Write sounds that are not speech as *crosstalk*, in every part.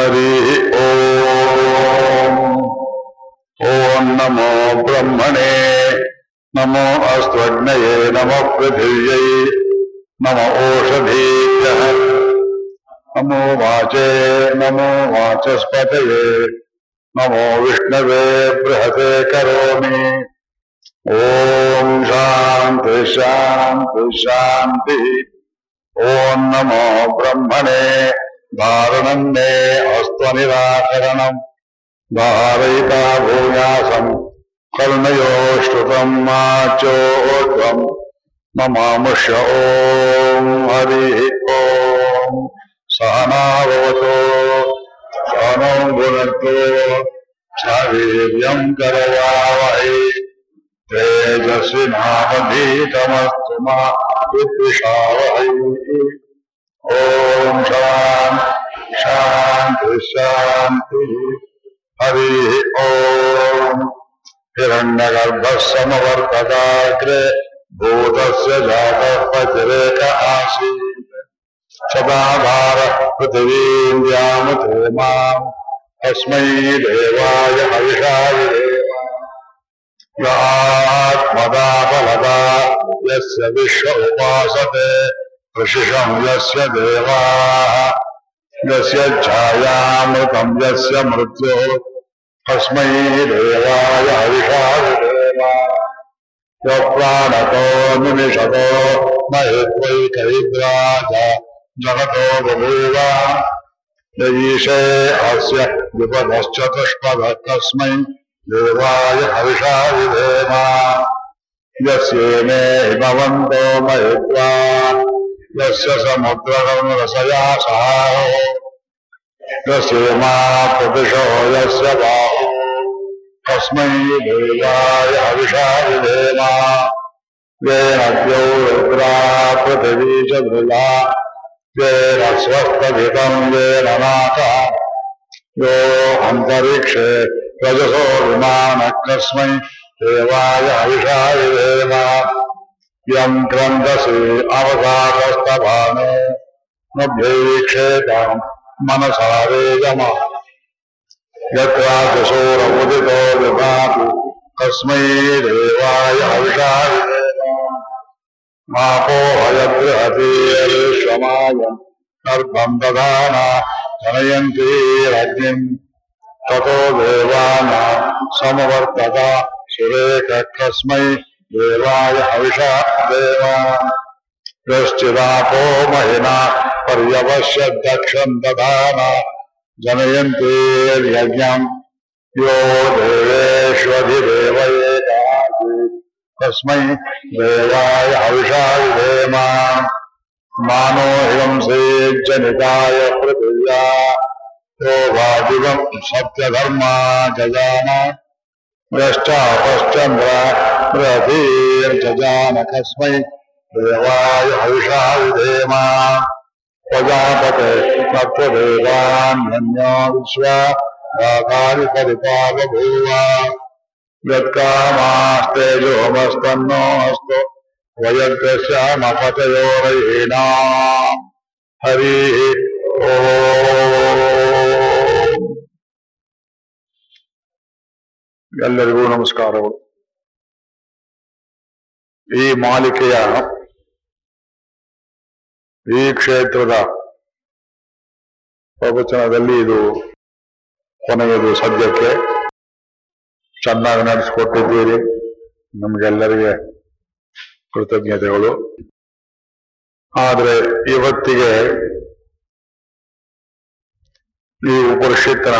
हरि ओम। नमो ब्रह्मणे, नमो अस्त्वग्नये नमो पृथिव्यै, नमो ओषधीभ्यः। नमो वाचे, नमो वाचस्पतये, नमो विष्णवे बृहते करोमि। ॐ शान्ति शान्ति, शान्तिः। ॐ नमो ब्रह्मणे। தாரணம் மே அஸ்வநிராகரணம் தாரைதா பூயாசம் கருணயோஷ்டுதம் மாச்சோத்வம். மமாமுஷ ஓம் ஹரி ஓம் சகனாவதோ சகனோ குணத்தோ சவீரியம் கரவாவகை தேஜஸ்வினாவதீதமஸ்து மா வித்விஷாவகை ओम शांति शांति शांति। हरि ओम। हिरण्यगर्भ समवर्तदाग्रे भूतस्य जातः पचरेक आसीत्। सदा भार पृथ्वी व्यामुतो माम्। अस्मै देवाय हरिषाय देवा आत्मदा फलदा यस्य विश्व उपासते ऋषिषम् यस्य देवाः यस्य छायामृतम् यस्य मृत्यो तस्मै देवाय हविषाय देवा यः प्राणतो निमिषतो महित्वैकैद्राज जगतो बभूव यईशे अस्य विपदश्चतुष्पदः तस्मै देवाय हविषाय देव यस्येमे हिमवन्तो महित्वा यस्य समुद्रगम् रसया सहारो यस्येमा प्रतिशो यस्य बाहु तस्मै पृथिवी च धृला येन नाका यो अन्तरिक्षे रजसो विमानः। कस्मै देवाय हविषाय देव यम् क्रन्दसि अवसादस्तभाने नभ्यैक्षेताम् मनसा वेदमा यत्राजसोरमुदितो विभाति तस्मै देवाय हविषाय देव मापो हयद्बृहतीर्विश्वमायम् गर्भम् दधाना जनयन्तीरग्निम् ततो देवानाम् समवर्तता सुरेख कस्मै देवाय हविषा देवा। यश्चिदापो महिना पर्यवश्य दक्षम् दधाना जनयन्तीर्यज्ञम् यो देवेष्वधिदेवयेतासि। तस्मै देवाय हविषाय देमा मानो हिंसेज्जनिताय पृथिव्या। यो वादिवम् सत्यधर्मा जजान यष्टापश्चन्द्र रथीर्जजान कस्मै देवाय हविषाय देमा प्रजापते तत्त्वदेवान्यो विश्वा राधानि परिपालभूव यत्कामास्तेजोमस्तन्नो अस्तु वयद्यस्यामपतयोरयेना हरिः ಓಂ ಎಲ್ಲರಿಗೂ ನಮಸ್ಕಾರಗಳು ಈ ಮಾಲಿಕೆಯ ಈ ಕ್ಷೇತ್ರದ ಪ್ರವಚನದಲ್ಲಿ ಇದು ಕೊನೆಯದು ಸದ್ಯಕ್ಕೆ. ಚೆನ್ನಾಗಿ ನಡೆಸಿಕೊಟ್ಟಿದ್ದೀರಿ. ನಮಗೆಲ್ಲರಿಗೆ ಕೃತಜ್ಞತೆಗಳು. ಆದರೆ ಇವತ್ತಿಗೆ ಈ ಉಪನಿಷತ್ತಿನ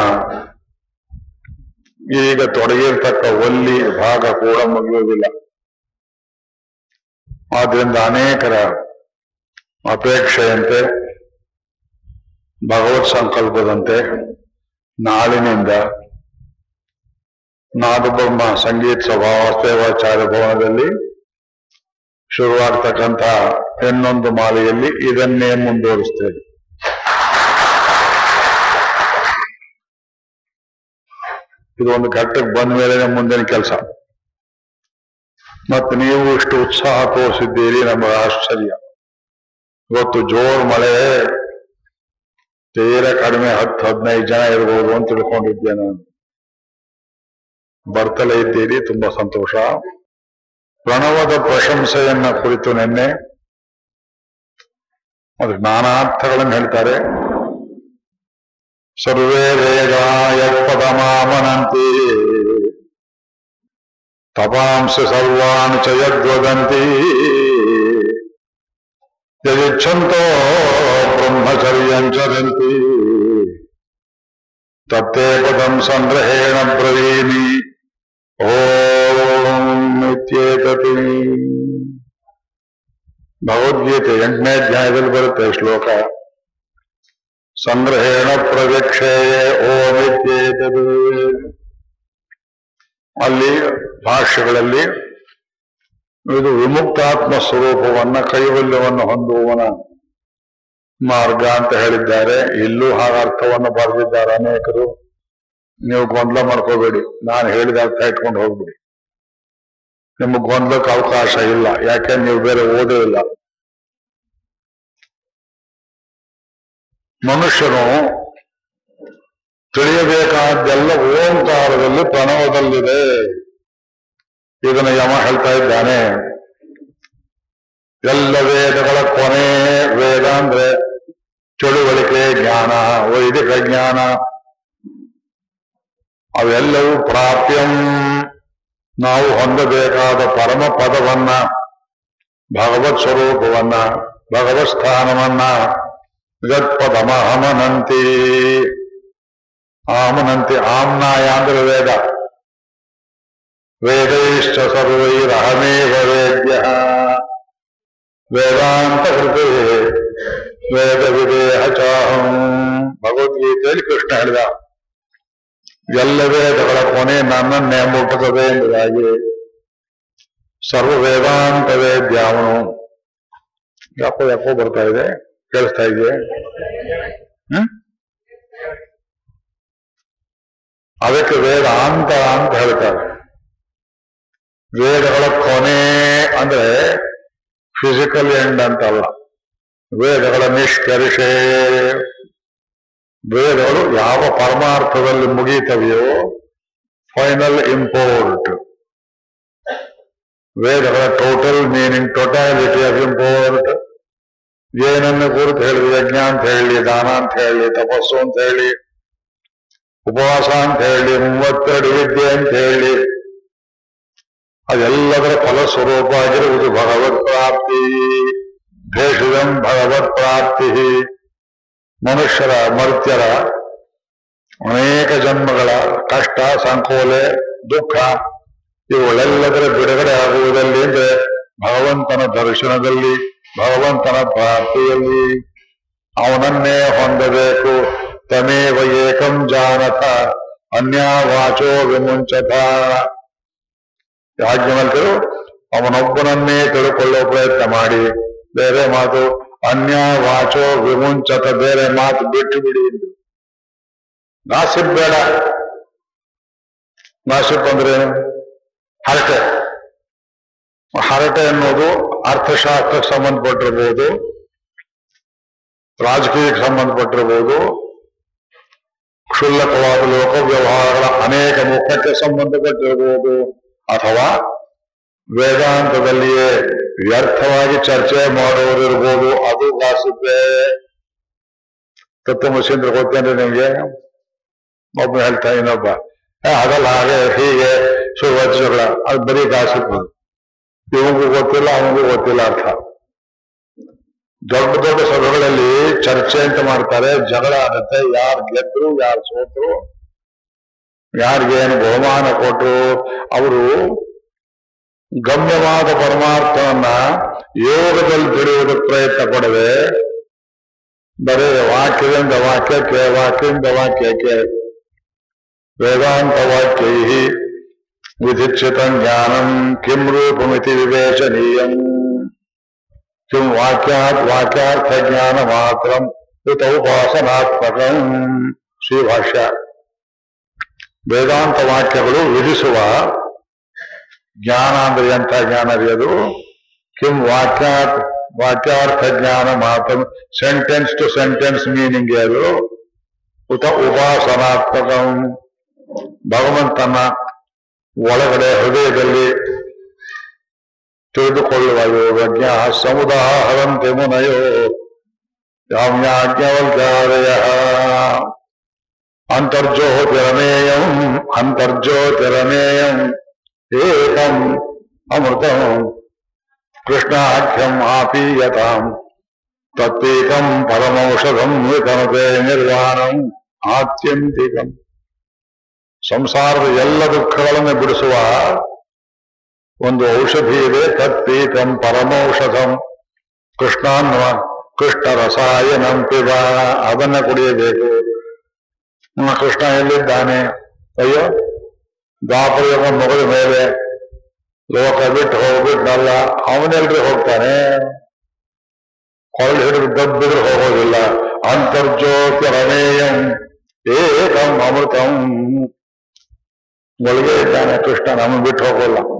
ಈಗ ತೊಡಗಿರ್ತಕ್ಕ ಒಲ್ಲಿ ಭಾಗ ಕೂಡ ಮುಗಿಯುವುದಿಲ್ಲ. ಆದ್ರಿಂದ ಅನೇಕರ ಅಪೇಕ್ಷೆಯಂತೆ, ಭಗವತ್ ಸಂಕಲ್ಪದಂತೆ, ನಾಳಿನಿಂದ ನಾದಬ್ರಹ್ಮ ಸಂಗೀತ ಸಭಾ ವಾಸ್ತೇವಾಚಾರ್ಯ ಭವನದಲ್ಲಿ ಶುರುವಾಗ್ತಕ್ಕಂಥ ಇನ್ನೊಂದು ಮಾಲೆಯಲ್ಲಿ ಇದನ್ನೇ ಮುಂದುವರಿಸ್ತೇವೆ ಇದು ಒಂದು ಘಟ್ಟಕ್ಕೆ ಬಂದ ಮೇಲೆ ಮುಂದಿನ ಕೆಲಸ. ಮತ್ತು ನೀವು ಇಷ್ಟು ಉತ್ಸಾಹ ತೋರಿಸಿದ್ದೀರಿ ನಮಗೆ ಆಶ್ಚರ್ಯ ಇವತ್ತು ಜೋರ್ ಮಳೆ ತೀರ ಕಡಿಮೆ ಹತ್ತು ಹದಿನೈದು ಜನ ಇರ್ಬೋದು ಅಂತ ತಿಳ್ಕೊಂಡಿದ್ದೆ ನಾನು ಬರ್ತಲೇ ಇದ್ದೀರಿ ತುಂಬಾ ಸಂತೋಷ ಪ್ರಣವದ ಪ್ರಶಂಸೆಯನ್ನ ಕುರಿತು ನಿನ್ನೆ ಅದು ನಾನಾರ್ಥಗಳನ್ನು ಹೇಳ್ತಾರೆ ಸರ್ವೇ ವೇದಾಯ ಪದಮಾಮನಂತಿ ತಪಾಂಸ ಸರ್ವಾಣಿ ಚ ಯದ್ವದಂತಿ ಯದಿಚ್ಛಂತೋ ಬ್ರಹ್ಮಚರ್ಯಂಚರಂತಿ ತತ್ತೇ ಪದಂ ಸಂಗ್ರಹೇಣ ಬ್ರವೀಮಿ ಓಂ ಇತ್ಯೇತತಿ ಭಗವದ್ಗೀತೆ ಎಂಟನೇ ಅಧ್ಯಾಯದಲ್ಲಿ ಬರುತ್ತೆ ಈ ಶ್ಲೋಕ ಸಂಗ್ರಹೇಣ ಪ್ರದಕ್ಷೇಯೇ ಓಂ ಇತ್ಯೇತದು ಅಲ್ಲಿ ಭಾಷೆಗಳಲ್ಲಿ ಇದು ವಿಮುಕ್ತಾತ್ಮ ಸ್ವರೂಪವನ್ನ, ಕೈವಲ್ಯವನ್ನು ಹೊಂದುವವನ ಮಾರ್ಗ ಅಂತ ಹೇಳಿದ್ದಾರೆ. ಇಲ್ಲೂ ಹಾಗ ಅರ್ಥವನ್ನು ಬರೆದಿದ್ದಾರೆ ಅನೇಕರು. ನೀವು ಗೊಂದಲ ಮಾಡ್ಕೋಬೇಡಿ. ನಾನು ಹೇಳಿದ ಅರ್ಥ ಇಟ್ಕೊಂಡು ಹೋಗ್ಬಿಡಿ. ನಿಮಗೆ ಗೊಂದಲಕ್ಕೆ ಅವಕಾಶ ಇಲ್ಲ. ಯಾಕೆ? ನೀವು ಬೇರೆ ಓದಿಲ್ಲ ಮನುಷ್ಯನು ತಿಳಿಯಬೇಕಾದ್ದೆಲ್ಲ ಓಂಕಾರದಲ್ಲಿ ಪ್ರಣವದಲ್ಲಿದೆ. ಇದನ್ನ ಯಮ ಹೇಳ್ತಾ ಇದ್ದಾನೆ. ಎಲ್ಲ ವೇದಗಳ ಕೊನೆ ವೇದ ಅಂದ್ರೆ ತಿಳುವಳಿಕೆ ಜ್ಞಾನ, ವೈದಿಕ ಜ್ಞಾನ. ಅವೆಲ್ಲವೂ ಪ್ರಾಪ್ಯಂ. ನಾವು ಹೊಂದಬೇಕಾದ ಪರಮ ಪದವನ್ನ, ಭಗವತ್ ಸ್ವರೂಪವನ್ನ, ಭಗವತ್ ಸ್ಥಾನವನ್ನ ಗತ್ಪದಮಹಮನಂತಿ ಆಮನಂತಿ ಆಮ್ನಾಯ ಅಂದ್ರೆ ವೇದ ವೇದೈಶ್ಚ ಸರ್ವೈರಹಮೇವ ವೇದ್ಯ ವೇದಾಂತ ಕೃತಿ ವೇದ ವಿದೇಹ ಚಾಹಂ ಭಗವದ್ಗೀತೆಯಲ್ಲಿ ಕೃಷ್ಣ ಹೇಳಿದ ಎಲ್ಲ ವೇದಗಳ ಕೊನೆ ನನ್ನನ್ನೇ ಮುಟ್ಟುತ್ತದೆ ಎಂಬುದಾಗಿ ಸರ್ವ ವೇದಾಂತ ವೇದ್ಯ ಅವನು ಯಾಕೋ ಯಾಕೋ ಬರ್ತಾ ಇದೆ ಕೇಳಿಸ್ತಾ ಇದೆಯೇ ಹ್ಮ್ ಅದಕ್ಕೆ ವೇದಾಂತ ಅಂತ ಹೇಳ್ತಾರೆ ವೇದಗಳ ಕೊನೆ ಅಂದ್ರೆ ಫಿಸಿಕಲ್ ಎಂಡ್ ಅಂತಲ್ಲ ವೇದಗಳ ನಿಷ್ಕರಿಷೆ ವೇದಗಳು ಯಾವ ಪರಮಾರ್ಥದಲ್ಲಿ ಮುಗೀತವೆಯೋ ಫೈನಲ್ ಇಂಪೋರ್ಟ್ ವೇದಗಳ total meaning totality of import ಏನನ್ನು ಕುರಿತು ಹೇಳಿದ್ರು ಯಜ್ಞ ಅಂತ ಹೇಳಿ ದಾನ ಅಂತ ಹೇಳಿ ತಪಸ್ಸು ಅಂತ ಹೇಳಿ ಉಪವಾಸ ಅಂತ ಹೇಳಿ, ಮೂವತ್ತೆರಡು ವಿದ್ಯೆ ಅಂತ ಹೇಳಿ. ಅದೆಲ್ಲದರ ಫಲಸ್ವರೂಪ ಆಗಿರುವುದು ಭಗವತ್ ಪ್ರಾಪ್ತಿ ಭೇಷಜಂ ಭಗವತ್ ಪ್ರಾಪ್ತಿ ಮನುಷ್ಯರ, ಮರ್ತ್ಯರ ಅನೇಕ ಜನ್ಮಗಳ ಕಷ್ಟ, ಸಂಕೋಲೆ, ದುಃಖ, ಇವುಗಳೆಲ್ಲದರ ಬಿಡುಗಡೆ ಆಗುವುದಲ್ಲಿ ಅಂದ್ರೆ ಭಗವಂತನ ದರ್ಶನದಲ್ಲಿ, ಭಗವಂತನ ಪ್ರಾಪ್ತಿಯಲ್ಲಿ ಅವನನ್ನೇ ಹೊಂದಬೇಕು. ತಮೇವ ಏಕಂ ಜಾನಥ ಅನ್ಯಾವಾಚೋ ವಿಮುಂಚತ ಯಾಜ್ಞವಲ್ಕರು ಅವನೊಬ್ಬನನ್ನೇ ತಿಳ್ಕೊಳ್ಳೋ ಪ್ರಯತ್ನ ಮಾಡಿ. ಬೇರೆ ಮಾತು ಅನ್ಯ ವಾಚೋ ವಿಮುಂಚತ, ಬೇರೆ ಮಾತು ಬಿಟ್ಟು ಬಿಡಿ ಗಾಸಿಪ್ ಬೇಡ. ನಾಸಿಬ್ ಅಂದ್ರೆ ಏನು? ಹರಟೆ. ಹರಟೆ ಅನ್ನೋದು ಅರ್ಥಶಾಸ್ತ್ರಕ್ಕೆ ಸಂಬಂಧಪಟ್ಟಿರ್ಬೋದು, ರಾಜಕೀಯಕ್ಕೆ ಸಂಬಂಧಪಟ್ಟಿರ್ಬೋದು ಕ್ಷುಲ್ಲಕವಾದ ಲೋಕ ವ್ಯವಹಾರಗಳ ಅನೇಕ ಮುಖಕ್ಕೆ ಸಂಬಂಧಪಟ್ಟಿರಬಹುದು ಅಥವಾ ವೇದಾಂತದಲ್ಲಿಯೇ ವ್ಯರ್ಥವಾಗಿ ಚರ್ಚೆ ಮಾಡುವವರಿರ್ಬೋದು ಅದು ಗಾಸಿಪ್ಪೆ ತತ್ವಮಸೀಂದ್ರ ಗೊತ್ತೇನ್ರಿ ನಿಮ್ಗೆ ಒಬ್ಬ ಹೇಳ್ತಾ ಇನ್ನೊಬ್ಬ ಏ, ಅದಲ್ಲ ಹಾಗೆ ಹೀಗೆ ಶುರುವಾತ ಜಗಳ ಅದು ಬರೀ ಗಾಸಿಪ್ ಅದು ಇವನಿಗೂ ಗೊತ್ತಿಲ್ಲ ಅವನಿಗೂ ಗೊತ್ತಿಲ್ಲ ಅರ್ಥ ದೊಡ್ಡ ದೊಡ್ಡ ಸಭೆಗಳಲ್ಲಿ ಚರ್ಚೆ ಅಂತ ಮಾಡ್ತಾರೆ. ಜಗಳ ಆಗುತ್ತೆ. ಯಾರು ಗೆದ್ರು, ಯಾರು ಸೋತರು ಯಾರಿಗೇನು ಬಹುಮಾನ ಕೊಟ್ಟರು ಅವರು ಗಮ್ಯವಾದ ಪರಮಾರ್ಥವನ್ನ ಯೋಗದಲ್ಲಿ ತಿಳಿಯುವುದಕ್ಕೆ ಪ್ರಯತ್ನ ಪಡದೆ ಬರೀ ವಾಕ್ಯದಿಂದ ವಾಕ್ಯಕ್ಕೆ ವಾಕ್ಯದಿಂದ ವಾಕ್ಯಕ್ಕೆ ವೇದಾಂತ ವಾಕ್ಯೈ ವಿಧಿಕ್ಷಿತ ಜ್ಞಾನಂ ಕಿಂ ರೂಪಮಿತಿ ವಿವೇಚನೀಯಂ. ಕಿಂ ವಾಕ್ಯಾತ್ ವಾಕ್ಯಾರ್ಥ ಜ್ಞಾನ ಮಾತ್ರ ಯುತ ಉಪಾಸನಾತ್ಮಕಂ ಶ್ರೀಭಾಷ್ಯ ವೇದಾಂತ ವಾಕ್ಯಗಳು ವಿಧಿಸುವ ಜ್ಞಾನ ಅಂದ್ರೆ ಎಂಥ ಜ್ಞಾನ ರೀ ಅದು ಕಿಂ ವಾಕ್ಯಾತ್ ವಾಕ್ಯಾರ್ಥ ಜ್ಞಾನ ಮಾತು ಸೆಂಟೆನ್ಸ್ ಟು ಸೆಂಟೆನ್ಸ್ ಮೀನಿಂಗ್ ಅದು ಉತ ಉಪಾಸನಾತ್ಮಕ ಭಗವಂತನ ಒಳಗಡೆ ಹೃದಯದಲ್ಲಿ ತಿಳಿದುಕೊಳ್ಳುವ ಯೋಗಜ್ಞ ಸಮುದಾಹರಂತೆ ಮುನಯೋ ಯಾಮ್ಯಾಜ್ಞವಲ್ಕಾರಯ ಅಂತರ್ಜ್ಯೋತಿರಮೇಯಂ ಅಂತರ್ಜ್ಯೋತಿರಮೇಯಂ ಏಕಂ ಅಮೃತಂ ಕೃಷ್ಣಾಖ್ಯಂ ಆಪೀಯತಾಂ ತತ್ತೀಕಂ ಪರಮೌಷಧಂ ವಿತನತೆ ನಿರ್ವಾಣಂ ಆತ್ಯಂತಿಕಂ ಸಂಸಾರದ ಎಲ್ಲ ದುಃಖಗಳನ್ನು ಬಿಡಿಸುವ ಒಂದು ಔಷಧಿ ಇದೆ ತತ್ತೀಕಂ ಪರಮೌಷಧಂ. ಕೃಷ್ಣ ಅನ್ನುವ ಕೃಷ್ಣ ರಸಾಯನಂ ಪಿಬ, ಅದನ್ನ ಕುಡಿಯಬೇಕು. ನಮ್ಮ ಕೃಷ್ಣ ಎಲ್ಲಿದ್ದಾನೆ? ಅಯ್ಯೋ ದ್ವಾಪರಯುಗ ಮುಗಿದ ಮೇಲೆ ಲೋಕ ಬಿಟ್ಟು ಹೋಗ್ಬಿಟ್ನಲ್ಲ, ಅವನೆಲ್ರಿ ಹೋಗ್ತಾನೆ. ಕೊರಳು ಹಿಡಿದು ದಬ್ಬಿದ್ರೆ ಹೋಗೋದಿಲ್ಲ. ಅಂತರ್ಜ್ಯೋತಿ ರಮೇಯಂ ಏಕಂ ಅಮೃತಂ. ಒಳಗೆ ಇದ್ದಾನೆ ಕೃಷ್ಣ, ನಮ್ಮನ್ನು ಬಿಟ್ಟು ಹೋಗೋಲ್ಲ.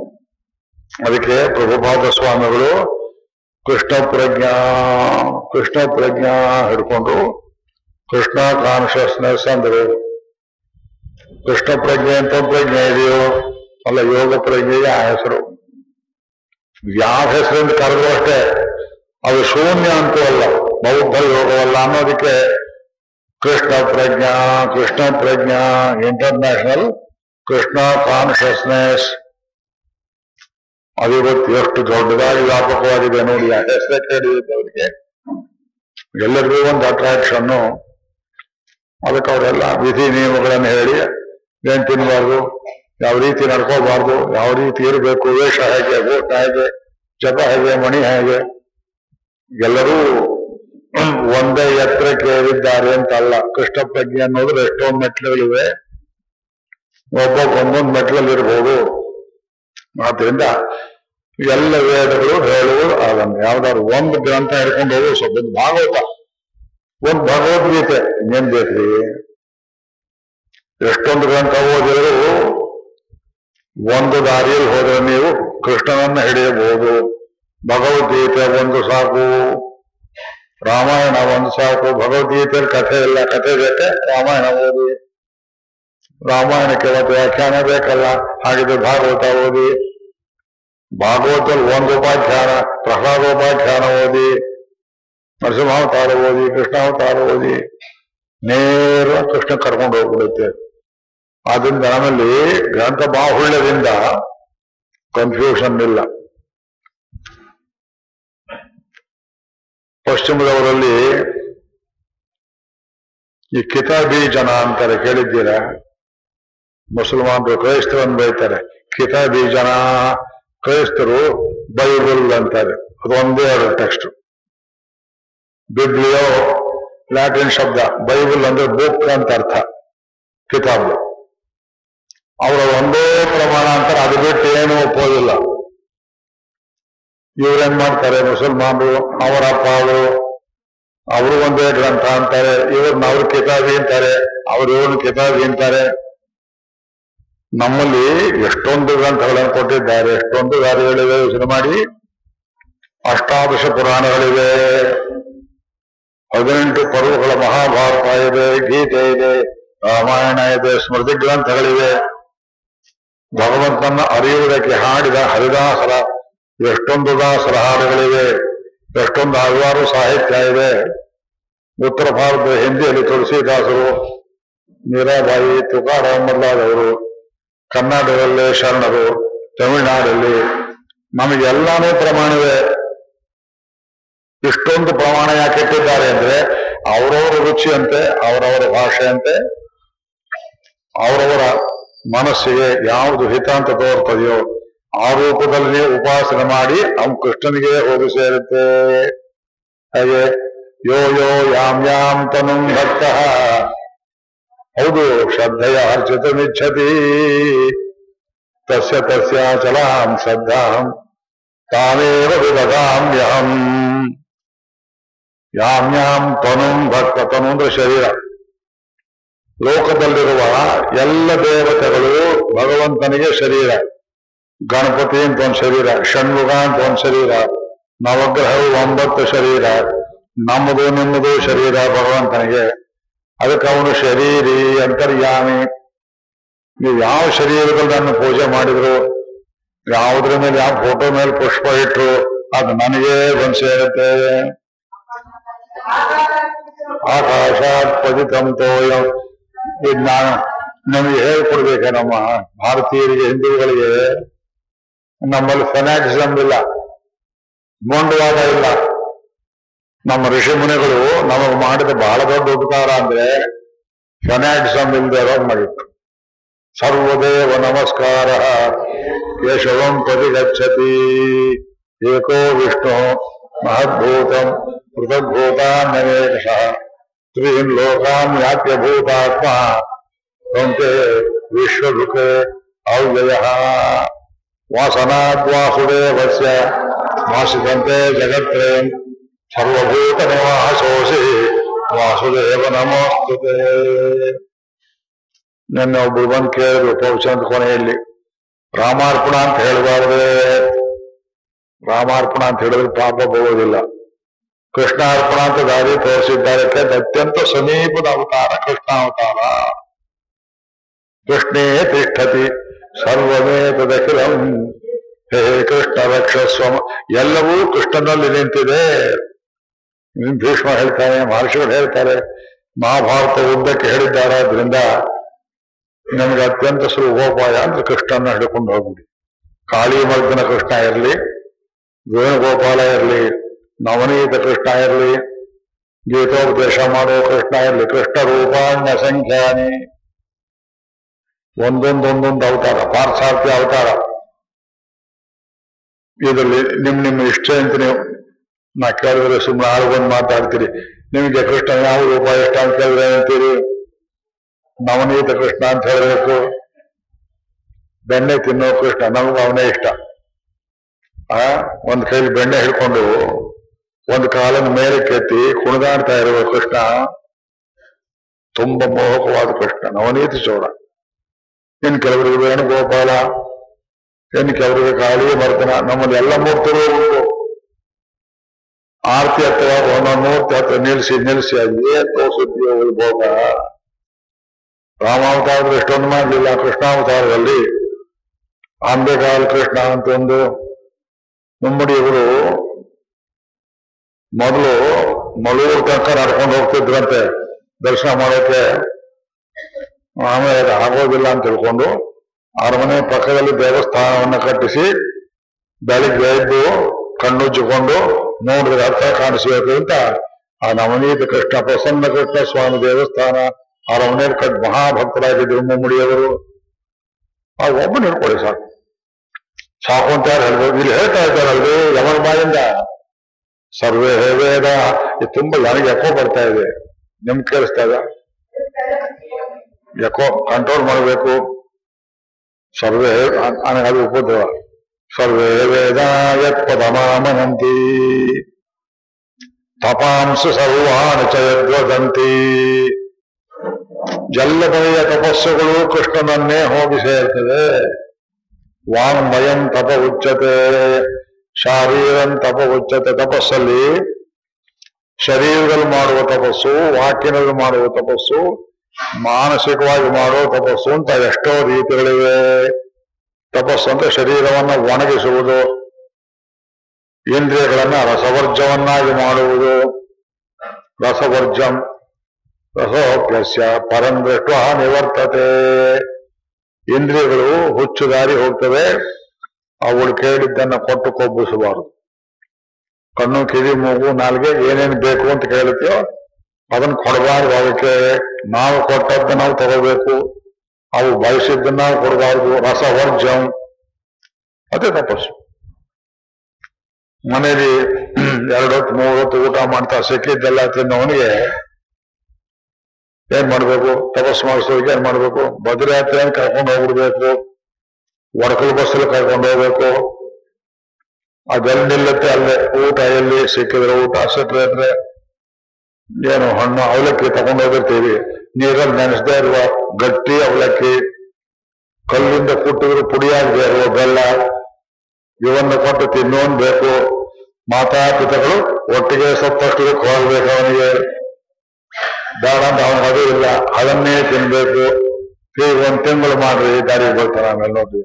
ಅದಕ್ಕೆ ಪ್ರಭುಪಾದ ಸ್ವಾಮಿಗಳು ಕೃಷ್ಣ ಪ್ರಜ್ಞಾ ಕೃಷ್ಣ ಪ್ರಜ್ಞಾ ಹಿಡ್ಕೊಂಡು ಕೃಷ್ಣ ಕಾನ್ಶಿಯಸ್ನೆಸ್ ಅಂದರು ಕೃಷ್ಣ ಪ್ರಜ್ಞೆ ಅಂತ ಪ್ರಜ್ಞೆ ಇದೆಯೋ? ಅಲ್ಲ, ಯೋಗ ಪ್ರಜ್ಞೆಗೆ ಆ ಹೆಸರು ಯಾವ ಹೆಸರಿಂದ ಕರೆದ್ರು ಅಷ್ಟೇ. ಅದು ಶೂನ್ಯ ಅಂತೂ ಅಲ್ಲ, ಬೌದ್ಧ ಯೋಗವಲ್ಲ ಅನ್ನೋದಕ್ಕೆ ಕೃಷ್ಣ ಪ್ರಜ್ಞಾ ಕೃಷ್ಣ ಪ್ರಜ್ಞಾ ಇಂಟರ್ನ್ಯಾಷನಲ್ ಕೃಷ್ಣ ಕಾನ್ಶಿಯಸ್ನೆಸ್ ಅದು ಇವತ್ತು ಎಷ್ಟು ದೊಡ್ಡದಾಗಿ ವ್ಯಾಪಕವಾಗಿದೆ ನೋಡಿ, ಆ ಹೆಸರೇ ಅವರಿಗೆ ಎಲ್ಲರಿಗೂ ಒಂದು ಅಟ್ರಾಕ್ಷನ್ನು ಅದಕ್ಕೆ ಅವರೆಲ್ಲ ವಿಧಿ ನಿಯಮಗಳನ್ನು ಹೇಳಿ, ಏನ್ ತಿನ್ನಬಾರ್ದು ಯಾವ ರೀತಿ ನಡ್ಕೋಬಾರ್ದು ಯಾವ ರೀತಿ ಇರಬೇಕು, ವೇಷ ಹೇಗೆ ಗೋಟ ಹೇಗೆ, ಜಪ ಹೇಗೆ, ಮಣಿ ಹೇಗೆ. ಎಲ್ಲರೂ ಒಂದೇ ಎತ್ತರಕ್ಕೆ ಏರಿದ್ದಾರೆ ಅಂತ ಅಲ್ಲ. ಕೃಷ್ಣ ಪ್ರಜ್ಞೆ ಅನ್ನೋದ್ರೆ ಎಷ್ಟೊಂದು ಮೆಟ್ಲುಗಳಿವೆ ಒಬ್ಬೊಬ್ಬ ಒಂದೊಂದು ಮೆಟ್ಲಲ್ಲಿ ಇರ್ಬೋದು. ಆದ್ರಿಂದ ಎಲ್ಲ ವೇದಗಳು ಹೇಳುವುದು ಅದನ್ನು ಯಾವ್ದಾದ್ರು ಒಂದು ಗ್ರಂಥ ಹಿಡ್ಕೊಂಡು ಹೋಗುವ ಸ್ವಲ್ಪ ಭಾಗವತ. ಒಂದು ಭಗವದ್ಗೀತೆ. ಇನ್ನೇನ್ ಬೇಕ್ರಿ? ಎಷ್ಟೊಂದು ಗ್ರಂಥ ಓದಿದ್ರು ಒಂದು ದಾರಿಯಲ್ಲಿ ಹೋದ್ರೆ ನೀವು ಕೃಷ್ಣನನ್ನ ಹಿಡಿಯಬಹುದು. ಭಗವದ್ಗೀತೆ ಒಂದು ಸಾಕು. ರಾಮಾಯಣ ಒಂದು ಸಾಕು. ಭಗವದ್ಗೀತೆಯಲ್ಲಿ ಕಥೆ ಇಲ್ಲ. ಕಥೆ ಬೇಕೆ ರಾಮಾಯಣ ಓದಿ. ರಾಮಾಯಣಕ್ಕೆ ವ್ಯಾಖ್ಯಾನ ಬೇಕಲ್ಲ? ಹಾಗಿದ್ರೆ ಭಾಗವತ ಓದಿ. ಭಾಗವತಲ್ಲಿ ಒಂದು ಉಪಾಖ್ಯಾನ, ಪ್ರಹ್ಲಾದೋಪಾಖ್ಯಾನ ಓದಿ. ನರಸಿಂಹಾವತಾರ ಓದಿ, ಕೃಷ್ಣಾವತಾರ ಓದಿ. ನೇರ ಕೃಷ್ಣ ಕರ್ಕೊಂಡು ಹೋಗ್ಬಿಡುತ್ತೆ. ಆದ್ರಿಂದ ನಮ್ಮಲ್ಲಿ ಗ್ರಂಥ ಬಾಹುಳ್ಯದಿಂದ ಕನ್ಫ್ಯೂಷನ್ ಇಲ್ಲ. ಪಶ್ಚಿಮದವರಲ್ಲಿ ಈ ಕಿತಾಬಿ ಜನ ಅಂತಾರೆ, ಕೇಳಿದ್ದೀರಾ? ಮುಸಲ್ಮಾನರು ಕ್ರೈಸ್ತರನ್ನು ಬೈತಾರೆ. ಕಿತಾಬಿ ಜನ ಕ್ರೈಸ್ತರು ಬೈಬಲ್ ಅಂತಾರೆ ಅದು ಒಂದೇ ಆದ ಟೆಕ್ಸ್ಟ್ ಬಿಬ್ಲಿಯೋ ಲ್ಯಾಟಿನ್ ಶಬ್ದ, ಬೈಬಲ್ ಅಂದ್ರೆ ಬುಕ್ ಅಂತ ಅರ್ಥ. ಕಿತಾಬ್. ಅವರ ಒಂದೇ ಪ್ರಮಾಣ ಅಂತಾರೆ, ಅದು ಬಿಟ್ಟು ಏನು ಒಪ್ಪೋದಿಲ್ಲ. ಇವ್ರೇನ್ ಮಾಡ್ತಾರೆ, ಮುಸಲ್ಮಾನರು, ಅವರ ಅಪ್ಪ ಅವರು ಅವರು ಒಂದೇ ಗ್ರಂಥ ಅಂತಾರೆ, ಇವ್ರನ್ನ ಅವ್ರ ಕಿತಾಬಿ ಅಂತಾರೆ, ಅವ್ರ ಇವ್ರನ್ನ ಕಿತಾಬಿ ಅಂತಾರೆ. ನಮ್ಮಲ್ಲಿ ಎಷ್ಟೊಂದು ಗ್ರಂಥಗಳನ್ನು ಕೊಟ್ಟಿದ್ದಾರೆ, ಎಷ್ಟೊಂದು ದಾರಿಗಳಿವೆ ಯೋಚನೆ ಮಾಡಿ. ಅಷ್ಟಾದಶ ಪುರಾಣಗಳಿವೆ. ಹದಿನೆಂಟು ಪರ್ವಗಳ ಮಹಾಭಾರತ ಇದೆ, ಗೀತೆ ಇದೆ, ರಾಮಾಯಣ ಇದೆ, ಸ್ಮೃತಿ ಗ್ರಂಥಗಳಿವೆ. ಭಗವಂತನ ಅರಿಯುವುದಕ್ಕೆ ಹಾಡಿದ ಹರಿದಾಸರ ಎಷ್ಟೊಂದು ದಾಸರ ಹಾಡುಗಳಿವೆ, ಎಷ್ಟೊಂದು ಹಲವಾರು ಸಾಹಿತ್ಯ ಇದೆ. ಉತ್ತರ ಭಾರತದ ಹಿಂದಿಯಲ್ಲಿ ತುಳಸಿದಾಸರು, ಮೀರಾಬಾಯಿ, ತುಕಾರಾಮ್ ಮೊದಲಾದವರು ಕರ್ನಾಟಕದಲ್ಲಿ ಶರಣರು, ತಮಿಳುನಾಡಲ್ಲಿ. ನಮಗೆಲ್ಲಾನೇ ಪ್ರಮಾಣವೇ ಇಷ್ಟೊಂದು ಪ್ರಮಾಣ ಯಾಕೆ ಇಟ್ಟಿದ್ದಾರೆ ಅಂದ್ರೆ ಅವರವರ ರುಚಿಯಂತೆ, ಅವರವರ ಭಾಷೆಯಂತೆ, ಅವರವರ ಮನಸ್ಸಿಗೆ ಯಾವುದು ಹಿತ ಅಂತ ತೋರ್ತದೆಯೋ ಆ ರೂಪದಲ್ಲಿ ಉಪಾಸನೆ ಮಾಡಿ ಅವನು ಕೃಷ್ಣನಿಗೆ ಹೋಗಿ ಸೇರುತ್ತೆ. ಹಾಗೆ, ಯೋ ಯೋ ಯಾಮ್ ಯಾಮ್ ತನು ಭಕ್ತ. ಹೌದು, ಶ್ರದ್ಧೆಯ ಅರ್ಚಿತಮಿಚ್ಛತಿ ತಸ್ಯ ತಸ್ಯ ಚಲಾಂ ಶ್ರದ್ಧಾಂ ತಾನೇವ ವಿದಗಾಮ್ಯಹಂ ಯಾಮ್ ಯಾಮ್ ತನುಂ ಭಕ್ತ ತನು ಅಂದ್ರೆ ಶರೀರ. ಲೋಕದಲ್ಲಿರುವ ಎಲ್ಲ ದೇವತೆಗಳು ಭಗವಂತನಿಗೆ ಶರೀರ. ಗಣಪತಿ ಅಂತ ಒಂದು ಶರೀರ ಷಣ್ಮುಗ ಅಂತ ಒಂದು ಶರೀರ, ನವಗ್ರಹವು ಒಂಬತ್ತು ಶರೀರ, ನಮ್ಮದು ನಿಮ್ಮದು ಶರೀರ ಭಗವಂತನಿಗೆ. ಅದಕ್ಕೆ ಅವನು ಶರೀರಿ ಅಂತರ್ಯಾಮಿ ನೀವು ಯಾವ ಶರೀರಗಳನ್ನು ಪೂಜೆ ಮಾಡಿದ್ರು ಯಾವುದ್ರ ಮೇಲೆ ಯಾವ ಫೋಟೋ ಮೇಲೆ ಪುಷ್ಪ ಇಟ್ರು ಅದು ನನಗೆ ಬಂದು ಸೇರುತ್ತೆ ಆಕಾಶಾತ್ ಪದಿತಂ ತೋಯಂ ಇದು ನಾನು ನಮಗೆ ಹೇಳ್ಕೊಡ್ಬೇಕೆ ನಮ್ಮ ಭಾರತೀಯರಿಗೆ ಹಿಂದೂಗಳಿಗೆ ನಮ್ಮಲ್ಲಿ ಫೆನಾಟಿಸಮ್ ಇಲ್ಲ ಮೊಂಡವಾದ ಇಲ್ಲ ನಮ್ಮ ಋಷಿ ಮುನಿಗಳು ನಮಗೆ ಮಾಡಿದ ಬಹಳ ದೊಡ್ಡ ಉಪಕಾರ ಅಂದ್ರೆ ಫೆನಾಡ್ಸಮ್ ಇಲ್ದೇ ಇರೋದು ಮಾಡಿತ್ತು ಸರ್ವದೇವ ನಮಸ್ಕಾರ. ಕೇಶವಂ ಪ್ರತಿಗಚ್ಚತಿ. ಏಕೋ ವಿಷ್ಣು ಮಹದ್ಭೂತಂ ಪೃಥಗ್ಭೂತಾನ್ಯನೇಕಶಃ ತ್ರೀನ್ ಲೋಕಾನ್ ಯಾತ್ಯ ಭೂತಾತ್ಮ? ತ್ವಂತೆ ವಿಶ್ವದುಃಖೆ ಅವ್ಯಯ. ವಾಸನಾದ್ವಾಸುದೇವಸ್ಯ ವಾಸಿದಂತೆ ಜಗತ್ರಯಂ ಸರ್ವಭೂತ ನಿವಾಸೋಸಿ ವಾಸುದೇವ ನಮೋಸ್ತುತೆ ನಿನ್ನೆ ಒಬ್ರು ಬಂದು ಕೇಳಿದ್ರು ಪೌಷಂತ ಕೊನೆಯಲ್ಲಿ ರಾಮಾರ್ಪಣ ಅಂತ ಹೇಳಬಾರ್ದೆ ರಾಮಾರ್ಪಣ ಅಂತ ಹೇಳಿದ್ರೆ ಪಾಪ ಬರೋದಿಲ್ಲ ಕೃಷ್ಣಾರ್ಪಣ ಅಂತ ದಾರಿ ತೋರಿಸಿದ್ದಾರೆ ಯಾಕಂದ್ರೆ ಅತ್ಯಂತ ಸಮೀಪದ ಅವತಾರ ಕೃಷ್ಣಾವತಾರ ಕೃಷ್ಣೇ ತಿಷ್ಠತಿ ಸರ್ವಮೇ ತದಖಿಲಂ ಹೇ ಕೃಷ್ಣ ರಕ್ಷಸ್ವಮ ಎಲ್ಲವೂ ಕೃಷ್ಣನಲ್ಲಿ ನಿಂತಿದೆ ಇನ್ನು ಭೀಷ್ಮ ಹೇಳ್ತಾರೆ, ಮಹರ್ಷಿಗಳು ಹೇಳ್ತಾರೆ ಮಹಾಭಾರತ ಉದ್ದಕ್ಕೆ ಹೇಳಿದ್ದಾರೆ, ಆದ್ರಿಂದ ನಮಗೆ ಅತ್ಯಂತ ಸುಲಭೋಪಾಯ ಅಂದ್ರೆ ಕೃಷ್ಣನ ಹಿಡ್ಕೊಂಡು ಹೋಗ್ಬಿಡಿ. ಕಾಳಿ ಮರ್ದನ ಕೃಷ್ಣ ಇರಲಿ, ವೇಣುಗೋಪಾಲ ಇರಲಿ, ನವನೀತ ಕೃಷ್ಣ ಇರಲಿ, ಗೀತೋಪದೇಶ ಮಾಡೋ ಕೃಷ್ಣ ಇರಲಿ, ಕೃಷ್ಣ ರೂಪಾಣ್ಯ ಸಂಖ್ಯಾನಿ. ಒಂದೊಂದೊಂದೊಂದು ಅವತಾರ ಪಾರ್ಥಾರ್ಥಿ ಅವತಾರ. ಇದರಲ್ಲಿ ನಿಮ್ ನಿಮ್ಮ ಇಷ್ಟ ಅಂತ ನೀವು ನಾ ಕೇಳಿದ್ರೆ ಸುಮ್ಮನೆ ಆಳು ಬಂದು ಮಾತಾಡ್ತೀರಿ. ನಿಮಗೆ ಕೃಷ್ಣ ಯಾವ ರೂಪ ಇಷ್ಟ ಅಂತ ಕೇಳಿದ್ರೆ ಅಂತೀರಿ? ನವನೀತ ಕೃಷ್ಣ ಅಂತ ಹೇಳಬೇಕು. ಬೆಣ್ಣೆ ತಿನ್ನೋ ಕೃಷ್ಣ, ನಮಗೂ ಅವನೇ ಇಷ್ಟ. ಆ, ಒಂದು ಕೈಲಿ ಬೆಣ್ಣೆ ಹಿಡ್ಕೊಂಡು ಒಂದು ಕಾಲನ ಮೇಲೆ ಕೆತ್ತಿ ಕುಣಿದಾಡ್ತಾ ಇರುವ ಕೃಷ್ಣ ತುಂಬಾ ಮೋಹಕವಾದ ಕೃಷ್ಣ, ನವನೀತ ಚೌಡ ಇನ್ನು ಕೆಲವರಿಗೆ ವೇಣುಗೋಪಾಲ ಇನ್ನು ಕೆಲವರಿಗೆ ಕಾಳಿ ಮರ್ತನ ನಮ್ಮಲ್ಲಿ ಎಲ್ಲ ಮೂರ್ತರು ಆರತಿ ಹತ್ರ ಮೂರ್ತಿ ಹತ್ರ ನಿಲ್ಲಿಸಿ ನಿಲ್ಲಿಸಿ ಏನ್ ತೋರಿಸುತ್ತೀಯೋ ವೈಭೋಗ ರಾಮಾವತಾರದಲ್ಲಿ ಎಷ್ಟೊಂದು ಮಾಡಲಿಲ್ಲ ಕೃಷ್ಣಾವತಾರದಲ್ಲಿ. ಅಂಬೆಗಾಲ್ ಕೃಷ್ಣ ಅಂತ ಒಂದು ಮುಮ್ಮಡಿಯವರು ಮೊದಲು ಮಲೂರು ತನಕ ನಡ್ಕೊಂಡು ಹೋಗ್ತಿದ್ರಂತೆ ದರ್ಶನ ಮಾಡೋಕೆ ಆಮೇಲೆ ಆಗೋದಿಲ್ಲ ಅಂತ ತಿಳ್ಕೊಂಡು ಅರಮನೆ ಪಕ್ಕದಲ್ಲಿ ದೇವಸ್ಥಾನವನ್ನು ಕಟ್ಟಿಸಿ, ಬೆಳಿಗ್ಗೆ ಎದ್ದು ಕಣ್ಣುಜ್ಜಿಕೊಂಡು ನೋಡಿದ್ರೆ ಅರ್ಥ ಕಾಣಿಸಬೇಕು ಅಂತ ಆ ನವನೀತ ಕೃಷ್ಣ ಪ್ರಸನ್ನ ಕೃಷ್ಣ ಸ್ವಾಮಿ ದೇವಸ್ಥಾನ, ಆ ರವಣೇರ್ ಕಟ್ ಮಹಾಭಕ್ತರಾಗಿದ್ದರು ಮುಮ್ಮಡಿಯವರು. ಆ ಒಬ್ಬ ಹಿಡ್ಕೊಳ್ಳಿ ಸಾಕು. ಸಾಕು ಅಂತ ಯಾರು ಹೇಳ್ಬೋದು? ಇಲ್ಲಿ ಹೇಳ್ತಾ ಇದ್ದಾರಲ್ರಿ ಯಮನ ಬಾಯಿಂದ? ಸರ್ವೇ ಹೇವೇದ ಇದು ತುಂಬಾ ನನಗೆ ಎಕೋ ಬರ್ತಾ ಇದೆ. ನಿಮ್ ಕೇಳಿಸ್ತಾ ಇದ ಎಕೋ ಕಂಟ್ರೋಲ್ ಮಾಡಬೇಕು. ಸರ್ವೇ ಅದು ಉಪದ್ರವ. ಸರ್ವೇ ವೇದ ತಪಾಂಸು ಸರ್ವಾನು ಚ ಯದ್ವದಂತಿ ಎಲ್ಲ ಬಗೆಯ ತಪಸ್ಸುಗಳು ಕೃಷ್ಣನನ್ನೇ ಹೋಗಿ ಸೇರ್ತದೆ ವಾಂಗ್ಮಯಂ ತಪ ಉಚ್ಚತೆ ಶಾರೀರಂ ತಪ ಉಚ್ಚತೆ ತಪಸ್ಸಲ್ಲಿ ಶರೀರದಲ್ಲಿ ಮಾಡುವ ತಪಸ್ಸು ವಾಕಿನಲ್ಲಿ ಮಾಡುವ ತಪಸ್ಸು ಮಾನಸಿಕವಾಗಿ ಮಾಡುವ ತಪಸ್ಸು ಅಂತ ಎಷ್ಟೋ ರೀತಿಗಳಿವೆ. ತಪಸ್ಸು ಅಂದ್ರೆ ಶರೀರವನ್ನು ಒಣಗಿಸುವುದು, ಇಂದ್ರಿಯಗಳನ್ನ ರಸವರ್ಜವನ್ನಾಗಿ ಮಾಡುವುದು. ರಸವರ್ಜಂ ರಸೋಪ್ಯಸ್ಯ ಪರಂದೃಷ್ಟ ನಿವರ್ತತೆ. ಇಂದ್ರಿಯಗಳು ಹುಚ್ಚು ದಾರಿ ಹೋಗ್ತವೆ, ಅವಳು ಕೇಳಿದ್ದನ್ನ ಕೊಟ್ಟು ಕೊಬ್ಬಿಸಬಾರದು. ಕಣ್ಣು, ಕಿವಿ, ಮೂಗು, ನಾಲ್ಗೆ ಏನೇನು ಬೇಕು ಅಂತ ಕೇಳುತ್ತೆಯೋ ಅದನ್ನ ಕೊಡಬಾರ್ದು. ಅದಕ್ಕೆ ನಾವು ಕೊಟ್ಟದ್ದು ನಾವು ತಗೋಬೇಕು. ಅವು ಬಯಸಿದ್ದನ್ನ ಕೊಡಬಾರ್ದು ರಸ ರಸವರ್ಜಂ. ಅದೇ ತಪಸ್ಸು. ಮನೆಯಲ್ಲಿ ಎರಡೊತ್ತು ಮೂರು ಹೊತ್ತು ಊಟ ಮಾಡ್ತಾ ಸಿಕ್ಕಿದ್ದೆಲ್ಲ ತಿನ್ನೋನಿಗೆ ಏನ್ ಮಾಡ್ಬೇಕು? ತಪಸ್ ಮಾಡಿಸೋದಕ್ಕೆ ಏನ್ ಮಾಡ್ಬೇಕು? ಭದ್ರಯಾತ್ರೆಯನ್ನು ಕರ್ಕೊಂಡು ಹೋಗ್ಬಿಡ್ಬೇಕು. ಒಡಕಲ್ ಬಸ್ಸಲ್ಲಿ ಕರ್ಕೊಂಡು ಹೋಗ್ಬೇಕು. ಅದೆಲ್ಲ ನಿಲ್ಲತ್ತೆ ಅಲ್ಲೇ? ಊಟ ಎಲ್ಲಿ ಸಿಕ್ಕಿದ್ರೆ ಊಟ ಸಿಕ್ಕರೆ ಏನು? ಹಣ್ಣು, ಅವಲಕ್ಕಿ ತಗೊಂಡು ಹೋಗಿರ್ತೀವಿ. ನೀರಲ್ಲಿ ನೆನೆಸದೇ ಇರುವ ಗಟ್ಟಿ ಅವಲಕ್ಕಿ, ಕಲ್ಲಿಂದ ಕುಟ್ಟಿದ್ರು ಪುಡಿಯಾಗದೆ ಇರುವ ಬೆಲ್ಲ, ಇವನ್ನ ಕೊಟ್ಟು ತಿನ್ನೋನ್ ಬೇಕು. ಮಾತಾಪಿತಗಳು ಒಟ್ಟಿಗೆ ಸತ್ತಷ್ಟಕ್ಕೆ ಹೋಗ್ಬೇಕು ಅವನಿಗೆ. ಬೇಡ ಅಂತ ಅವನಿಗೆ ಅದು ಇಲ್ಲ, ಅದನ್ನೇ ತಿನ್ಬೇಕು. ಈಗ ಒಂದ್ ತಿಂಗಳು ಮಾಡ್ರಿ ದಾರಿಗೆ ಬರ್ತಾನೆ ಆಮೇಲೆ ನೋಡ್ರಿ.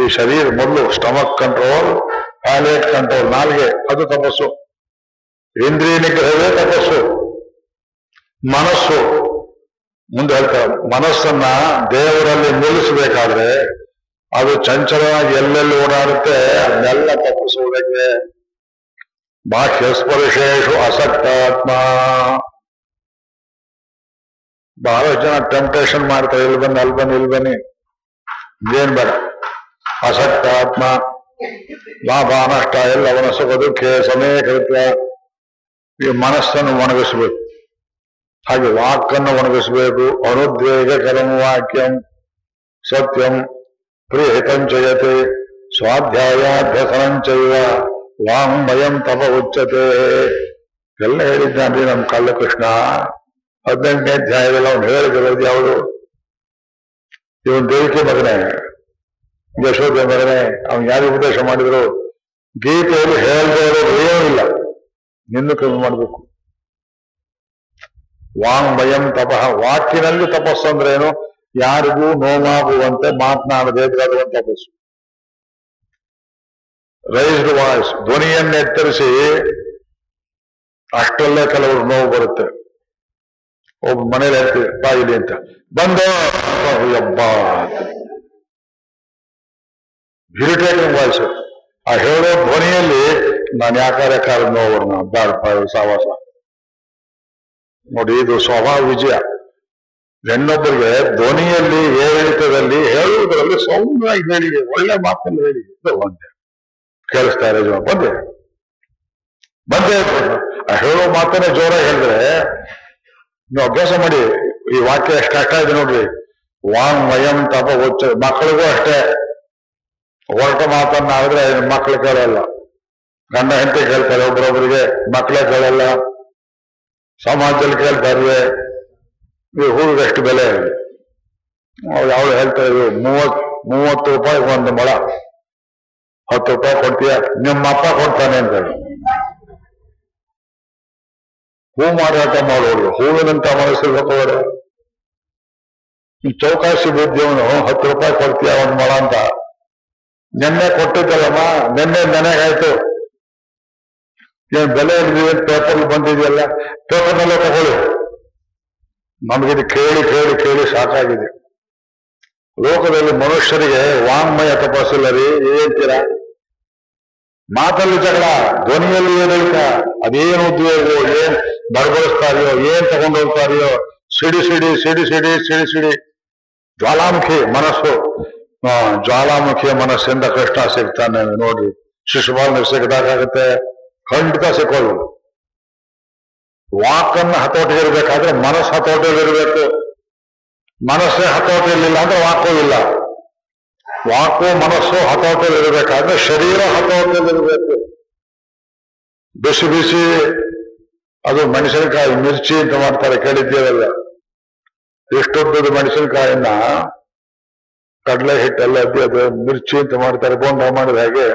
ಈ ಶರೀರ ಮೊದಲು ಸ್ಟಮಕ್ ಕಂಟ್ರೋಲ್ ಪ್ಯಾಲೇಟ್ ಕಂಟ್ರೋಲ್ ನಾಲ್ಗೆ, ಅದು ತಪಸ್ಸು. ಇಂದ್ರಿಯ ನಿಗ್ರಹವೇ ತಪಸ್ಸು. ಮನಸ್ಸು. ಮುಂದೆ ಹೇಳ್ತಾರೆ, ಮನಸ್ಸನ್ನ ದೇವರಲ್ಲಿ ನಿಲ್ಲಿಸಬೇಕಾದ್ರೆ ಅದು ಚಂಚಲವಾಗಿ ಎಲ್ಲೆಲ್ಲಿ ಓಡಾಡುತ್ತೆ, ಅದನ್ನೆಲ್ಲ ತಪ್ಪಿಸುವುದಕ್ಕೆ ಬಾಹ್ಯ ಸ್ಪರ್ಶೇಶು ಅಸಕ್ತಾತ್ಮ. ಬಹಳ ಜನ ಟೆಂಪ್ಟೇಷನ್ ಮಾಡ್ತಾರೆ, ಇಲ್ಲಿ ಬನ್ನಿ, ಅಲ್ಲಿ ಬನ್ನಿ, ಇಲ್ಲಿ ಬನ್ನಿ. ಏನ್ ಬೇಡ. ಅಸಕ್ತಾತ್ಮ, ಲಾಭ, ನಷ್ಟ ಎಲ್ಲ ಸುಖ, ದುಃಖ ಸಮಯ ಕೃತ್ಯ ಈ ಮನಸ್ಸನ್ನು ಒಣಗಿಸಬೇಕು. ಹಾಗೆ ವಾಕನ್ನು ಒಣಗಿಸಬೇಕು. ಅನುದ್ವೇಗ ವಾಕ್ಯಂ ಸತ್ಯಂ ಪ್ರಿಯಹಿತಂಚಯತೆ ಸ್ವಾಧ್ಯಾಯಾಭ್ಯಸನಂಚೈವ ವಾಂಬಯಂ ತಪ ಉಚ್ಚತೆ ಎಲ್ಲ ಹೇಳಿದ್ದಾನೆ ನಮ್ಮ ಕಳ್ಳಕೃಷ್ಣ. ಹದಿನೆಂಟನೇ ಅಧ್ಯಾಯದಲ್ಲಿ ಅವನು ಹೇಳಿದಿರೋದು ಯಾವುದು? ಇವನು ದೇವಿಕೆ ಮಗನೇ ಯಶೋಧ ಮಗನೇ, ಅವನು ಯಾರು ಉಪದೇಶ ಮಾಡಿದ್ರು? ಗೀತೆಯಲ್ಲಿ ಹೇಳದೇ ಇರೋದು ಏನೂ ಇಲ್ಲ. ನಿನ್ನ ಕಮ್ಮಿ ಮಾಡಬೇಕು. ವಾಂಗ್ಮಯಂ ತಪಃ. ವಾಕಿನಲ್ಲಿ ತಪಸ್ಸು ಅಂದ್ರೇನು ಯಾರಿಗೂ ನೋವಾಗುವಂತೆ ಮಾತನಾಡದೆ ಇದ್ರೆ ತಪಸ್ಸು. ರೈಸ್ಡ್ ವಾಯ್ಸ್ ಧ್ವನಿಯನ್ನು ಎತ್ತರಿಸಿ ಅಷ್ಟರಲ್ಲೇ ಕೆಲವರು ನೋವು ಬರುತ್ತೆ. ಒಬ್ಬ ಮನೇಲಿ ಹೇಳ್ತೀವಿ ಬಾಯಿಲಿ ಅಂತ. ಬಂದು ಇರಿಟೇಟಿಂಗ್ ವಾಯ್ಸ್ ಆ ಹೇಳೋ ಧ್ವನಿಯಲ್ಲಿ ನಾನು ಯಾಕಾರ ಕಾಲ ನೋವು ಬ್ಯಾಡ ಸಾವಾಸ. ನೋಡಿ, ಇದು ಸ್ವಭಾವ ವಿಜಯ. ಹೆಣ್ಣೊಬ್ಬರಿಗೆ ಧ್ವನಿಯಲ್ಲಿ, ಏರಿಳಿತದಲ್ಲಿ ಹೇಳುವುದರಲ್ಲಿ ಸೌಮ್ಯವಾಗಿ ಹೇಳಿದೆ, ಒಳ್ಳೆ ಮಾತಲ್ಲಿ ಹೇಳಿದೆ. ಇದು ಒಂದೇ. ಕೇಳಿಸ್ತಾ ಇರೋ ಜೀವ ಬಂದೆ. ಬಂದೆ ಹೇಳೋ ಮಾತನ್ನೇ ಜೋರಾಗಿ ಹೇಳಿದ್ರೆ, ನೀವು ಅಭ್ಯಾಸ ಮಾಡಿ, ಈ ವಾಕ್ಯ ಎಷ್ಟು ಕಷ್ಟ ಇದೆ ನೋಡ್ರಿ ವಾಂಗ್ ವಯಂ ತಪ ಒಚ್ಚ ಮಕ್ಕಳಿಗೂ ಅಷ್ಟೇ. ಹೊರಟ ಮಾತನ್ನ ಆದ್ರೆ ಮಕ್ಕಳು ಕೇಳಲ್ಲ. ಗಂಡ ಹೆಂಡತಿ ಕೇಳ್ತಾರೆ, ಒಬ್ರೊಬ್ರಿಗೆ ಮಕ್ಕಳೇ ಕೇಳಲ್ಲ. ಸಮಾಜದಲ್ಲಿ ಕೇಳ್ತಾ ಈ ನೀವು ಹೂವಿಗಷ್ಟು ಬೆಲೆ ಅವಳು ಹೇಳ್ತಾ ಇದ್ರು ಮೂವತ್, ಮೂವತ್ತು ರೂಪಾಯಿ ಒಂದು ಮೊಳ. ಹತ್ತು ರೂಪಾಯಿ ಕೊಡ್ತೀಯ? ನಿಮ್ಮ ಅಪ್ಪ ಕೊಡ್ತಾನೆ ಅಂತ ಹೇಳಿ. ಹೂ ಮಾರಾಟ ಮಾಡೋರು, ಹೂವಿನಂತ ಮನಸ್ಸಿಗೆ ಹೋಗೋರು ಈ ಚೌಕಾಸಿ ಬುದ್ಧಿಯವನು, ಹತ್ತು ರೂಪಾಯಿ ಕೊಡ್ತೀಯ ಒಂದು ಮೊಳ ಅಂತ? ನಿನ್ನೆ ಕೊಟ್ಟಿದ್ದಲ್ಲಮ್ಮ, ನಿನ್ನೆ ನೆನೆಗಾಯ್ತು. ಏನ್ ಬೆಲೆ ಹಿಡಿದಿದೆ ಪೇಪರ್ ಬಂದಿದೆಯಲ್ಲ? ಪೇಪರ್ನಲ್ಲೇ ತಗೊಳ್ಳಿ. ನಮಗಿದು ಕೇಳಿ ಕೇಳಿ ಕೇಳಿ ಸಾಕಾಗಿದೆ ಲೋಕದಲ್ಲಿ ಮನುಷ್ಯರಿಗೆ ವಾಂಗ್ಮಯ ತಪಾಸಿಲ್ಲ ರೀ ಹೇಳ್ತೀರಾ ಮಾತಲ್ಲಿ ಜಗಳ, ಧ್ವನಿಯಲ್ಲಿ ಏನೈತ ಅದೇನು ಉದ್ಯೋಗ ಏನ್ ಬಡಬಡಿಸ್ತಾರೆಯೋ ಏನ್ ತಗೊಂಡು ಹೋಗ್ತಾರೆಯೋ, ಸಿಡಿ ಸಿಡಿ ಸಿಡಿ ಸಿಡಿ ಸಿಡಿ ಸಿಡಿ. ಜ್ವಾಲಾಮುಖಿ ಮನಸ್ಸು. ಜ್ವಾಲಾಮುಖಿಯ ಮನಸ್ಸಿಂದ ಕೃಷ್ಣ ಸಿಗ್ತಾನೆ ನೋಡ್ರಿ ಶಿಶುಪಾಲನೆ ಸಿಗದಾಗತ್ತೆ ಖಂಡಿತ ಸಿಕ್ಕೋದು. ವಾಕನ್ನ ಹತೋಟಿಗಿರಬೇಕಾದ್ರೆ ಮನಸ್ಸು ಹತೋಟಿಯಲ್ಲಿರಬೇಕು. ಮನಸ್ಸೇ ಹತೋಟಿಯಲ್ಲಿಲ್ಲ ಅಂದ್ರೆ ವಾಕು ಇಲ್ಲ. ವಾಕು ಮನಸ್ಸು ಹತೋಟಿಯಲ್ಲಿರ್ಬೇಕಾದ್ರೆ ಶರೀರ ಹತೋಟಿಯಲ್ಲಿರ್ಬೇಕು. ಬಿಸಿ ಬಿಸಿ ಅದು ಮೆಣಸಿನಕಾಯಿ ಮಿರ್ಚಿ ಅಂತ ಮಾಡ್ತಾರೆ ಕೇಳಿದ್ದೇವಲ್ಲ ಎಷ್ಟೊಂದು ಮೆಣಸಿನಕಾಯಿನ ಕಡಲೆ ಹಿಟ್ಟೆಲ್ಲ ಅದು ಮಿರ್ಚಿ ಅಂತ ಮಾಡ್ತಾರೆ, ಬೋಂಡ ಮಾಡಿದ ಹಾಗೆ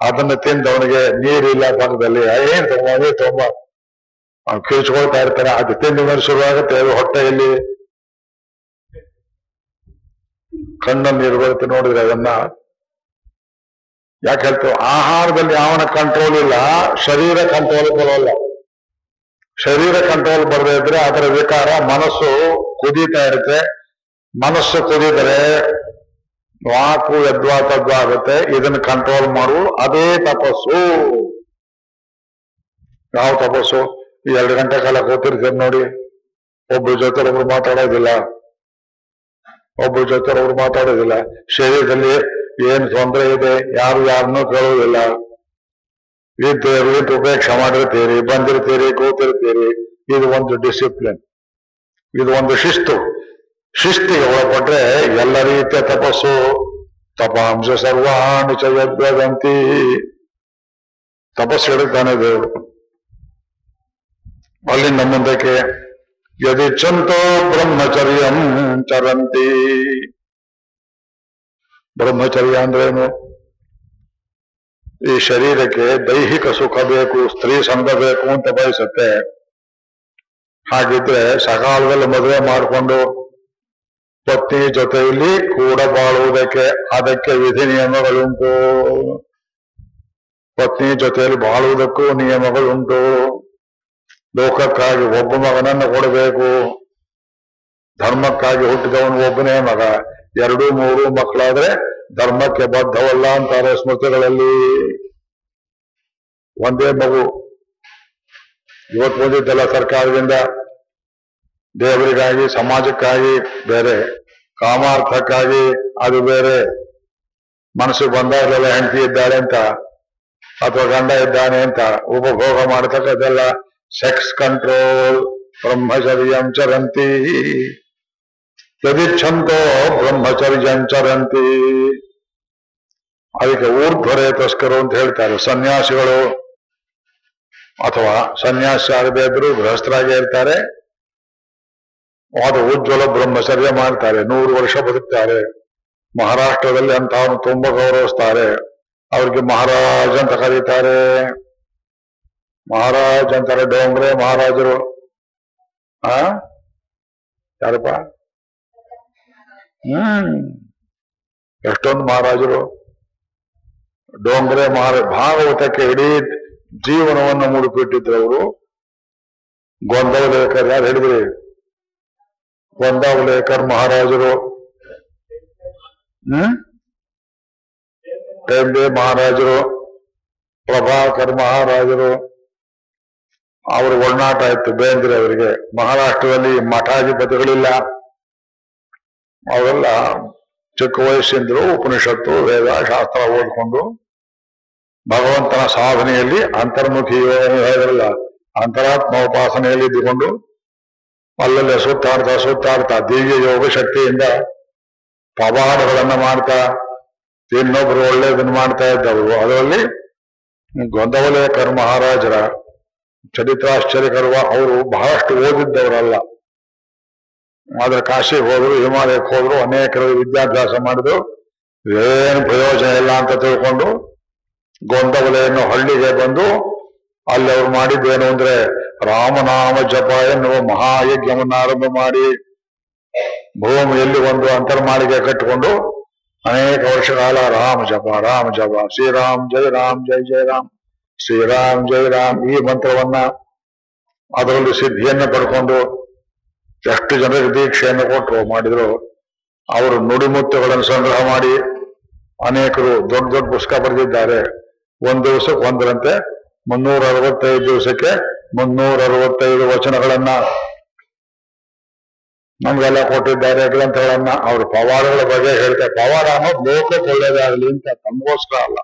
ಅದನ್ನ ತಿಂದು ಅವನಿಗೆ ನೀರಿಲ್ಲ ಭಾಗದಲ್ಲಿ ಏನ್ ತಗೊಂಬ ಅದೇ ತಗೊಂಬ ಅವ್ನು ಇರ್ತಾನೆ. ಅದು ತಿಂದು ಮೇಲೆ ಶುರುವಾಗುತ್ತೆ ಹೊಟ್ಟೆಯಲ್ಲಿ ಕಣ್ಣಲ್ಲಿ ನೀರು ಬರುತ್ತೆ ನೋಡಿದ್ರೆ ಅದನ್ನ. ಯಾಕೆ ಹೇಳ್ತೇವೆ ಆಹಾರದಲ್ಲಿ ಯಾವನ ಕಂಟ್ರೋಲ್ ಇಲ್ಲ, ಶರೀರ ಕಂಟ್ರೋಲ್ ಬರೋಲ್ಲ. ಶರೀರ ಕಂಟ್ರೋಲ್ ಬರದೇ ಇದ್ರೆ ಅದರ ವಿಕಾರ ಮನಸ್ಸು ಕುದೀತಾ ಇರುತ್ತೆ. ಮನಸ್ಸು ಕುದಿದರೆ ವಾಕು ಯದ್ವಾ ಆಗುತ್ತೆ ಇದನ್ನು ಕಂಟ್ರೋಲ್ ಮಾಡು, ಅದೇ ತಪಸ್ಸು. ಯಾವ ತಪಸ್ಸು? ಎರಡು ಗಂಟೆ ಕಾಲ ಕೂತಿರ್ತೀರಿ ನೋಡಿ. ಒಬ್ಬ ಜೊತೆ ಒಬ್ರು ಮಾತಾಡೋದಿಲ್ಲ. ಒಬ್ಬ ಜೊತೆ ಒಬ್ರು ಮಾತಾಡೋದಿಲ್ಲ. ಶರೀರದಲ್ಲಿ ಏನ್ ತೊಂದರೆ ಇದೆ, ಯಾರು ಯಾರನ್ನು ಕೇಳೋದಿಲ್ಲ. ಇದ್ದೀರಿ, ಉಪೇಕ್ಷೆ ಮಾಡಿರ್ತೀರಿ, ಬಂದಿರ್ತೀರಿ, ಕೂತಿರ್ತೀರಿ. ಇದು ಒಂದು ಡಿಸಿಪ್ಲಿನ್ ಇದು ಒಂದು ಶಿಸ್ತು. ಶಿಸ್ತಿಗೆ ಒಳಪಟ್ರೆ ಎಲ್ಲ ರೀತಿಯ ತಪಸ್ಸು. ತಪಾಂಶ ಸರ್ವಾಣಿ ಚ ಯದ್ವದಂತಿ ತಪಸ್ಸು ಹೇಳ್ತಾನೆ ದೇವರು. ಅಲ್ಲಿಂದ ಮುಂದಕ್ಕೆ ಯದಿಚ್ಛಂತೋ ಬ್ರಹ್ಮಚರ್ಯಂ ಚರಂತಿ. ಬ್ರಹ್ಮಚರ್ಯ ಅಂದ್ರೇನು? ಈ ಶರೀರಕ್ಕೆ ದೈಹಿಕ ಸುಖ ಬೇಕು, ಸ್ತ್ರೀ ಸಂಘ ಬೇಕು ಅಂತ ಬಯಸುತ್ತೆ. ಹಾಗಿದ್ರೆ ಸಕಾಲದಲ್ಲಿ ಮದುವೆ ಮಾಡಿಕೊಂಡು ಪತ್ನಿ ಜೊತೆಯಲ್ಲಿ ಕೂಡ ಬಾಳುವುದಕ್ಕೆ, ಅದಕ್ಕೆ ವಿಧಿ ನಿಯಮಗಳುಂಟು. ಪತ್ನಿ ಜೊತೆಯಲ್ಲಿ ಬಾಳುವುದಕ್ಕೂ ನಿಯಮಗಳುಂಟು. ಲೋಕಕ್ಕಾಗಿ ಒಬ್ಬ ಮಗನನ್ನು ಕೊಡಬೇಕು. ಧರ್ಮಕ್ಕಾಗಿ ಹುಟ್ಟಿದವನು ಒಬ್ಬನೇ ಮಗ. ಎರಡು ಮೂರು ಮಕ್ಕಳಾದ್ರೆ ಧರ್ಮಕ್ಕೆ ಬದ್ಧವಲ್ಲ ಅಂತಾರೆ ಸ್ಮೃತಿಗಳಲ್ಲಿ. ಒಂದೇ ಮಗು. ಇವತ್ತು ಬಂದಿದ್ದಲ್ಲ ಸರ್ಕಾರದಿಂದ ದೇವರಿಗಾಗಿ, ಸಮಾಜಕ್ಕಾಗಿ ಬೇರೆ, ಕಾಮಾರ್ಥಕ್ಕಾಗಿ ಅದು ಬೇರೆ. ಮನಸ್ಸು ಬಂದಾಗಲೆಲ್ಲ ಹೆಂಡತಿ ಇದ್ದಾಳೆ ಅಂತ, ಅಥವಾ ಗಂಡ ಇದ್ದಾನೆ ಅಂತ ಉಪಭೋಗ ಮಾಡತಕ್ಕದೆಲ್ಲ ಸೆಕ್ಸ್ ಕಂಟ್ರೋಲ್, ಬ್ರಹ್ಮಚರ್ಯಂ ಚರಂತಿ. ಯದಿಚ್ಛಂತೋ ಬ್ರಹ್ಮಚರ್ಯಂ ಚರಂತಿ. ಅದಕ್ಕೆ ಊರ್ಧ್ವರೇತಸ್ಕರು ಅಂತ ಹೇಳ್ತಾರೆ. ಸನ್ಯಾಸಿಗಳು ಅಥವಾ ಸನ್ಯಾಸಿ ಆಗದೇ ಇದ್ರು ಗೃಹಸ್ಥರಾಗಿ ಇರ್ತಾರೆ. ಅದು ಉಜ್ವಲ ಬ್ರಹ್ಮಚರ್ಯ ಮಾಡ್ತಾರೆ, ನೂರು ವರ್ಷ ಬದುಕ್ತಾರೆ, ಮಹಾರಾಷ್ಟ್ರದಲ್ಲಿ ಅಂತ ಅವನು ತುಂಬಾ ಗೌರವಿಸ್ತಾರೆ, ಅವ್ರಿಗೆ ಮಹಾರಾಜ ಅಂತ ಕರೀತಾರೆ. ಮಹಾರಾಜ ಅಂತಾರೆ ಡೋಂಗ್ರೆ, ಮಹಾರಾಜರು. ಆ? ಯಾರಪ್ಪ? ಹ್ಮ್. ಎಷ್ಟೊಂದು ಮಹಾರಾಜರು. ಡೋಂಗ್ರೆ, ಮಹಾರ, ಭಾಗವತಕ್ಕೆ ಇಡೀ ಜೀವನವನ್ನು ಮುಡುಪಿಟ್ಟಿದ್ರು ಅವರು. ಗೊಂದಲ ಯಾರು ಹೇಳಿದ್ರಿ? ಗೊಂದಾವಲೇಕರ್ ಮಹಾರಾಜರು. ಹ್ಮ್? ಮಹಾರಾಜರು ಪ್ರಭಾಕರ್ ಮಹಾರಾಜರು. ಅವರು ಒಳನಾಟ ಇತ್ತು ಬೇಂದ್ರೆ ಅವರಿಗೆ. ಮಹಾರಾಷ್ಟ್ರದಲ್ಲಿ ಮಠಾಧಿಪತಿಗಳಿಲ್ಲ ಅವರೆಲ್ಲ ಚಿಕ್ಕ ವಯಸ್ಸಿಂದರು ಉಪನಿಷತ್ತು ವೇದ ಶಾಸ್ತ್ರ ಓದ್ಕೊಂಡು ಭಗವಂತನ ಸಾಧನೆಯಲ್ಲಿ ಅಂತರ್ಮುಖಿ ಹೇಳಿದ್ರಲ್ಲ ಅಂತರಾತ್ಮ ಉಪಾಸನೆಯಲ್ಲಿ ಇದ್ದುಕೊಂಡು ಅಲ್ಲಲ್ಲೇ ಸುತ್ತಾಡ್ತಾ ಸುತ್ತಾಡ್ತಾ ದಿವ್ಯ ಯೋಗ ಶಕ್ತಿಯಿಂದ ಪವಾಡಗಳನ್ನ ಮಾಡ್ತಾ, ಇನ್ನೊಬ್ರು ಒಳ್ಳೇದನ್ನ ಮಾಡ್ತಾ ಇದ್ದವರು. ಅದರಲ್ಲಿ ಗೊಂದವಲೇಕರ್ ಮಹಾರಾಜರ ಚರಿತ್ರಾಶ್ಚರ್ಯಕರುವ ಅವರು ಬಹಳಷ್ಟು ಓದಿದ್ದವರಲ್ಲ. ಆದ್ರೆ ಕಾಶಿಗೆ ಹೋದ್ರು, ಹಿಮಾಲಯಕ್ಕೆ ಹೋದ್ರು, ಅನೇಕರು ವಿದ್ಯಾಭ್ಯಾಸ ಮಾಡಿದ್ರು. ಏನು ಪ್ರಯೋಜನ ಇಲ್ಲ ಅಂತ ತಿಳ್ಕೊಂಡು ಗೊಂದವಲೆಯನ್ನು ಹಳ್ಳಿಗೆ ಬಂದು ಅಲ್ಲಿ ಅವ್ರು ಮಾಡಿದ್ದೇನು ಅಂದ್ರೆ ರಾಮನಾಮ ಜಪ ಎನ್ನುವ ಮಹಾಯಜ್ಞವನ್ನು ಆರಂಭ ಮಾಡಿ ಭೂಮಿಯಲ್ಲಿ ಒಂದು ಅಂತರ್ಮಾಳಿಗೆ ಕಟ್ಟಿಕೊಂಡು ಅನೇಕ ವರ್ಷಗಳ ರಾಮ ಜಪ ರಾಮ ಜಪ, ಶ್ರೀರಾಮ್ ಜೈ ರಾಮ್ ಜೈ ಜೈ ರಾಮ್, ಶ್ರೀರಾಮ್ ಜೈ ರಾಮ್ ಈ ಮಂತ್ರವನ್ನ ಅದರಲ್ಲಿ ಸಿದ್ಧಿಯನ್ನು ಪಡ್ಕೊಂಡು ಎಷ್ಟು ಜನರಿಗೆ ದೀಕ್ಷೆಯನ್ನು ಕೊಟ್ಟರು ಮಾಡಿದ್ರು. ಅವರು ನುಡಿಮುತ್ತುಗಳನ್ನು ಸಂಗ್ರಹ ಮಾಡಿ ಅನೇಕರು ದೊಡ್ಡ ದೊಡ್ಡ ಪುಸ್ತಕ ಬರೆದಿದ್ದಾರೆ. ಒಂದು ದಿವಸಕ್ಕೆ ಒಂದರಂತೆ ಮುನ್ನೂರ ಅರವತ್ತೈದು ದಿವಸಕ್ಕೆ ಮುನ್ನೂರ ಅರವತ್ತೈದು ವಚನಗಳನ್ನ ನಮ್ಗೆಲ್ಲ ಕೊಟ್ಟಿದ್ದಾರೆ ಗ್ರಂಥಗಳನ್ನ. ಅವ್ರ ಪವಾಡಗಳ ಬಗ್ಗೆ ಹೇಳ್ತಾರೆ. ಪವಾಡ ಅನ್ನೋದು ಲೋಕಕ್ಕೆ ಒಳ್ಳೇದಾಗಲಿ ಅಂತ ತಮಗೋಸ್ಕರ ಅಲ್ಲ.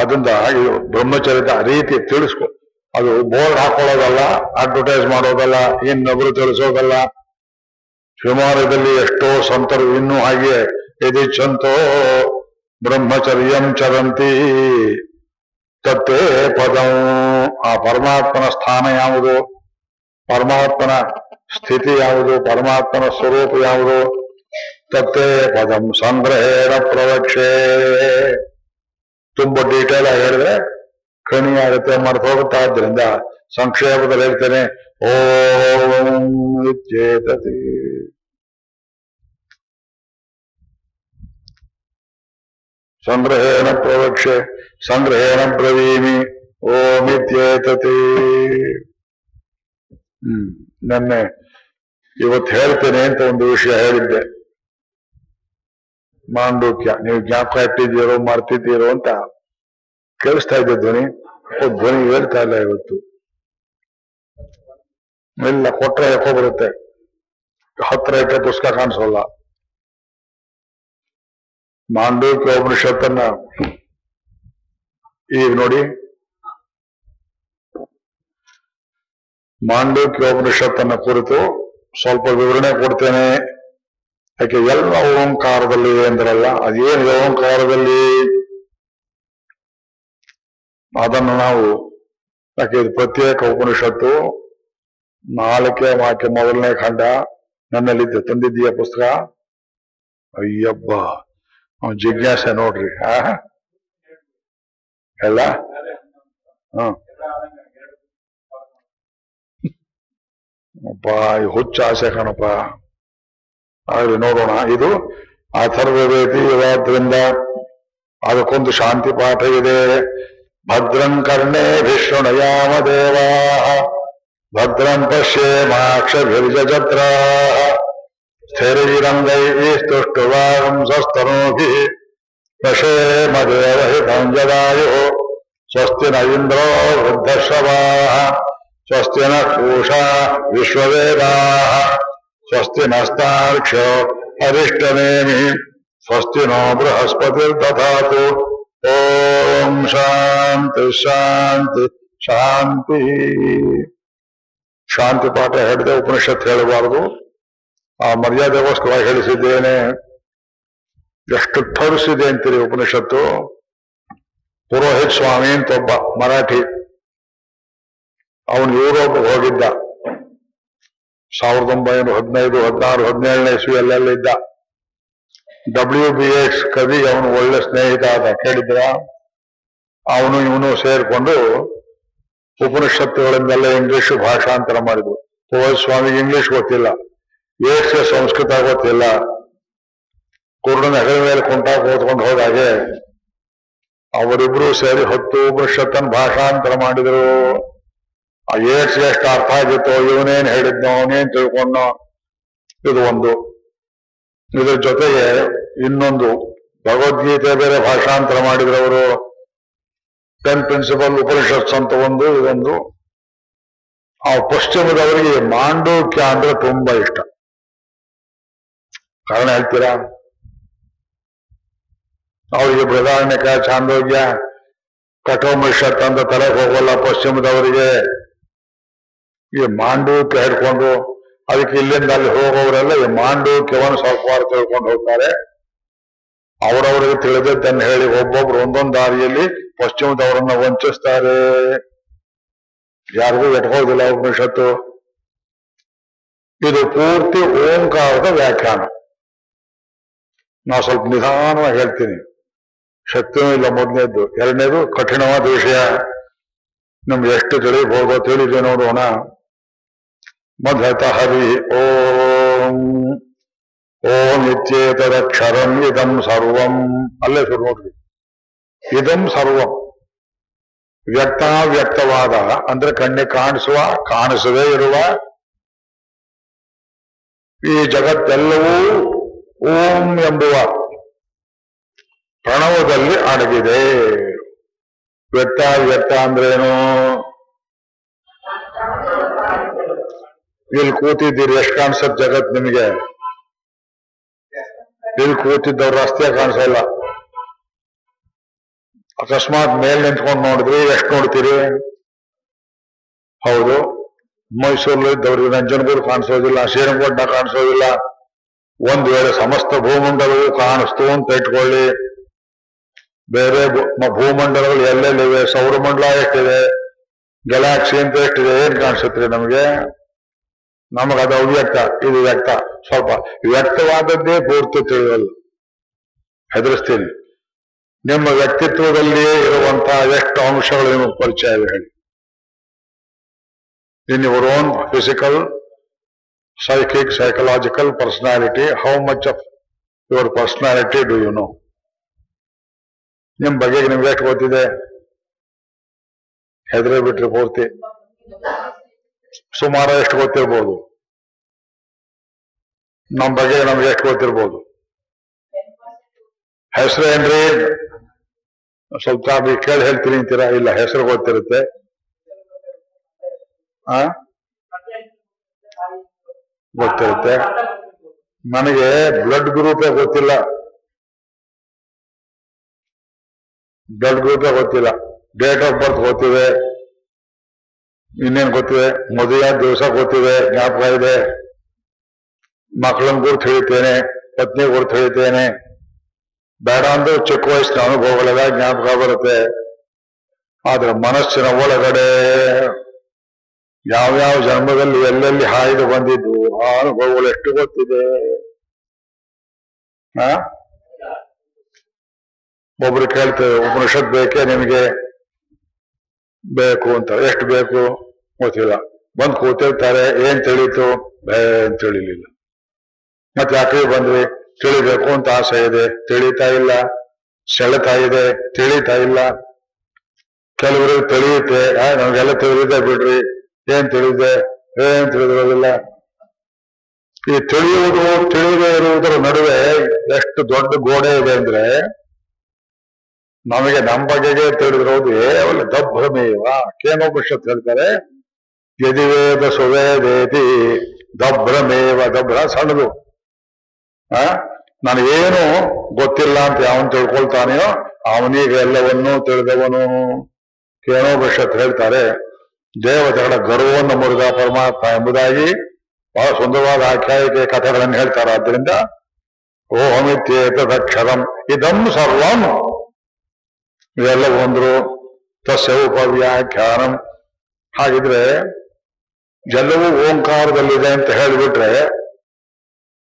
ಅದರಿಂದ ಇದು ಬ್ರಹ್ಮಚರ್ಯದ ರೀತಿ ತಿಳಿಸ್ಕೊ. ಅದು ಬೋರ್ಡ್ ಹಾಕೊಳ್ಳೋದಲ್ಲ ಅಡ್ವರ್ಟೈಸ್ ಮಾಡೋದಲ್ಲ ಇನ್ನೊಬ್ರು ತಿಳಿಸೋದಲ್ಲ. ಶಿವಮಾರದಲ್ಲಿ ಎಷ್ಟೋ ಸಂತರು ಇನ್ನೂ ಹಾಗೆ ಎದಿಚ್ಛಂತೋ ಬ್ರಹ್ಮಚರ್ಯಂ ಚರಂತಿ. ತತ್ತೇ ಪದಂ. ಆ ಪರಮಾತ್ಮನ ಸ್ಥಾನ ಯಾವುದು? ಪರಮಾತ್ಮನ ಸ್ಥಿತಿ ಯಾವುದು? ಪರಮಾತ್ಮನ ಸ್ವರೂಪ ಯಾವುದು? ತತ್ತೇ ಪದಂ. ಸಂಗ್ರಹೇಣ ಪ್ರವಕ್ಷೆ. ತುಂಬಾ ಡೀಟೇಲ್ ಆಗಿ ಹೇಳಿದ್ರೆ ಕಣಿ ಆಗುತ್ತೆ, ಮರ್ತು ಸಂಕ್ಷೇಪದಲ್ಲಿ ಹೇಳ್ತೇನೆ. ಓಂ ಇತ್ಯೇತತಿ ಸಂಗ್ರಹೇಣ ಪ್ರವಕ್ಷೆ, ಸಂಗ್ರಹೇಣ ಬ್ರವೀಮಿ, ಓಂ ಇತ್ಯೇತತಿ. ಹ್ಮ್, ನೆನ್ನೆ ಇವತ್ತು ಹೇಳ್ತೇನೆ ಅಂತ ಒಂದು ವಿಷಯ ಹೇಳಿದ್ದೆ. ಮಾಂಡೂಕ್ಯ, ನೀವು ಜ್ಞಾಪಕ ಇಟ್ಟಿದ್ದೀರೋ ಮಾಡ್ತಿದ್ದೀರೋ ಅಂತ ಕೇಳಿಸ್ತಾ ಇದ್ದೆ ಧ್ವನಿ. ಧ್ವನಿ ಹೇಳ್ತಾ ಇಲ್ಲ ಇವತ್ತು. ಇಲ್ಲ, ಕೊಟ್ರೆ ಯಾಕೋ ಬರುತ್ತೆ. ಹತ್ರ ಇಟ್ಟರೆ ಪುಸ್ತಕ ಕಾಣಿಸೋಲ್ಲ. ಮಾಂಡೂಕ್ಯ ಉಪನಿಷತ್ತನ್ನ ಈಗ ನೋಡಿ. ಮಾಂಡೂಕ್ಯ ಉಪನಿಷತ್ತನ್ನ ಕುರಿತು ಸ್ವಲ್ಪ ವಿವರಣೆ ಕೊಡ್ತೇನೆ. ಯಾಕೆ ಎಲ್ಲ ಓಂಕಾರದಲ್ಲಿ ಅಂದ್ರಲ್ಲ ಅದೇನು ಓಂಕಾರದಲ್ಲಿ? ಅದನ್ನು ನಾವು ಯಾಕೆ ಇದು ಪ್ರತ್ಯೇಕ ಉಪನಿಷತ್ತು? ನಾಲ್ಕೇ ವಾಕ್ಯ ಮೊದಲನೇ ಖಂಡ ನನ್ನಲ್ಲಿದ್ದೆ ತಂದಿದ್ದೀಯ ಪುಸ್ತಕ. ಅಯ್ಯಬ್ಬ ಜಿಜ್ಞಾಸೆ ನೋಡ್ರಿ. ಆ? ಎಲ್ಲ? ಈ ಹುಚ್ಚ ಆಸೆ ಕಣಪ್ಪ. ಆಗ್ಲಿ ನೋಡೋಣ. ಇದು ಅಥರ್ವೇದಿ ಇರೋದ್ರಿಂದ ಅದಕ್ಕೊಂದು ಶಾಂತಿ ಪಾಠ ಇದೆ. ಭದ್ರಂ ಕರ್ಣೇ ವಿಷ್ಣುಣಯಾಮ ದೇವಾ ಭದ್ರಂ ಪಶ್ಯೇಮಾಕ್ಷಭಿರ್ಜತ್ರ ಸ್ಥಿರೈರಂಗೈಸ್ತುಷ್ಟುವಾಂಸಸ್ತನೂಭಿ ಪಶೇಮ ದೇವಹಿತಂ ಜದಾಯು ಸ್ವಸ್ತಿ ನ ಇಂದ್ರೋ ವೃದ್ಧಶ್ರವಾಃ ಸ್ವಸ್ತಿ ನ ಕೂಷಾ ವಿಶ್ವವೇದಾಃ ಸ್ವಸ್ತಿ ನಸ್ತಾರ್ಕ್ಷ್ಯೋ ಅರಿಷ್ಟನೇಮಿ ಸ್ವಸ್ತಿ ನೋ ಬೃಹಸ್ಪತಿರ್ದಧಾತು ಓಂ ಶಾಂತಿ ಶಾಂತಿ ಶಾಂತಿ ಶಾಂತಿ ಪಾಠ ಹೇಳಿದೆ ಉಪನಿಷತ್ ಹೇಳಬಾರದು ಆ ಮರ್ಯಾದೆಗೋಸ್ಕರವಾಗಿ ಹೇಳಿಸಿದ್ದೇನೆ. ಎಷ್ಟು ಥರಿಸಿದೆ ಅಂತೀರಿ ಉಪನಿಷತ್ತು? ಪುರೋಹಿತ್ ಸ್ವಾಮಿ ಅಂತ ಒಬ್ಬ ಮರಾಠಿ. ಅವನು ಯುರೋಪ್ ಹೋಗಿದ್ದ. ಸಾವಿರದ ಒಂಬೈನೂರ ಹದಿನೈದು, ಹದಿನಾರು, ಹದಿನೇಳನೇ ಇಸ್ವಿಯಲ್ಲೆಲ್ಲ ಡಬ್ಲ್ಯೂ ಬಿ ಎಸ್ ಕವಿ ಅವನು ಒಳ್ಳೆ ಸ್ನೇಹಿತ ಆದ ಕೇಳಿದ್ರ. ಅವನು ಇವನು ಸೇರ್ಕೊಂಡು ಉಪನಿಷತ್ತುಗಳಿಂದೆಲ್ಲ ಇಂಗ್ಲಿಷ್ ಭಾಷಾಂತರ ಮಾಡಿದ್ರು. ಪುರೋಹಿತ್ ಸ್ವಾಮಿಗೆ ಇಂಗ್ಲಿಷ್ ಗೊತ್ತಿಲ್ಲ. ಏಷ್ಯ ಸಂಸ್ಕೃತ ಗೊತ್ತಿಲ್ಲ ಕುರುಡನ ಹೆಗಲ ಮೇಲೆ ಕುಂಟಾಗ ಓದ್ಕೊಂಡು ಹೋದಾಗೆ ಅವರಿಬ್ರು ಸೇರಿ ಹತ್ತು ಉಪನಿಷತ್ತನ್ನು ಭಾಷಾಂತರ ಮಾಡಿದ್ರು. ಆ ಏಟ್ಸ್ ಎಷ್ಟು ಅರ್ಥ ಆಗಿತ್ತು, ಇವನೇನ್ ಹೇಳಿದ್ನೋ, ಅವನೇನ್ ತಿಳ್ಕೊಂಡೋ ಇದು ಒಂದು. ಇದ್ರ ಜೊತೆಗೆ ಇನ್ನೊಂದು, ಭಗವದ್ಗೀತೆ ಬೇರೆ ಭಾಷಾಂತರ ಮಾಡಿದ್ರು ಅವರು. ಟೆನ್ ಪ್ರಿನ್ಸಿಪಲ್ ಉಪನಿಷತ್ಸ್ ಅಂತ ಒಂದು, ಇದೊಂದು. ಆ ಪಶ್ಚಿಮದವರಿಗೆ ಮಾಂಡೂಕ್ಯ ಅಂದ್ರೆ ತುಂಬಾ ಇಷ್ಟ. ಕಾರಣ ಹೇಳ್ತೀರಾ? ಅವರಿಗೆ ಬೃದಾರಣ್ಯಕ ಚಾಂದೋಗ್ಯ, ಕಠೋಪನಿಷತ್ ತಂದ ತಲೆ ಹೋಗೋಲ್ಲ ಪಶ್ಚಿಮದವರಿಗೆ. ಈ ಮಾಂಡೂಕ್ಯ ಹಿಡ್ಕೊಂಡು ಅದಕ್ಕೆ ಇಲ್ಲಿಂದ ಅಲ್ಲಿ ಹೋಗೋರೆಲ್ಲ ಈ ಮಾಂಡೂಕ್ಯವನ್ನು ವಾರ ತಿಳ್ಕೊಂಡು ಹೋಗ್ತಾರೆ. ಅವರವರಿಗೆ ತಿಳಿದದ್ದನ್ನು ಹೇಳಿ ಒಬ್ಬೊಬ್ರು ಒಂದೊಂದು ದಾರಿಯಲ್ಲಿ ಪಶ್ಚಿಮದವರನ್ನ ವಂಚಿಸ್ತಾರೆ. ಯಾರಿಗೂ ಎಟ್ಕೋದಿಲ್ಲ ಉಪನಿಷತ್ತು. ಇದು ಪೂರ್ತಿ ಓಂಕಾರದ ವ್ಯಾಖ್ಯಾನ. ನಾ ಸ್ವಲ್ಪ ನಿಧಾನವಾಗಿ ಹೇಳ್ತೀನಿ. ಶಕ್ತಿನೂ ಇಲ್ಲ ಮೊದಲನೇದ್ದು. ಎರಡನೇದು ಕಠಿಣವಾದ ವಿಷಯ. ನಮ್ಗೆ ಎಷ್ಟು ತಿಳಿಬೋದೋ ತಿಳಿದೆ ನೋಡೋಣ ಮಧತ ಹರಿ ಓಂ. ಓಂ ಇತ್ಯೇತದಕ್ಷರಂ ಇದಂ ಸರ್ವಂ. ಅಲ್ಲೇ ಶುರು ನೋಡ್ರಿ ಇದಂ ಸರ್ವಂ. ವ್ಯಕ್ತಾವ್ಯಕ್ತವಾದ, ಅಂದ್ರೆ ಕಣ್ಣಿಗೆ ಕಾಣಿಸುವ, ಕಾಣಿಸದೇ ಇರುವ ಈ ಜಗತ್ತೆಲ್ಲವೂ ಓಂ ಎಂಬುವ ಪ್ರಣವದಲ್ಲಿ ಅಡಗಿದೆ. ವ್ಯಕ್ತ ವ್ಯಕ್ತ ಅಂದ್ರೇನು? ಇಲ್ಲಿ ಕೂತಿದ್ದೀರಿ, ಎಷ್ಟು ಕಾಣಿಸತ್ ಜಗತ್ ನಿಮಗೆ? ಇಲ್ಲಿ ಕೂತಿದ್ದವ್ರು ರಸ್ತೆ ಕಾಣಿಸಲ್ಲ ಅಕಸ್ಮಾತ್ ಮೇಲ್ ನಿಂತ್ಕೊಂಡು ನೋಡಿದ್ರಿ ಎಷ್ಟು ನೋಡ್ತೀರಿ? ಹೌದು ಮೈಸೂರಲ್ಲಿ ಇದ್ದವ್ರಿಗೆ ನಂಜನಗೂಡು ಕಾಣಿಸೋದಿಲ್ಲ ಶ್ರೀರಂಗಪಟ್ಟಣ ಕಾಣಿಸೋದಿಲ್ಲ. ಒಂದ್ ವೇಳೆ ಸಮಸ್ತ ಭೂಮಂಡಲವೂ ಕಾಣಿಸ್ತು ಅಂತ ಇಟ್ಕೊಳ್ಳಿ. ಬೇರೆ ಭೂಮಂಡಲಗಳು ಎಲ್ಲೆಲ್ಲಿವೆ? ಸೌರಮಂಡಲ ಎಷ್ಟಿದೆ ಗ್ಯಾಲಾಕ್ಸಿ ಅಂತ ಎಷ್ಟಿದೆ? ಏನ್ ಕಾಣಿಸುತ್ತೆ ನಮಗೆ? ನಮಗದು ಅವ್ಯಕ್ತ, ಇದು ವ್ಯಕ್ತ, ಸ್ವಲ್ಪ. ವ್ಯಕ್ತವಾದದ್ದೇ ಪೂರ್ತಿ ತಿಳಿಯಲ್ಲ ಹೆದರಿಸ್ತೀನಿ. ನಿಮ್ಮ ವ್ಯಕ್ತಿತ್ವದಲ್ಲಿಯೇ ಇರುವಂತಹ ಎಷ್ಟು ಅಂಶಗಳು ನಿಮಗೆ ಪರಿಚಯ ಹೇಳಿ. In your own physical psychic, psychological personality, how much of your personality do you know? ನಿಮ್ ಬಗೆಗೆ ನಿಮ್ಗೆ ಎಷ್ಟು ಗೊತ್ತಿದೆ? ಹೆದರೇ ಬಿಟ್ರೆ ಪೂರ್ತಿ. ಸುಮಾರು ಎಷ್ಟು ಗೊತ್ತಿರ್ಬೋದು? ನಮ್ ಬಗ್ಗೆ ನಮ್ಗೆ ಎಷ್ಟು ಗೊತ್ತಿರ್ಬೋದು? ಹೆಸರು ಏನ್ರಿ? ಸ್ವಲ್ಪ ಕೇಳಿ ಹೇಳ್ತೀನಿ ಅಂತೀರಾ? ಇಲ್ಲ ಹೆಸರು ಗೊತ್ತಿರುತ್ತೆ. ಆ? ಗೊತ್ತಿರುತ್ತೆ. ನನಗೆ ಬ್ಲಡ್ ಗ್ರೂಪೇ ಗೊತ್ತಿಲ್ಲ. ಬ್ಲಡ್ ಗ್ರೂಪೇ ಗೊತ್ತಿಲ್ಲ. ಡೇಟ್ ಆಫ್ ಬರ್ತ್ ಗೊತ್ತಿದೆ. ಇನ್ನೇನು ಗೊತ್ತಿದೆ? ಮದುವೆ ದಿವಸ ಗೊತ್ತಿದೆ. ಜ್ಞಾಪಕ ಇದೆ. ಮಕ್ಕಳನ್ನ ಗುರುತು ಹೇಳ್ತೇನೆ. ಪತ್ನಿ ಗುರುತು ಹೇಳ್ತೇನೆ. ಬೇಡ ಅಂದ್ರೆ ಚಿಕ್ಕ ವಯಸ್ಸಿನ ಅನುಭವಗಳೆಲ್ಲ ಜ್ಞಾಪಕ ಬರುತ್ತೆ. ಆದ್ರೆ ಮನಸ್ಸಿನ ಒಳಗಡೆ ಯಾವ್ಯಾವ ಜನ್ಮದಲ್ಲಿ ಎಲ್ಲೆಲ್ಲಿ ಹಾಯ್ದು ಬಂದಿದ್ದು ಆ ಅನುಭವಗಳು ಎಷ್ಟು ಗೊತ್ತಿದೆ ಆ? ಒಬ್ರು ಕೇಳ್ತೇವೆ ಉಪನಿಷತ್ ಬೇಕೇ ನಿಮಗೆ ಬೇಕು ಅಂತ ಎಷ್ಟು ಬೇಕು ಗೊತ್ತಿಲ್ಲ ಬಂದು ಕೂತಿರ್ತಾರೆ ಏನ್ ತಿಳಿತು ಬೇ ಅಂತ ತಿಳಿಲಿಲ್ಲ ಮತ್ತೆ ಯಾಕೆ ಬಂದ್ವಿ ತಿಳಿಬೇಕು ಅಂತ ಆಸೆ ಇದೆ ತಿಳಿತಾ ಇಲ್ಲ ಸೆಳೆತಾ ಇದೆ ತಿಳಿತಾ ಇಲ್ಲ ಕೆಲವರು ತಿಳಿಯುತ್ತೆ ನಮ್ಗೆಲ್ಲ ತಿಳಿದಿದೆ ಬಿಡ್ರಿ ಏನ್ ತಿಳಿದೆ ಏನ್ ತಿಳಿದಿರೋದಿಲ್ಲ ಈ ತಿಳಿಯುವುದು, ತಿಳಿದೇ ಇರುವುದರ ನಡುವೆ ಎಷ್ಟು ದೊಡ್ಡ ಗೋಡೆ ಇದೆ ಅಂದ್ರೆ ನಮಗೆ ನಮ್ಮ ಬಗೆಗೆ ತಿಳಿದಿರೋದು ಏವಲ್ಲ ದಭ್ರಮೇವ ಕೇನೋಪನಿಷತ್ ಹೇಳ್ತಾರೆ, ಯದಿವೇದ ಸುವೇದೇತಿ ದಭ್ರಮೇವ ದಭ್ರ ಸಣ್ಣದು. ಆ? ನನಗೇನು ಗೊತ್ತಿಲ್ಲ ಅಂತ ಯಾವನ್ ತಿಳ್ಕೊಳ್ತಾನೆಯೋ, ಅವನಿಗೆ ಎಲ್ಲವನ್ನೂ ತಿಳಿದವನು. ಕೇನೋಪನಿಷತ್ ಹೇಳ್ತಾರೆ, ದೇವತೆಗಳ ಗರ್ವವನ್ನು ಮುರಿದ ಪರಮಾತ್ಮ ಎಂಬುದಾಗಿ ಬಹಳ ಸುಂದರವಾದ ಆಖ್ಯಾಯಿಕೆ ಕಥೆಗಳನ್ನು ಹೇಳ್ತಾರೆ. ಆದ್ದರಿಂದ ಓಮಿತ್ಯೇತದಕ್ಷರಂ ಇದಂ ಸರ್ವಂ. ಇವೆಲ್ಲ ಒಂದ್ರು ತಸ್ಯ ಉಪವ್ಯಾಖ್ಯಾನಂ. ಹಾಗಿದ್ರೆ ಎಲ್ಲವೂ ಓಂಕಾರದಲ್ಲಿದೆ ಅಂತ ಹೇಳಿಬಿಟ್ರೆ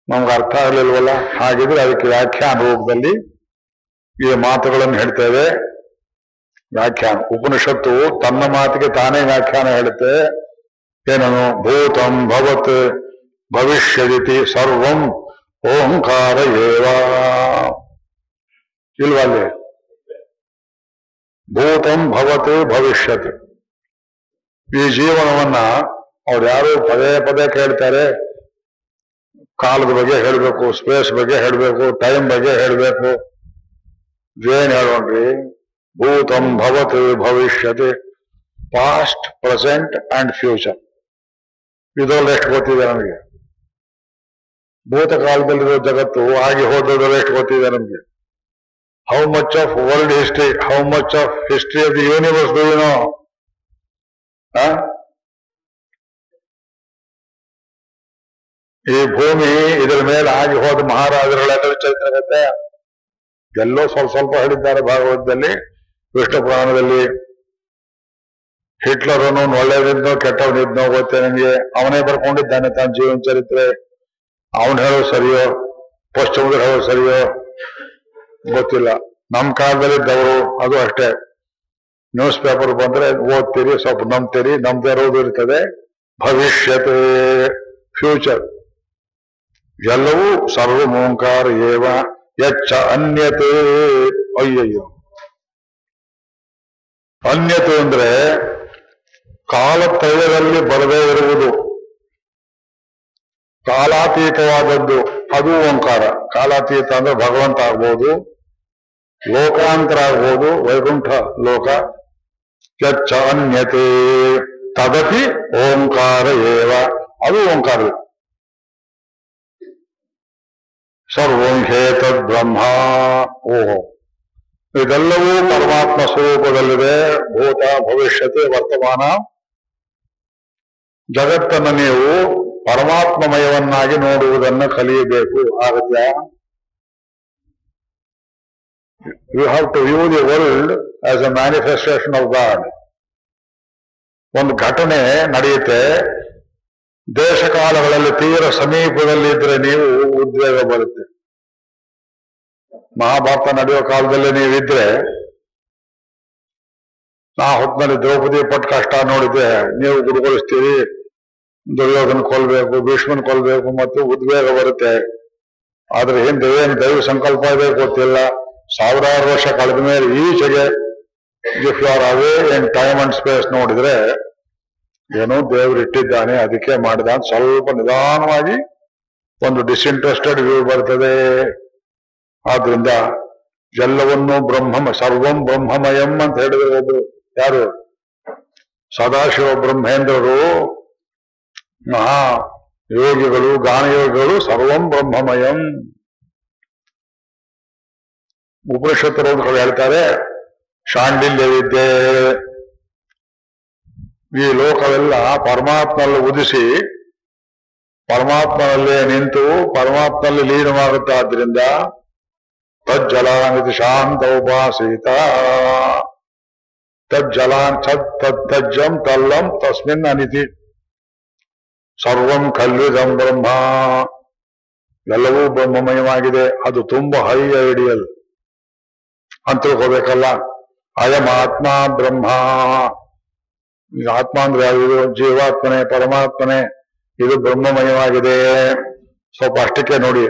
ನಮ್ಗೆ ಅರ್ಥ ಆಗಲಿಲ್ವಲ್ಲ? ಹಾಗಿದ್ರೆ ಅದಕ್ಕೆ ವ್ಯಾಖ್ಯಾನ ರೂಪದಲ್ಲಿ ಈ ಮಾತುಗಳನ್ನು ಹೇಳ್ತೇವೆ. ವ್ಯಾಖ್ಯಾನ ಉಪನಿಷತ್ತು ತನ್ನ ಮಾತಿಗೆ ತಾನೇ ವ್ಯಾಖ್ಯಾನ ಹೇಳುತ್ತೆ. ಏನನು ಭೂತಂ ಭವತ್ ಭವಿಷ್ಯದಿತಿ ಸರ್ವಂ ಓಂಕಾರ ಏವ ಇಲ್ವಲ್ಲಿ ಭೂತಂ ಭವತ್ ಭವಿಷ್ಯತ್ ಈ ಜೀವನವನ್ನ ಅವ್ರು ಯಾರು ಪದೇ ಪದೇ ಕೇಳ್ತಾರೆ. ಕಾಲದ ಬಗ್ಗೆ ಹೇಳ್ಬೇಕು ಸ್ಪೇಸ್ ಬಗ್ಗೆ ಹೇಳ್ಬೇಕು ಟೈಮ್ ಬಗ್ಗೆ ಹೇಳ್ಬೇಕು. ಏನ್ ಹೇಳೋಣ್ರಿ? ಭೂತಂ ಭವತ್, ಭವಿಷ್ಯತ್ ಪಾಸ್ಟ್ ಪ್ರೆಸೆಂಟ್ ಅಂಡ್ ಫ್ಯೂಚರ್ ಇದರಲ್ಲಿ ಎಷ್ಟು ಗೊತ್ತಿದೆ ನಮಗೆ. ಭೂತಕಾಲದಲ್ಲಿರೋ ಜಗತ್ತು ಆಗಿ ಹೋದ ಎಷ್ಟು ಗೊತ್ತಿದೆ ನಮಗೆ. How much of world history how much of history of the universe do ಈ ಭೂಮಿ ಇದರ ಮೇಲೆ ಆಗಿ ಹೋದ ಮಹಾರಾಜರುಗಳೆಲ್ಲರ ಚರಿತ್ರೆ ಕತೆ ಎಲ್ಲೋ ಸ್ವಲ್ಪ ಸ್ವಲ್ಪ ಹೇಳಿದ್ದಾರೆ ಭಾಗವತದಲ್ಲಿ ವಿಷ್ಣು ಪುರಾಣದಲ್ಲಿ. ಹಿಟ್ಲರ್ ಅನ್ನು ಒಳ್ಳೆಯದಿದ್ನೋ ಕೆಟ್ಟವನಿದ್ನೋ ಗೊತ್ತೇ ನನಗೆ ಅವನೇ ಬರ್ಕೊಂಡಿದ್ದಾನೆ ತನ್ನ ಜೀವನ ಚರಿತ್ರೆ. ಅವನು ಹೇಳೋ ಸರಿಯೋ ಪಶ್ಚಿಮದ ಹೇಳೋ ಸರಿಯೋ, ಗೊತ್ತಿಲ್ಲ. ನಮ್ಮ ಕಾಲದಲ್ಲಿದ್ದವರು ಅದು ಅಷ್ಟೇ. ನ್ಯೂಸ್ ಪೇಪರ್ ಬಂದ್ರೆ ಓದ್ತೀರಿ, ಸ್ವಲ್ಪ ನಂಬ್ತೀರಿ ನಮ್ದೇ ಇರೋದು ಇರ್ತದೆ. ಭವಿಷ್ಯತೆ ಫ್ಯೂಚರ್ ಎಲ್ಲವೂ ಸರ್ವಮೋಂಕಾರ ಏವ ಯಚ್ಛ ಅನ್ಯತೆ. ಅಯ್ಯಯ್ಯೋ. ಅನ್ಯತೆ ಅಂದ್ರೆ ಕಾಲತ್ರಯದಲ್ಲಿ ಬರದೇ ಇರುವುದು. ಕಾಲಾತೀತವಾದದ್ದು, ಅದು ಓಂಕಾರ. ಕಾಲಾತೀತ ಅಂದ್ರೆ ಭಗವಂತ ಆಗ್ಬೋದು ಲೋಕಾಂತರ ಆಗ್ಬೋದು ವೈಕುಂಠ ಲೋಕ ಅನ್ಯತೆ. ತದಪಿ ಓಂಕಾರ ಏವ. ಅದು ಓಂಕಾರ. ಸರ್ವಂ ಹೇತದ್ ಬ್ರಹ್ಮ. ಓಹೋ. ಇದೆಲ್ಲವೂ ಪರಮಾತ್ಮ ಸ್ವರೂಪದಲ್ಲಿದೆ. ಭೂತ ಭವಿಷ್ಯತೆ, ವರ್ತಮಾನ. ಜಗತ್ತನ್ನು ನೀವು ಪರಮಾತ್ಮಮಯವನ್ನಾಗಿ ನೋಡುವುದನ್ನು ಕಲಿಯಬೇಕು. ಆಗತ್ಯ you have to view the world as a manifestation of God ಒಂದು ಘಟನೆ ನಡೆಯುತ್ತೆ. ದೇಶಕಾಲಗಳಲ್ಲಿ ಸಮೀಪದಲ್ಲಿ ಇದ್ರೆ ನೀವು ಉದ್ವೇಗ ಬರುತ್ತೆ. ಮಹಾಭಾರತ ನಡೆಯೋ ಕಾಲದಲ್ಲಿ ನೀವಿದ್ರೆ ನಾ ಹೊತ್ತಿನಲ್ಲಿ ದ್ರೌಪದಿ ಪಟ್ಟು ಕಷ್ಟ ನೋಡಿದ್ದೆ ನೀವು ಗುರುಗೊಳಿಸ್ತೀರಿ ದುರ್ಯೋಧನ ಕೊಲ್ಬೇಕು, ಭೀಷ್ಮನ್ ಕೊಲ್ಬೇಕು, ಮತ್ತು ಉದ್ವೇಗ ಬರುತ್ತೆ. ಆದ್ರೆ ಹಿಂದೆ ಏನ್ ದೈವ ಸಂಕಲ್ಪ ಇದೆ ಗೊತ್ತಿಲ್ಲ. ಸಾವಿರಾರು ವರ್ಷ ಕಳೆದ ಮೇಲೆ ಈಚೆಗೆ if you are away in time and space ನೋಡಿದ್ರೆ, ಏನೋ ದೇವರು ಇಟ್ಟಿದ್ದಾನೆ, ಅದಕ್ಕೆ ಮಾಡಿದ ಅಂತ ಸ್ವಲ್ಪ ನಿಧಾನವಾಗಿ ಒಂದು ಡಿಸ್ಇಂಟ್ರೆಸ್ಟೆಡ್ ವ್ಯೂ ಬರ್ತದೆ. ಆದ್ರಿಂದ ಎಲ್ಲವನ್ನೂ ಬ್ರಹ್ಮ ಸರ್ವಂ ಬ್ರಹ್ಮಮಯಂ ಅಂತ ಹೇಳಿದ್ರು ಒಬ್ರು. ಯಾರು? ಸದಾಶಿವ ಬ್ರಹ್ಮೇಂದ್ರರು ಮಹಾ ಯೋಗಿಗಳು ಗಾನಯೋಗಿಗಳು, ಸರ್ವಂ ಬ್ರಹ್ಮಮಯಂ. ಉಪನಿಷತ್ತರು ಹೇಳ್ತಾರೆ ಶಾಂಡಿಲ್ಯ ವಿದ್ಯೆ ಈ ಲೋಕವೆಲ್ಲ ಪರಮಾತ್ಮನಲ್ಲಿ ಉದಿಸಿ, ಪರಮಾತ್ಮನಲ್ಲೇ ನಿಂತು ಪರಮಾತ್ಮನಲ್ಲಿ ಲೀನವಾಗುತ್ತಾದ್ರಿಂದ ತಜ್ಜಲಾನಿತಿ ಶಾಂತ ಉಪಾಸೀತ ತಜ್ಜಲಾನ್ ತದ್ ತಜ್ಜಂ ತಲ್ಲಂ ತಸ್ಮಿನ್ ಅನಿತಿ ಸರ್ವಂ ಕಲ್ವಿದಂ ಬ್ರಹ್ಮ ಎಲ್ಲವೂ ಬ್ರಹ್ಮಮಯವಾಗಿದೆ, ಅದು ತುಂಬಾ ಹೈ ಐಡಿಯಲ್ ಅಂತ ತಿಳ್ಕೋಬೇಕಲ್ಲ ಅಯಂ ಆತ್ಮ ಬ್ರಹ್ಮ. ಆತ್ಮ ಅಂದ್ರೆ ಯಾವುದು? ಜೀವಾತ್ಮನೆ, ಪರಮಾತ್ಮನೆ, ಇದು ಬ್ರಹ್ಮಮಯವಾಗಿದೆ. ಸ್ವಲ್ಪ ಅಷ್ಟಕ್ಕೆ ನೋಡಿ.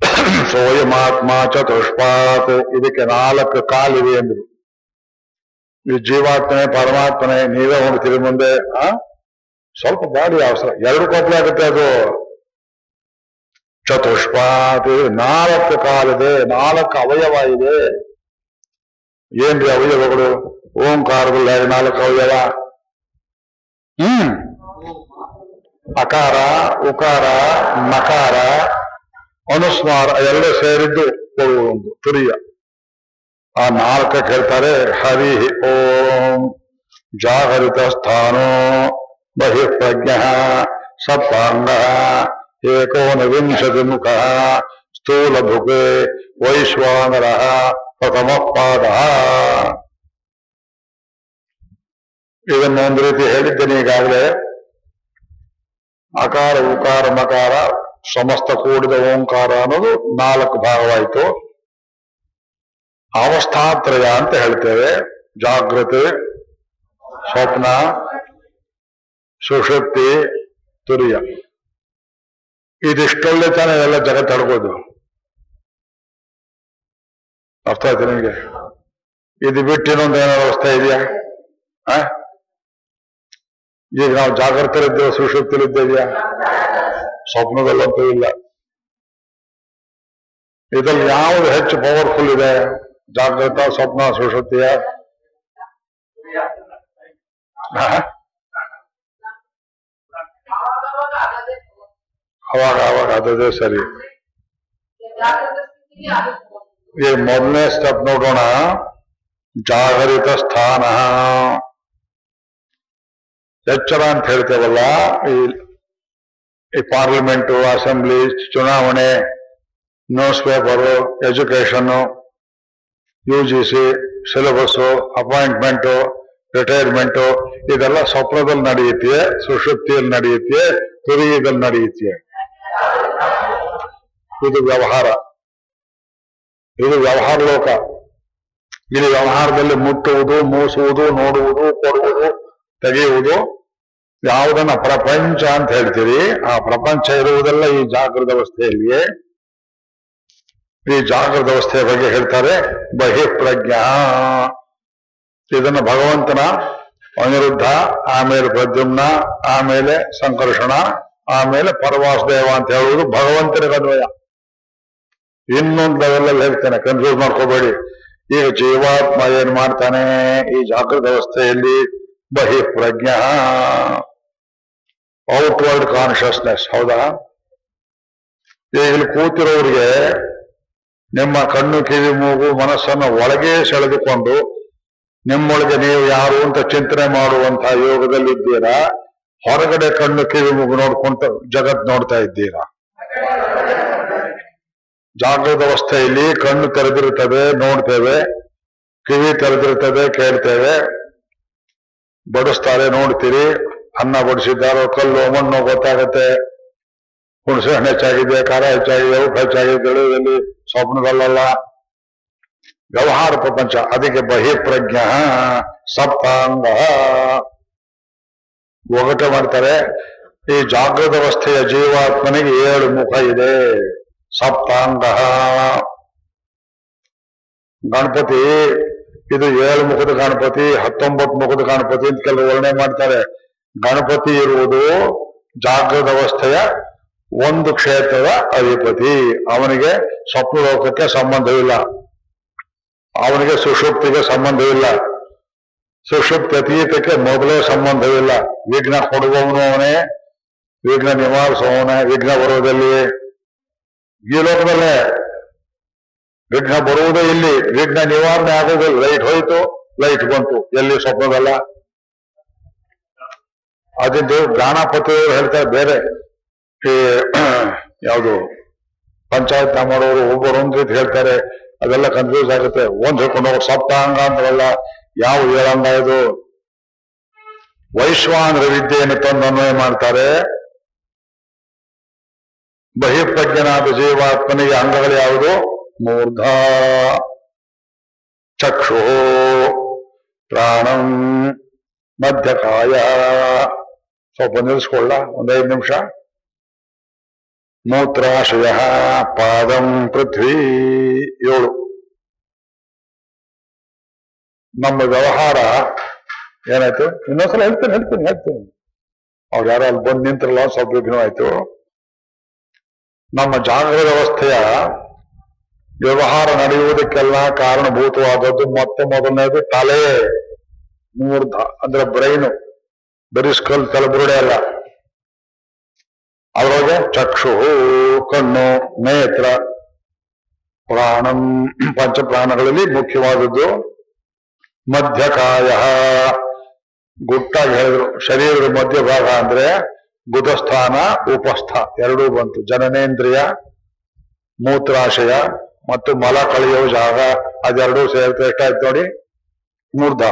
*coughs* ಸೋಯಮಾತ್ಮ ಚತುಷ್ಪಾತ್, ಇದಕ್ಕೆ ನಾಲ್ಕು ಕಾಲಿದೆ ಎಂದರು ಜೀವಾತ್ಮನೆ ಪರಮಾತ್ಮನೆ ನೀವೇ ಹೋಗ್ತೀರಿ ಮುಂದೆ ಆ ಸ್ವಲ್ಪ ಬಾಡಿ ಅವಸರ. ಎರಡು ಕೊಪ್ಪಳ ಆಗುತ್ತೆ ಅದು. ಚತುಷ್ಪಾತ್ ನಾಲ್ಕು ಕಾಲಿದೆ, ನಾಲ್ಕು ಅವಯವ ಇದೆ. ಏನ್ರಿ ಅವಯವಗಳು? ಓಂಕಾರದಲ್ಲಿ ಹೇಗೆ ನಾಲ್ಕು ಅವಯವ. ಹ್ಮ್. ಅಕಾರ, ಉಕಾರ, ನಕಾರ, ಅನುಸ್ಮಾರ, ಎರಡು ಸೇರಿದ್ದು ಒಂದು ತುರಿಯ. ಆ ನಾಲ್ಕ ಕೇಳ್ತಾರೆ ಹರಿ ಓಂ ಜಾಗರಿತ ಸ್ಥಾನೋ ಬಹಿಪ್ರಜ್ಞ ಸಪ್ತಾಂಗ ಏಕೋನವಿಂಶತಿ ಮುಖ ಸ್ಥೂಲ ಭುಗೆ ವೈಶ್ವಾನರ ಪ್ರಥಮ ಪಾದ ಇದನ್ನು ಒಂದು ರೀತಿ ಹೇಳಿದ್ದೇನೆ ಈಗಾಗಲೇ. ಅಕಾರ, ಉಕಾರ, ಮಕಾರ, ಸಮಸ್ತ ಕೂಡಿದ ಓಂಕಾರ ಅನ್ನೋದು ನಾಲ್ಕು ಭಾಗವಾಯಿತು. ಅವಸ್ಥಾತ್ರಯ ಅಂತ ಹೇಳ್ತೇವೆ. ಜಾಗೃತಿ, ಸ್ವಪ್ನ ಸುಶಕ್ತಿ ತುರಿಯ. ಇದಿಷ್ಟೊಳ್ಳೆ ತಾನೇ ಎಲ್ಲ ಜಗತ್ತು ಹಡ್ಬೋದು ಅರ್ಥ ಆಯ್ತು ನಿಮಗೆ? ಇದು ಬಿಟ್ಟು ಇನ್ನೊಂದು ಏನಾದ್ರು ಅವಸ್ಥೆ ಇದೆಯಾ? ಈಗ ನಾವು ಜಾಗೃತರಿದ್ದೇವೆ ಸುಶಕ್ತಿಲಿದ್ದೇವ್ಯಾ ಸ್ವಪ್ನದಲ್ಲಂತೂ ಇಲ್ಲ. ಇದ್ರಲ್ಲಿ ಯಾವುದು ಹೆಚ್ಚು ಪವರ್ಫುಲ್ ಇದೆ? ಜಾಗೃತ ಸ್ವಪ್ನ ಸುಷುಪ್ತಿಯ ಆ? ಅವಾಗ ಅವಾಗ ಅದೇ ಸರಿ ಈ ಮೊದಲನೇ ಸ್ಟೆಪ್ ನೋಡೋಣ ಜಾಗರಿತ ಸ್ಥಾನ ಎಚ್ಚರ ಅಂತ ಹೇಳ್ತೇವಲ್ಲ ಈ ಈ ಪಾರ್ಲಿಮೆಂಟು ಅಸೆಂಬ್ಲಿ ಚುನಾವಣೆ newspaper education U G C syllabus, appointment, retirement, ಇದೆಲ್ಲ ಸ್ವಪ್ನದಲ್ಲಿ ನಡೆಯುತ್ತೆ ಸುಷುಪ್ತಿಯಲ್ಲಿ ನಡೆಯುತ್ತೆ ತುರಿಯದಲ್ಲಿ ನಡೆಯುತ್ತೆ ಇದು ವ್ಯವಹಾರ. ಇದು ವ್ಯವಹಾರ ಲೋಕ. ಇಲ್ಲಿ ವ್ಯವಹಾರದಲ್ಲಿ ಮುಟ್ಟುವುದು, ಮೂಸುವುದು, ನೋಡುವುದು, ಕೊಡುವುದು, ತೆಗೆಯುವುದು ಯಾವುದನ್ನ ಪ್ರಪಂಚ ಅಂತ ಹೇಳ್ತೀರಿ. ಆ ಪ್ರಪಂಚ ಇರುವುದೆಲ್ಲ ಈ ಜಾಗೃತ ಅವಸ್ಥೆಯಲ್ಲಿಯೇ. ಈ ಜಾಗೃತ ಅವಸ್ಥೆಯ ಬಗ್ಗೆ ಹೇಳ್ತಾರೆ ಬಹಿಪ್ರಜ್ಞಾ ಇದನ್ನು ಭಗವಂತನ ಅನಿರುದ್ಧ, ಆಮೇಲೆ ಪ್ರದ್ಯುಮ್ನ, ಆಮೇಲೆ ಸಂಕರ್ಷಣ, ಆಮೇಲೆ ಪರವಾಸುದೇವ ಅಂತ ಹೇಳುವುದು ಭಗವಂತನಿಗೆ ಅನ್ವಯ. ಇನ್ನೊಂದು ಲೆವೆಲ್ ಹೇಳ್ತೇನೆ ಕನ್ಫ್ಯೂಸ್ ಮಾಡ್ಕೋಬೇಡಿ. ಈಗ ಜೀವಾತ್ಮ ಏನ್ ಮಾಡ್ತಾನೆ? ಈ ಜಾಗೃತ ಅವಸ್ಥೆಯಲ್ಲಿ ಬಹಿಪ್ರಜ್ಞ ಔಟ್ವರ್ಡ್ ಕಾನ್ಶಿಯಸ್ನೆಸ್ ಹೌದಾ? ಈಗ ಇಲ್ಲಿ ಕೂತಿರೋರಿಗೆ ನಿಮ್ಮ ಕಣ್ಣು ಕಿವಿ ಮೂಗು ಮನಸ್ಸನ್ನು ಒಳಗೆ ಸೆಳೆದುಕೊಂಡು ನಿಮ್ಮೊಳಗೆ ನೀವು ಯಾರು ಅಂತ ಚಿಂತನೆ ಮಾಡುವಂತಹ ಯೋಗದಲ್ಲಿದ್ದೀರಾ? ಹೊರಗಡೆ ಕಣ್ಣು ಕಿವಿ ಮೂಗು ನೋಡ್ಕೊಂತ ಜಗತ್ ನೋಡ್ತಾ ಇದ್ದೀರಾ? ಜಾಗೃತ ಅವಸ್ಥೆಯಲ್ಲಿ ಕಣ್ಣು ತೆರೆದಿರುತ್ತದೆ, ನೋಡ್ತೇವೆ. ಕಿವಿ ತೆರೆದಿರುತ್ತದೆ, ಕೇಳ್ತೇವೆ. ಬಡಿಸ್ತಾರೆ, ನೋಡ್ತೀರಿ. ಅನ್ನ ಬಡಿಸಿದ್ದಾರೋ, ಕಲ್ಲು, ಮಣ್ಣು ಗೊತ್ತಾಗತ್ತೆ. ಹುಣಸೆ ಹಣ್ಣು ಹೆಚ್ಚಾಗಿದೆ, ಖಾರ ಹೆಚ್ಚಾಗಿದೆ, ಉಪ್ಪು ಹೆಚ್ಚಾಗಿದೆ ಸ್ವಪ್ನದಲ್ಲ ವ್ಯವಹಾರ ಪ್ರಪಂಚ, ಅದಕ್ಕೆ ಬಹಿಪ್ರಜ್ಞ, ಸಪ್ತಾಂಗ. ಒಗಟೆ ಮಾಡ್ತಾರೆ. ಈ ಜಾಗೃತ ಅವಸ್ಥೆಯ ಜೀವಾತ್ಮನಿಗೆ ಏಳು ಮುಖ ಇದೆ. ಸಪ್ತಾಂಗ. ಗಣಪತಿ, ಇದು ಏಳು ಮುಖದ ಗಣಪತಿ, ಹತ್ತೊಂಬತ್ತು ಮುಖದ ಗಣಪತಿ ಅಂತ ಕೆಲವು ವರ್ಣನೆ ಮಾಡ್ತಾರೆ. ಗಣಪತಿ ಇರುವುದು ಜಾಗೃತ ಅವಸ್ಥೆಯ ಒಂದು ಕ್ಷೇತ್ರದ ಅಧಿಪತಿ. ಅವನಿಗೆ ಸ್ವಪ್ನ ಲೋಕಕ್ಕೆ ಸಂಬಂಧವಿಲ್ಲ ಅವನಿಗೆ ಸುಷುಪ್ತಿಗೆ ಸಂಬಂಧವಿಲ್ಲ ಸುಷುಪ್ತಿ ಅತೀತಕ್ಕೆ ಮೊದಲೇ ಸಂಬಂಧವಿಲ್ಲ ವಿಘ್ನ ಕೊಡುವವನು ಅವನೇ. ವಿಘ್ನ ನಿವಾರಿಸುವವನೇ. ವಿಘ್ನ ಬರುವುದಲ್ಲಿ ಈ ಲೋಕದಲ್ಲೇ. ವಿಘ್ನ ಬರುವುದೇ ಇಲ್ಲಿ. ವಿಘ್ನ ನಿವಾರಣೆ ಆಗೋದಿಲ್ಲ ಲೈಟ್ ಹೋಯ್ತು ಲೈಟ್ ಬಂತು. ಎಲ್ಲಿ? ಸ್ವಪ್ನದಲ್ಲ. ಅದಿದ್ದು ಗಾಣಪತಿಯವರು ಹೇಳ್ತಾರೆ ಬೇರೆ. ಈ *clears throat* ಯಾವುದು ಪಂಚಾಯತ್ ಮಾಡೋರು ಒಬ್ಬರು ಒಂದ್ ರೀತಿ ಹೇಳ್ತಾರೆ, ಅದೆಲ್ಲ ಕನ್ಫ್ಯೂಸ್ ಆಗುತ್ತೆ. ಒಂದ್ ಹೇಳ್ಕೊಂಡು ಹೋಗೋ, ಸಪ್ತಾಂಗ ಅಂದ್ರಲ್ಲ, ಯಾವ ಏಳಂಗ ಇದು? ವೈಶ್ವಾನರ ವಿದ್ಯೆಯನ್ನು ತಂದು ಅನ್ವಯ ಮಾಡ್ತಾರೆ. ಬಹಿಪ್ರಜ್ಞನಾದ ಜೀವಾತ್ಮನಿಗೆ ಅಂಗಗಳು ಯಾವುದು? ಮೂರ್ಧ ಚಕ್ಷು. ಪ್ರಾಣಂ ಮಧ್ಯಕಾಯ. ಸ್ವಲ್ಪ ನಿಲ್ಲಿಸ್ಕೊಳ್ಳ ಒಂದೈದು ನಿಮಿಷ. ಮೂತ್ರಾಶಯ ಪಾದಂ ಪೃಥ್ವಿ ಏಳು. ನಮ್ಮ ವ್ಯವಹಾರ ಏನಾಯ್ತು? ಇನ್ನೊಂದ್ಸಲ ಹೇಳ್ತೇನೆ ಹೇಳ್ತೇನೆ ಹೇಳ್ತೇನೆ. ಅವ್ರು ಯಾರೋ ಅಲ್ಲಿ ಬಂದು ನಿಂತ್ರಲ್ಲ, ಸ್ವಲ್ಪ ವಿಘ್ನ ನಮ್ಮ ಜಾಗೃತ ವ್ಯವಸ್ಥೆಯ ವ್ಯವಹಾರ ನಡೆಯುವುದಕ್ಕೆಲ್ಲ ಕಾರಣಭೂತವಾದದ್ದು ಮತ್ತೆ ಮೊದಲನೇದು ತಲೆ, ಮೂರ್ಧ, ಅಂದ್ರೆ ಬ್ರೈನು ಬರಿಸ್ಕಲ್ ತಲೆಬುರುಡೆ ಅಲ್ಲ. ಅದರೊಳಗೆ ಚಕ್ಷು, ಕಣ್ಣು, ನೇತ್ರ, ಪ್ರಾಣಂ, ಪಂಚಪ್ರಾಣಗಳಲ್ಲಿ ಮುಖ್ಯವಾದದ್ದು ಮಧ್ಯಕಾಯ. ಗುಟ್ಟಾಗಿ ಹೇಳಿದ್ರು, ಶರೀರದ ಮಧ್ಯಭಾಗ ಅಂದ್ರೆ ಗುದಸ್ಥಾನ, ಉಪಸ್ಥ, ಎರಡೂ ಬಂತು. ಜನನೇಂದ್ರಿಯ, ಮೂತ್ರಾಶಯ ಮತ್ತು ಮಲ ಕಳೆಯೋ ಜಾಗ, ಅದೆರಡೂ ಸೇರ್ತಾ ಎಷ್ಟಾಯ್ತು ನೋಡಿ. ಮೂರ್ಧ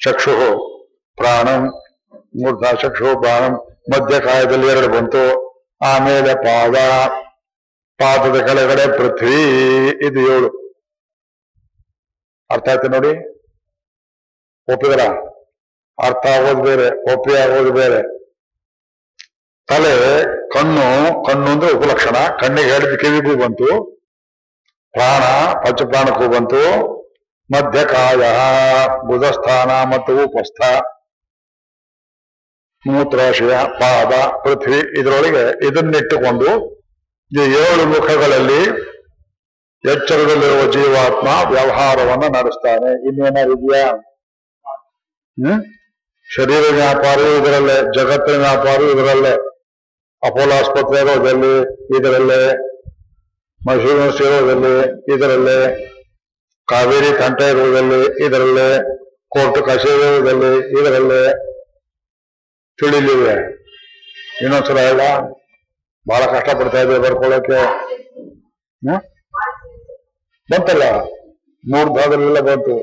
ಚಕ್ಷು ಪ್ರಾಣಂ, ಮೂರ್ಧ ಚಕ್ಷು ಪ್ರಾಣಂ ಮಧ್ಯಕಾಯದಲ್ಲಿ ಎರಡು ಬಂತು. ಆಮೇಲೆ ಪಾದ, ಪಾದದ ಕೆಳಗಡೆ ಪೃಥ್ವಿ ಇದು ಏಳು. ಅರ್ಥ ಆಯ್ತು ನೋಡಿ? ಒಪ್ಪಿದ್ರ? ಅರ್ಥ ಆಗೋದು ಬೇರೆ, ಒಪ್ಪಿ ಆಗೋದು ಬೇರೆ. ತಲೆ, ಕಣ್ಣು ಕಣ್ಣು ಅಂದ್ರೆ ಉಪಲಕ್ಷಣ. ಕಣ್ಣಿಗೆ ಹೇಳಿದ ಕಿವಿಗೂ ಬಂತು. ಪ್ರಾಣ, ಪಂಚಪ್ರಾಣಕ್ಕೂ ಬಂತು. ಮಧ್ಯಕಾಯ, ಬುಧಸ್ಥಾನ ಮತ್ತು ಉಪಸ್ಥ. ಮೂತ್ರಾಶಯ, ಪಾದ, ಪೃಥ್ವಿ ಇದರೊಳಗೆ ಇದನ್ನಿಟ್ಟುಕೊಂಡು ಈ ಏಳು ಮುಖಗಳಲ್ಲಿ ಎಚ್ಚರದಲ್ಲಿರುವ ಜೀವಾತ್ಮ ವ್ಯವಹಾರವನ್ನು ನಡೆಸ್ತಾನೆ. ಇನ್ನೇನಾರಿದೆಯಾ ಹ್ಮ್? ಶರೀರ ವ್ಯಾಪಾರ ಇದರಲ್ಲೇ, ಜಗತ್ತಿನ ವ್ಯಾಪಾರ ಇದರಲ್ಲೇ. ಅಪೋಲೋ ಆಸ್ಪತ್ರೆ ಇರೋದಲ್ಲಿ ಇದರಲ್ಲೇ, ಮೈಸೂರು ಯೂನಿವರ್ಸಿಟಿ ಇರೋದಲ್ಲಿ ಇದರಲ್ಲೇ, ಕಾವೇರಿ ಕಂಠ ಇರುವುದಲ್ಲಿ ಇದರಲ್ಲೇ, ಕೋರ್ಟ್ ಕಚೇರಿ ಇರುವುದಲ್ಲಿ ಇದರಲ್ಲೇ. ತಿಳಿಲಿವೆ ಇನ್ನೊಂದ್ಸಲ ಹೇಳ. ಬಹಳ ಕಷ್ಟಪಡ್ತಾ ಇದ್ದೇವೆ ಬರ್ಕೊಳ್ಳೋಕೆ. ಹ್ಮ್? ಬಂತಲ್ಲ? ಮೂರು ಭಾಗದಲ್ಲೆಲ್ಲ ಬಂತು.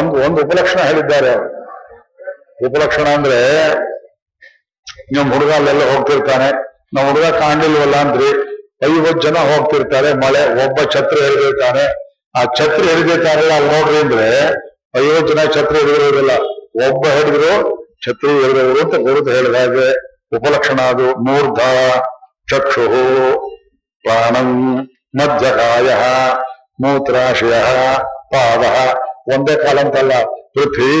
ಒಂದು ಒಂದು ಉಪಲಕ್ಷಣ ಹೇಳಿದ್ದಾರೆ. ಉಪಲಕ್ಷಣ ಅಂದ್ರೆ ನಿಮ್ಮ ಹುಡುಗ ಅಲ್ಲೆಲ್ಲ ಹೋಗ್ತಿರ್ತಾನೆ. ನಮ್ಮ ಹುಡುಗ ಕಾಣಲಿಲ್ವಲ್ಲ ಅಂದ್ರಿ. ಐವತ್ತು ಜನ ಹೋಗ್ತಿರ್ತಾರೆ. ಮಳೆ, ಒಬ್ಬ ಛತ್ರಿ ಹಿಡಿದಿರ್ತಾನೆ. ಆ ಛತ್ರಿ ಹಿಡಿದಿರ್ತಾರಲ್ಲ, ಅಲ್ಲಿ ನೋಡ್ರಿ ಅಂದ್ರೆ ಐವತ್ತು ಜನ ಛತ್ರಿ ಹಿಡಿದಿರೋದಿಲ್ಲ. ಒಬ್ಬ ಹಿಡಿದ್ರು ಛತ್ರಿ ಹಿಡಿದವರು ಅಂತ ಗುರುತು ಹೇಳಿದ ಹಾಗೆ ಉಪಲಕ್ಷಣ ಅದು ಮೂರ್ಧ ಚಕ್ಷು ಪ್ರಾಣಂ ಮಧ್ಯಕಾಯ ಮೂತ್ರಾಶಯ ಪಾದ. ಒಂದೇ ಕಾಲ ಅಂತಲ್ಲ, ಪೃಥ್ವಿ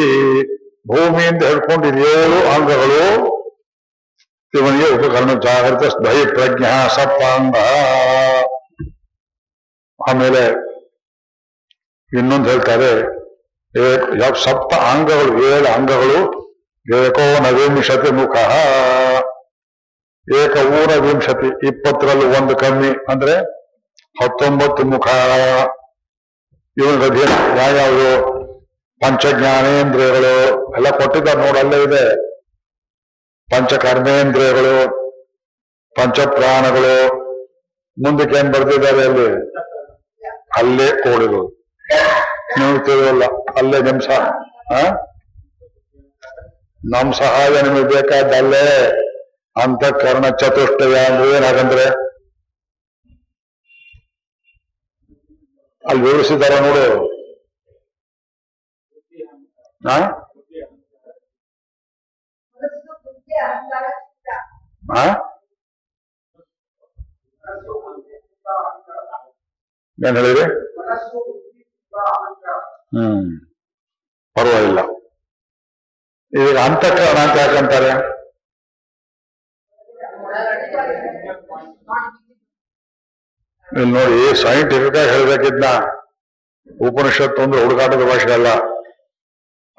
ಭೂಮಿಯಿಂದ ಹಿಡ್ಕೊಂಡು ಇದು ಏಳು ಅಂಗಗಳು, ಇವನಿಗೆ ಉಪಕರಣ ಜಾಗೃತ ಭಯ ಪ್ರಜ್ಞ ಸಪ್ತಾಂಗ. ಆಮೇಲೆ ಇನ್ನೊಂದು ಹೇಳ್ತಾರೆ ಏ- ಯಾವ ಸಪ್ತ ಅಂಗಗಳು, ಏಳು ಅಂಗಗಳು, ಏಕೋ ನವಿಂಶತಿ ಮುಖ. ಏಕ ಊನವಿಂಶತಿ ಇಪ್ಪತ್ತರಲ್ಲಿ ಒಂದು ಕಮ್ಮಿ ಅಂದ್ರೆ ಹತ್ತೊಂಬತ್ತು ಮುಖ. ಇವನ ಯಾವ್ಯಾವುದು? ಪಂಚಜ್ಞಾನೇಂದ್ರಿಯಗಳು, ಎಲ್ಲ ಕೊಟ್ಟಿದ್ದ ನೋಡಲ್ಲೇ ಇದೆ. ಪಂಚಕರ್ಮೇಂದ್ರಿಯಗಳು, ಪಂಚಪ್ರಾಣಗಳು, ಮುಂದಕ್ಕೆ ಏನ್ ಬರ್ತಿದ್ದಾರೆ ಅಲ್ಲಿ? ಅಲ್ಲೇ ಓಡಿರೋದು ನೀವು ತಿಳಿಯಲ್ಲ ಅಲ್ಲೇ ನಿಮ್ ಸಹ? ನಮ್ ಸಹಾಯ ನಿಮಗೆ ಬೇಕಾದ್ದಲ್ಲೇ ಅಂತಃಕರಣ ಚತುಷ್ಟಯ ಅಂದ್ರೆ ಏನಾಗಂದ್ರೆ? ಅಲ್ಲಿ ವಿವರಿಸಿದಾರ ನೋಡು. ಏನ್ ಹೇಳಿದ್ರಿ? ಹ್ಮ್. ಪರವಾಗಿಲ್ಲ. ಈಗ ಅಂತಕರಣ ಅಂತ ಯಾಕಂತಾರೆ ನೋಡಿ ಸೈಂಟಿಫಿಕ್ ಆಗಿ ಹೇಳ್ಬೇಕಿದ್ನ ಉಪನಿಷತ್ತು ಅಂದ್ರೆ ಹುಡುಗಾಟದ ಭಾಷೆ ಅಲ್ಲ.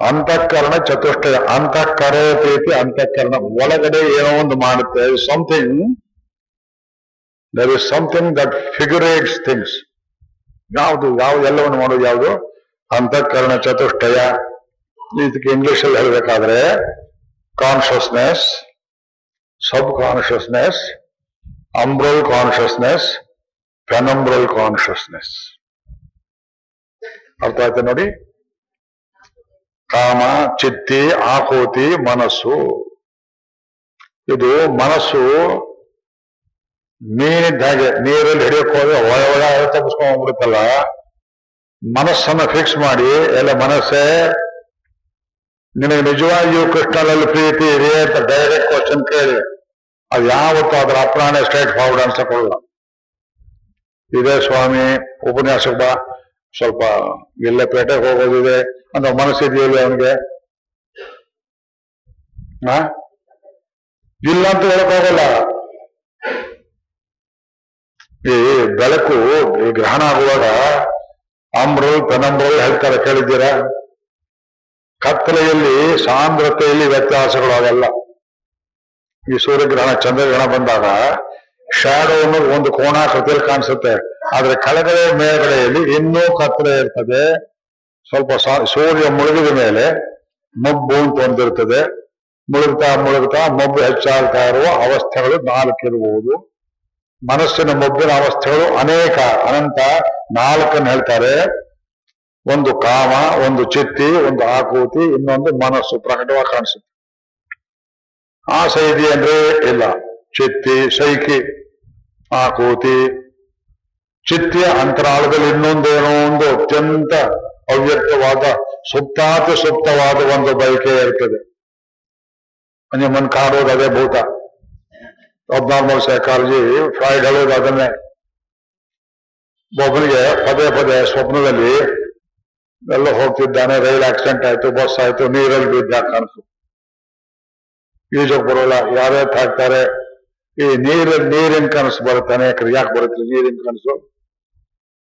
ಅಂತಃಕರಣ ಚತುಷ್ಟಯ ಅಂತಃಕರೋಪೇತಿ ಅಂತಃಕರಣ. ಒಳಗಡೆ ಏನೋ ಒಂದು ಮಾಡುತ್ತೆ something there is something that figurates things ಯಾವುದು, ಯಾವ ಎಲ್ಲವನ್ನು ಮಾಡೋದು ಯಾವುದು? ಅಂತಃಕರಣ ಚತುಷ್ಟಯ. ಇದಕ್ಕೆ ಇಂಗ್ಲಿಷ್ ಅಲ್ಲಿ ಹೇಳ್ಬೇಕಾದ್ರೆ consciousness sub consciousness umbral consciousness penumbral consciousness ಅರ್ಥ ಆಯ್ತು ನೋಡಿ? ಕಾಮ, ಚಿತ್ತಿ ಆಕೋತಿ ಮನಸ್ಸು. ಇದು ಮನಸ್ಸು ಮೀನಿದ್ದ ಹಾಗೆ ನೀರಲ್ಲಿ ಹಿಡಿಯಕ್ಕೆ ಹೋದ್ರೆ ಒಳ ಒಳ ತಪ್ಪಿಸ್ಕೊಂಡ್ಬಿಡುತ್ತಲ್ಲ ಮನಸ್ಸನ್ನ ಫಿಕ್ಸ್ ಮಾಡಿ, ಎಲ್ಲ ಮನಸ್ಸೇ, ನಿನಗೆ ನಿಜವಾಗಿಯೂ ಕೃಷ್ಣನಲ್ಲಿ ಪ್ರೀತಿ ಇದೆ ಅಂತ ಡೈರೆಕ್ಟ್ ಕ್ವಶನ್ ಕೇಳಿ, ಅದು ಯಾವತ್ತೂ ಅದರ ಅಪ್ರಾಣೆ ಸ್ಟ್ರೈಟ್ ಫಾರ್ವರ್ಡ್ ಅನ್ಸಕೊಳ್ಳಲ್ಲ ಇದೇ ಸ್ವಾಮಿ ಉಪನ್ಯಾಸ ಬಾ. ಸ್ವಲ್ಪ ಇಲ್ಲೇ ಪೇಟೆಗೆ ಹೋಗೋದಿದೆ ಅಂತ ಮನಸ್ಸಿದೆಯಲ್ಲ ಅವನಿಗೆ? ಇಲ್ಲ ಅಂತ ಹೇಳಕ್ ಹೋಗಲ್ಲ ಈ ಬೆಳಕು ಈ ಗ್ರಹಣ ಆಗುವಾಗ ಅಮ್ರಲ್ ಪೆನಂಬ್ರಲ್ ಹೇಳ್ತಾರೆ, ಕೇಳಿದ್ದೀರಾ? ಕತ್ತಲೆಯಲ್ಲಿ ಸಾಂದ್ರತೆಯಲ್ಲಿ ವ್ಯತ್ಯಾಸಗಳು ಅವೆಲ್ಲ. ಈ ಸೂರ್ಯಗ್ರಹಣ, ಚಂದ್ರಗ್ರಹಣ ಬಂದಾಗ ಶಾಡೋ ಅನ್ನೋದು ಒಂದು ಕೋಣಾಕೃತಿಯಲ್ಲಿ ಕಾಣಿಸುತ್ತೆ. ಆದ್ರೆ ಕೆಳಗಡೆ, ಮೇಲ್ಗಡೆಯಲ್ಲಿ ಇನ್ನೂ ಕತ್ತಲೆ ಇರ್ತದೆ. ಸ್ವಲ್ಪ ಸೂರ್ಯ ಮುಳುಗಿದ ಮೇಲೆ ಮಬ್ಬು ಅಂತ ಒಂದಿರ್ತದೆ ಮುಳುಗ್ತಾ ಮುಳುಗ್ತಾ ಮಬ್ಬು ಹೆಚ್ಚಾಗ್ತಾ ಇರುವ ಅವಸ್ಥೆಗಳು ನಾಲ್ಕಿರಬಹುದು. ಮನಸ್ಸಿನ ಮೊಗ್ಗಿನ ಅವಸ್ಥೆಗಳು ಅನೇಕ. ಅನಂತ ನಾಲ್ಕನ್ನು ಹೇಳ್ತಾರೆ. ಒಂದು ಕಾಮ, ಒಂದು ಚಿತ್ತಿ, ಒಂದು ಆಕೂತಿ, ಇನ್ನೊಂದು ಮನಸ್ಸು ಪ್ರಕಟವಾಗಿ ಕಾಣಿಸುತ್ತೆ. ಆಸೆ ಇದೆಯಂದ್ರೆ ಇಲ್ಲ. ಚಿತ್ತಿ, ಸೈಕಿ, ಆಕೂತಿ. ಚಿತ್ತಿಯ ಅಂತರಾಳದಲ್ಲಿ ಇನ್ನೊಂದೇನೋ ಒಂದು ಅತ್ಯಂತ ಅವ್ಯಕ್ತವಾದ ಸುಪ್ತಾತಿ ಸುಪ್ತವಾದ ಒಂದು ಬಯಕೆ ಇರ್ತದೆ. ನಿಮ್ಮನ್ನು ಕಾಡೋದು ಅದೇ ಭೂತ. ಅಬ್ನಾರ್ಮಲ್ ಸೈಕಾಲಜಿ ಫ್ರಾಯ್ಡ್ ಹೇಳೋದು ಅದನ್ನೇ ಒಬ್ಬನಿಗೆ ಪದೇ ಪದೇ ಸ್ವಪ್ನದಲ್ಲಿ ಎಲ್ಲ ಹೋಗ್ತಿದ್ದಾನೆ ರೈಲ್ ಆಕ್ಸಿಡೆಂಟ್ ಆಯ್ತು ಬಸ್ ಆಯ್ತು ನೀರಲ್ಲಿ ಬಿದ್ದ ಕಾಣಿಸ್ತು ಈಜಕ್ಕೆ ಬರೋಲ್ಲ ಯಾರೇ ಹಾಕ್ತಾರೆ ಈ ನೀರಲ್ಲಿ ನೀರಿನ ಕನಸು ಬರುತ್ತಾನೆ ಯಾಕ್ರಿ ಯಾಕೆ ಬರುತ್ತೆ ನೀರಿನ ಕನಸು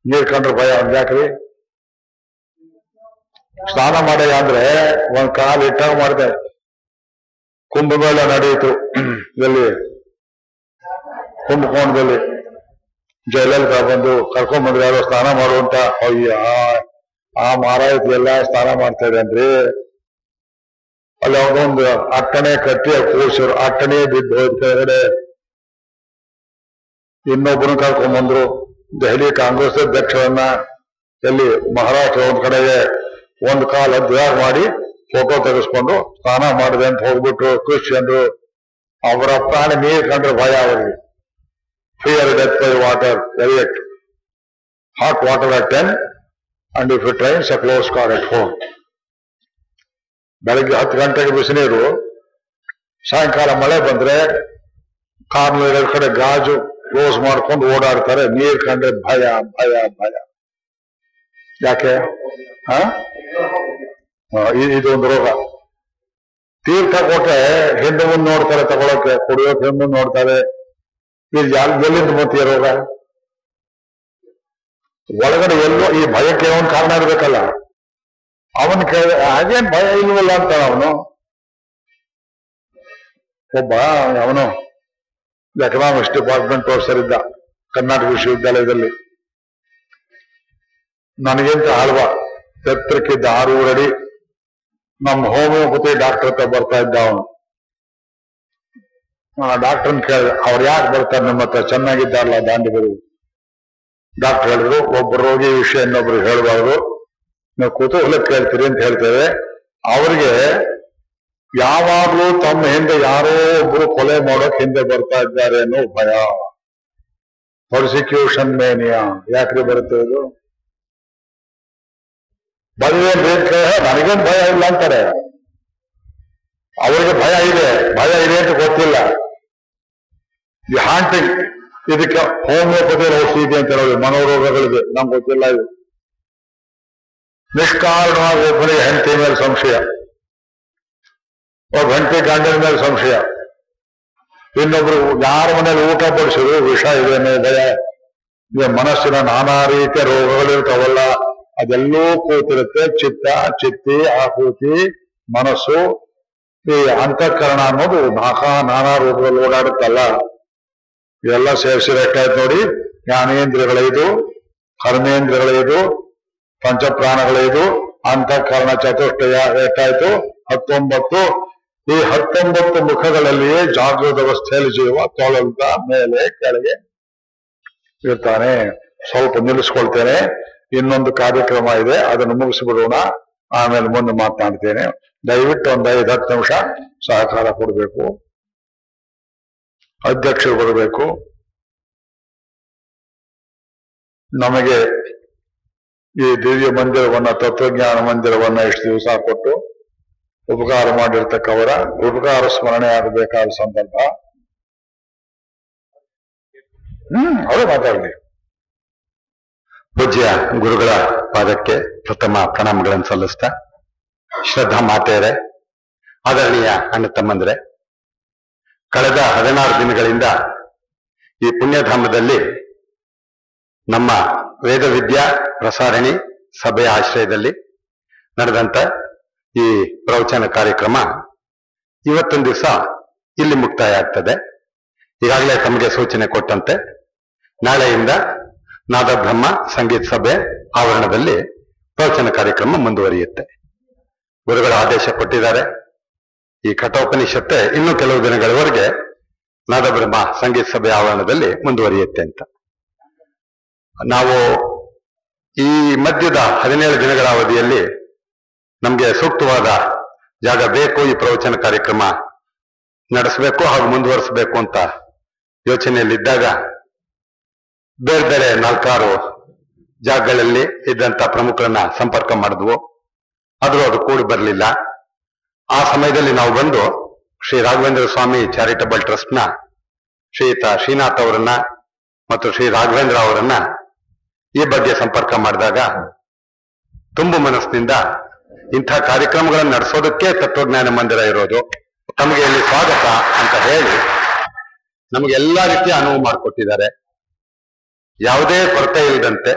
ನೀರ್ ಕಂಡ್ರೆ ಭಯ ಅಂದ್ ಯಾಕ್ರಿ ಸ್ನಾನ ಮಾಡ್ಯ ಅಂದ್ರೆ ಒಂದ್ ಕಾಲು ಇಟ್ಟಾಗ ಮಾಡಿದೆ ಕುಂಭಮೇಳ ನಡೆಯಿತು ಎಲ್ಲಿ ಕುಂಭಕೋಣದಲ್ಲಿ ಜಯಲಲಿತಾ ಬಂದು ಕರ್ಕೊಂಡ್ ಬಂದ್ರೆ ಯಾರೋ ಸ್ನಾನ ಮಾಡುವಂತ ಅಯ್ಯ, ಆ ಎಲ್ಲ ಸ್ನಾನ ಮಾಡ್ತಾ ಇದ್ದೇನ್ರಿ. ಅಲ್ಲಿ ಅವನೊಂದು ಅಟ್ಟಣೆ ಕಟ್ಟಿ ಕೂರ್ಸರು ಅಟ್ಟಣೆ ಬಿದ್ದು ಹೋದ ಕೆಳಗಡೆ ಇನ್ನೊಬ್ಬರನ್ನ ಕರ್ಕೊಂಡ್ ಬಂದ್ರು. ದೆಹಲಿ ಕಾಂಗ್ರೆಸ್ ಅಧ್ಯಕ್ಷರನ್ನ ಎಲ್ಲಿ ಮಹಾರಾಷ್ಟ್ರ ಒಂದ್ ಕಡೆಗೆ ಒಂದ್ ಕಾಲ ಅದ್ವಾರ ಮಾಡಿ ಫೋಟೋ ತೆಗೆಸ್ಕೊಂಡು ಸ್ನಾನ ಮಾಡಿದೆ ಅಂತ ಹೋಗ್ಬಿಟ್ರು. ಕ್ರಿಶ್ಚಿಯನ್ರು, ಅವರ ಪ್ರಾಣಿ ನೀರು ಭಯ ಅವರಿಗೆ fear death by water direct hot. Water at ten and if it rains a close car at home ಬೆಳಗ್ಗೆ ಹತ್ತು ಗಂಟೆಗೆ ಬಿಸಿನೀರು ಸಾಯಂಕಾಲ ಮಳೆ ಬಂದ್ರೆ ಕಾರ್ನ ಎರಡು ಕಡೆ ಗಾಜು ಕ್ಲೋಸ್ ಮಾಡ್ಕೊಂಡು ಓಡಾಡ್ತಾರೆ. ನೀರ್ ಕಂಡ್ರೆ ಭಯ ಭಯ ಭಯ. ಯಾಕೆ? ಇದೊಂದು ರೋಗ. ತೀರ್ಥ ಕೊಟ್ರೆ ಹಿಂದೆ ಮುಂದೆ ನೋಡ್ತಾರೆ, ತಗೊಳಕ್ಕೆ ಕುಡಿಯೋಕೆ ಮುಂದೆ ನೋಡ್ತಾರೆ. ಇದು ಯಾರು ಎಲ್ಲಿಂದ ಬರ್ತೀಯ ಒಳಗಡೆ ಎಲ್ಲೋ ಈ ಭಯಕ್ಕೆ ಒಂದು ಕಾರಣ ಇರ್ಬೇಕಲ್ಲ. ಅವನ್ ಕೇಳ ಹಾಗೇನ್ ಭಯ ಇಲ್ವಲ್ಲ ಅಂತ ಅವನು. ಒಬ್ಬ ಅವನು ಎಕನಾಮಿಕ್ಸ್ ಡಿಪಾರ್ಟ್ಮೆಂಟ್ ಪ್ರೊಫೆಸರ್ ಇದ್ದ ಕರ್ನಾಟಕ ವಿಶ್ವವಿದ್ಯಾಲಯದಲ್ಲಿ. ನನಗಿಂತ ಆಳ್ವ? ಎತ್ತರಕ್ಕಿದ್ದ ಆರೂರಡಿ ನಮ್ಮ ಹೋಮಿಯೋಪತಿ ಡಾಕ್ಟರ್ ಹತ್ರ ಬರ್ತಾ ಇದ್ದ ಅವನು. ಡಾಕ್ಟರ್ನ ಕೇಳಿದೆ, ಅವ್ರು ಯಾಕೆ ಬರ್ತಾರೆ ನಿಮ್ಮ ಹತ್ರ? ಚೆನ್ನಾಗಿದ್ದಾರಲ್ಲ ದಾಂಡಿಗರು ಡಾಕ್ಟರ್ ಹೇಳಿದ್ರು, ಒಬ್ಬ ರೋಗಿ ವಿಷಯ ಇನ್ನೊಬ್ರು ಹೇಳಬಾರ್ದು. ನೀವು ಕುತೂಹಲ ಕೇಳ್ತೀರಿ ಅಂತ ಹೇಳ್ತೇವೆ. ಅವರಿಗೆ ಯಾವಾಗ್ಲೂ ತಮ್ಮ ಹಿಂದೆ ಯಾರೋ ಒಬ್ರು ಕೊಲೆ ಮಾಡೋಕ್ ಹಿಂದೆ ಬರ್ತಾ ಇದ್ದಾರೆ ಅನ್ನೋ ಭಯ. ಪ್ರಾಸಿಕ್ಯೂಷನ್ ಮೇನಿಯಾ ಯಾಕ್ರಿ ಬರುತ್ತೆ ಇದು? ಬಂದ್ರೆ ಬೇಕು ನನಗೇನ್ ಭಯ ಇಲ್ಲ ಅಂತಾರೆ. ಅವರಿಗೆ ಭಯ ಇದೆ ಭಯ ಇದೆ ಅಂತ ಗೊತ್ತಿಲ್ಲ. ಈ ಹಾಂಟಿಂಗ್ ಇದಕ್ಕೆ ಹೋಮಿಯೋಪತಿ ಔಷಧಿ ಇದೆ ಅಂತ ಹೇಳೋದು ಮನೋರೋಗಗಳಿಗೆ ನಮ್ಗೆ ಗೊತ್ತಿಲ್ಲ ಇದು. ನಿಷ್ಕಾರಣವಾಗಿ ಒಬ್ಬನಿಗೆ ಹೆಂಡತಿ ಮೇಲೆ ಸಂಶಯ. ಒಬ್ಬ ಹೆಂಡತಿ ಗಂಡನ ಮೇಲೆ ಸಂಶಯ. ಇನ್ನೊಬ್ರು ಯಾರ ಮನೇಲಿ ಊಟ ಬಡಿಸಿದ್ರು, ವಿಷ ಇದೆ ಅನ್ನೋ ಭಯ. ಈ ಮನಸ್ಸಿನ ನಾನಾ ರೀತಿಯ ರೋಗಗಳಿರ್ತಾವಲ್ಲ ಅದೆಲ್ಲೂ ಕೂತಿರುತ್ತೆ. ಚಿತ್ತ, ಚಿತ್ತಿ, ಆಕೂತಿ, ಮನಸ್ಸು. ಈ ಅಂತಃಕರಣ ಅನ್ನೋದು ನಾನಾ ನಾನಾ ರೂಪದಲ್ಲಿ ಓಡಾಡುತ್ತಲ್ಲ. ಇವೆಲ್ಲ ಸೇರಿಸಿ ಎಷ್ಟಾಯ್ತು ನೋಡಿ. ಜ್ಞಾನೇಂದ್ರಿಯಗಳೈದು, ಕರ್ಮೇಂದ್ರಿಯಗಳೈದು, ಪಂಚಪ್ರಾಣಗಳೈದು ಅಂತಃಕರಣ ಚತುಷ್ಟಯ ಎಷ್ಟಾಯ್ತು ಹತ್ತೊಂಬತ್ತು, ಈ ಹತ್ತೊಂಬತ್ತು ಮುಖಗಳಲ್ಲಿಯೇ ಜಾಗೃತ ವ್ಯವಸ್ಥೆಯಲ್ಲಿ ಜೀವ ತೊಳಲ್ದ ಮೇಲೆ ಕೆಳಗೆ ಇರ್ತಾನೆ. ಸ್ವಲ್ಪ ನಿಲ್ಲಿಸ್ಕೊಳ್ತೇನೆ. ಇನ್ನೊಂದು ಕಾರ್ಯಕ್ರಮ ಇದೆ, ಅದನ್ನು ಮುಗಿಸ್ಬಿಡೋಣ. ಆಮೇಲೆ ಮುಂದೆ ಮಾತನಾಡ್ತೇನೆ. ದಯವಿಟ್ಟು ಒಂದು ಐದು ಹತ್ತು ನಿಮಿಷ ಸಹಕಾರ ಕೊಡಬೇಕು. ಅಧ್ಯಕ್ಷರು ಬರಬೇಕು. ನಮಗೆ ಈ ದಿವ್ಯ ಮಂದಿರವನ್ನ, ತತ್ವಜ್ಞಾನ ಮಂದಿರವನ್ನ ಇಷ್ಟು ದಿವಸ ಕೊಟ್ಟು ಉಪಕಾರ ಮಾಡಿರ್ತಕ್ಕವರ, ಉಪಕಾರ ಸ್ಮರಣೆ ಆಗಬೇಕಾದ ಸಂದರ್ಭ. ಹ್ಮ್, ಅವರೇ ಮಾತಾಡಲಿ. ಪೂಜ್ಯ ಗುರುಗಳ ಪಾದಕ್ಕೆ ಪ್ರಥಮ ಪ್ರಣಾಮಗಳನ್ನು ಸಲ್ಲಿಸ್ತಾ ಶ್ರದ್ಧಾ ಮಾತೆಯರೇ, ಆದರಣೀಯ ಅಣ್ಣ ತಮ್ಮಂದ್ರೆ ಕಳೆದ ಹದಿನಾರು ದಿನಗಳಿಂದ ಈ ಪುಣ್ಯಧಾಮದಲ್ಲಿ ನಮ್ಮ ವೇದವಿದ್ಯಾ ಪ್ರಸಾರಣಿ ಸಭೆಯ ಆಶ್ರಯದಲ್ಲಿ ನಡೆದಂತ ಈ ಪ್ರವಚನ ಕಾರ್ಯಕ್ರಮ ಇವತ್ತೊಂದು ದಿವಸ ಇಲ್ಲಿ ಮುಕ್ತಾಯ ಆಗ್ತದೆ ಈಗಾಗಲೇ ತಮಗೆ ಸೂಚನೆ ಕೊಟ್ಟಂತೆ, ನಾಳೆಯಿಂದ ನಾದಬ್ರಹ್ಮ ಸಂಗೀತ ಸಭೆ ಆವರಣದಲ್ಲಿ ಪ್ರವಚನ ಕಾರ್ಯಕ್ರಮ ಮುಂದುವರಿಯುತ್ತೆ. ಗುರುಗಳ ಆದೇಶ ಕೊಟ್ಟಿದ್ದಾರೆ. ಈ ಕಠೋಪನಿಷತ್ತೆ ಇನ್ನು ಕೆಲವು ದಿನಗಳವರೆಗೆ ನಾದಬ್ರಹ್ಮ ಸಂಗೀತ ಸಭೆ ಆವರಣದಲ್ಲಿ ಮುಂದುವರಿಯುತ್ತೆ ಅಂತ. ನಾವು ಈ ಮಧ್ಯದ ಹದಿನೇಳು ದಿನಗಳ ಅವಧಿಯಲ್ಲಿ ನಮಗೆ ಸೂಕ್ತವಾದ ಜಾಗ ಬೇಕು, ಈ ಪ್ರವಚನ ಕಾರ್ಯಕ್ರಮ ನಡೆಸಬೇಕು ಹಾಗೂ ಮುಂದುವರಿಸಬೇಕು ಅಂತ ಯೋಚನೆಯಲ್ಲಿದ್ದಾಗ ಬೇರೆ ಬೇರೆ ನಾಲ್ಕಾರು ಜಾಗಗಳಲ್ಲಿ ಇದ್ದಂತ ಪ್ರಮುಖರನ್ನ ಸಂಪರ್ಕ ಮಾಡಿದ್ವು. ಆದರೂ ಅದು ಕೂಡಿ ಬರಲಿಲ್ಲ. ಆ ಸಮಯದಲ್ಲಿ ನಾವು ಬಂದು ಶ್ರೀ ರಾಘವೇಂದ್ರ ಸ್ವಾಮಿ ಚಾರಿಟಬಲ್ ಟ್ರಸ್ಟ್ನ ಶ್ರೀಯುತ ಶ್ರೀನಾಥ್ ಅವರನ್ನ ಮತ್ತು ಶ್ರೀ ರಾಘವೇಂದ್ರ ಅವರನ್ನ ಈ ಬಗ್ಗೆ ಸಂಪರ್ಕ ಮಾಡಿದಾಗ ತುಂಬು ಮನಸ್ಸಿನಿಂದ ಇಂಥ ಕಾರ್ಯಕ್ರಮಗಳನ್ನು ನಡೆಸೋದಕ್ಕೆ ತತ್ವಜ್ಞಾನ ಮಂದಿರ ಇರೋದು. ತಮಗೆ ಇಲ್ಲಿ ಸ್ವಾಗತ ಅಂತ ಹೇಳಿ ನಮಗೆ ಎಲ್ಲಾ ರೀತಿಯ ಅನುವು ಮಾಡಿಕೊಟ್ಟಿದ್ದಾರೆ. ಯಾವುದೇ ಕೊರತೆ ಇಲ್ಲದಂತೆ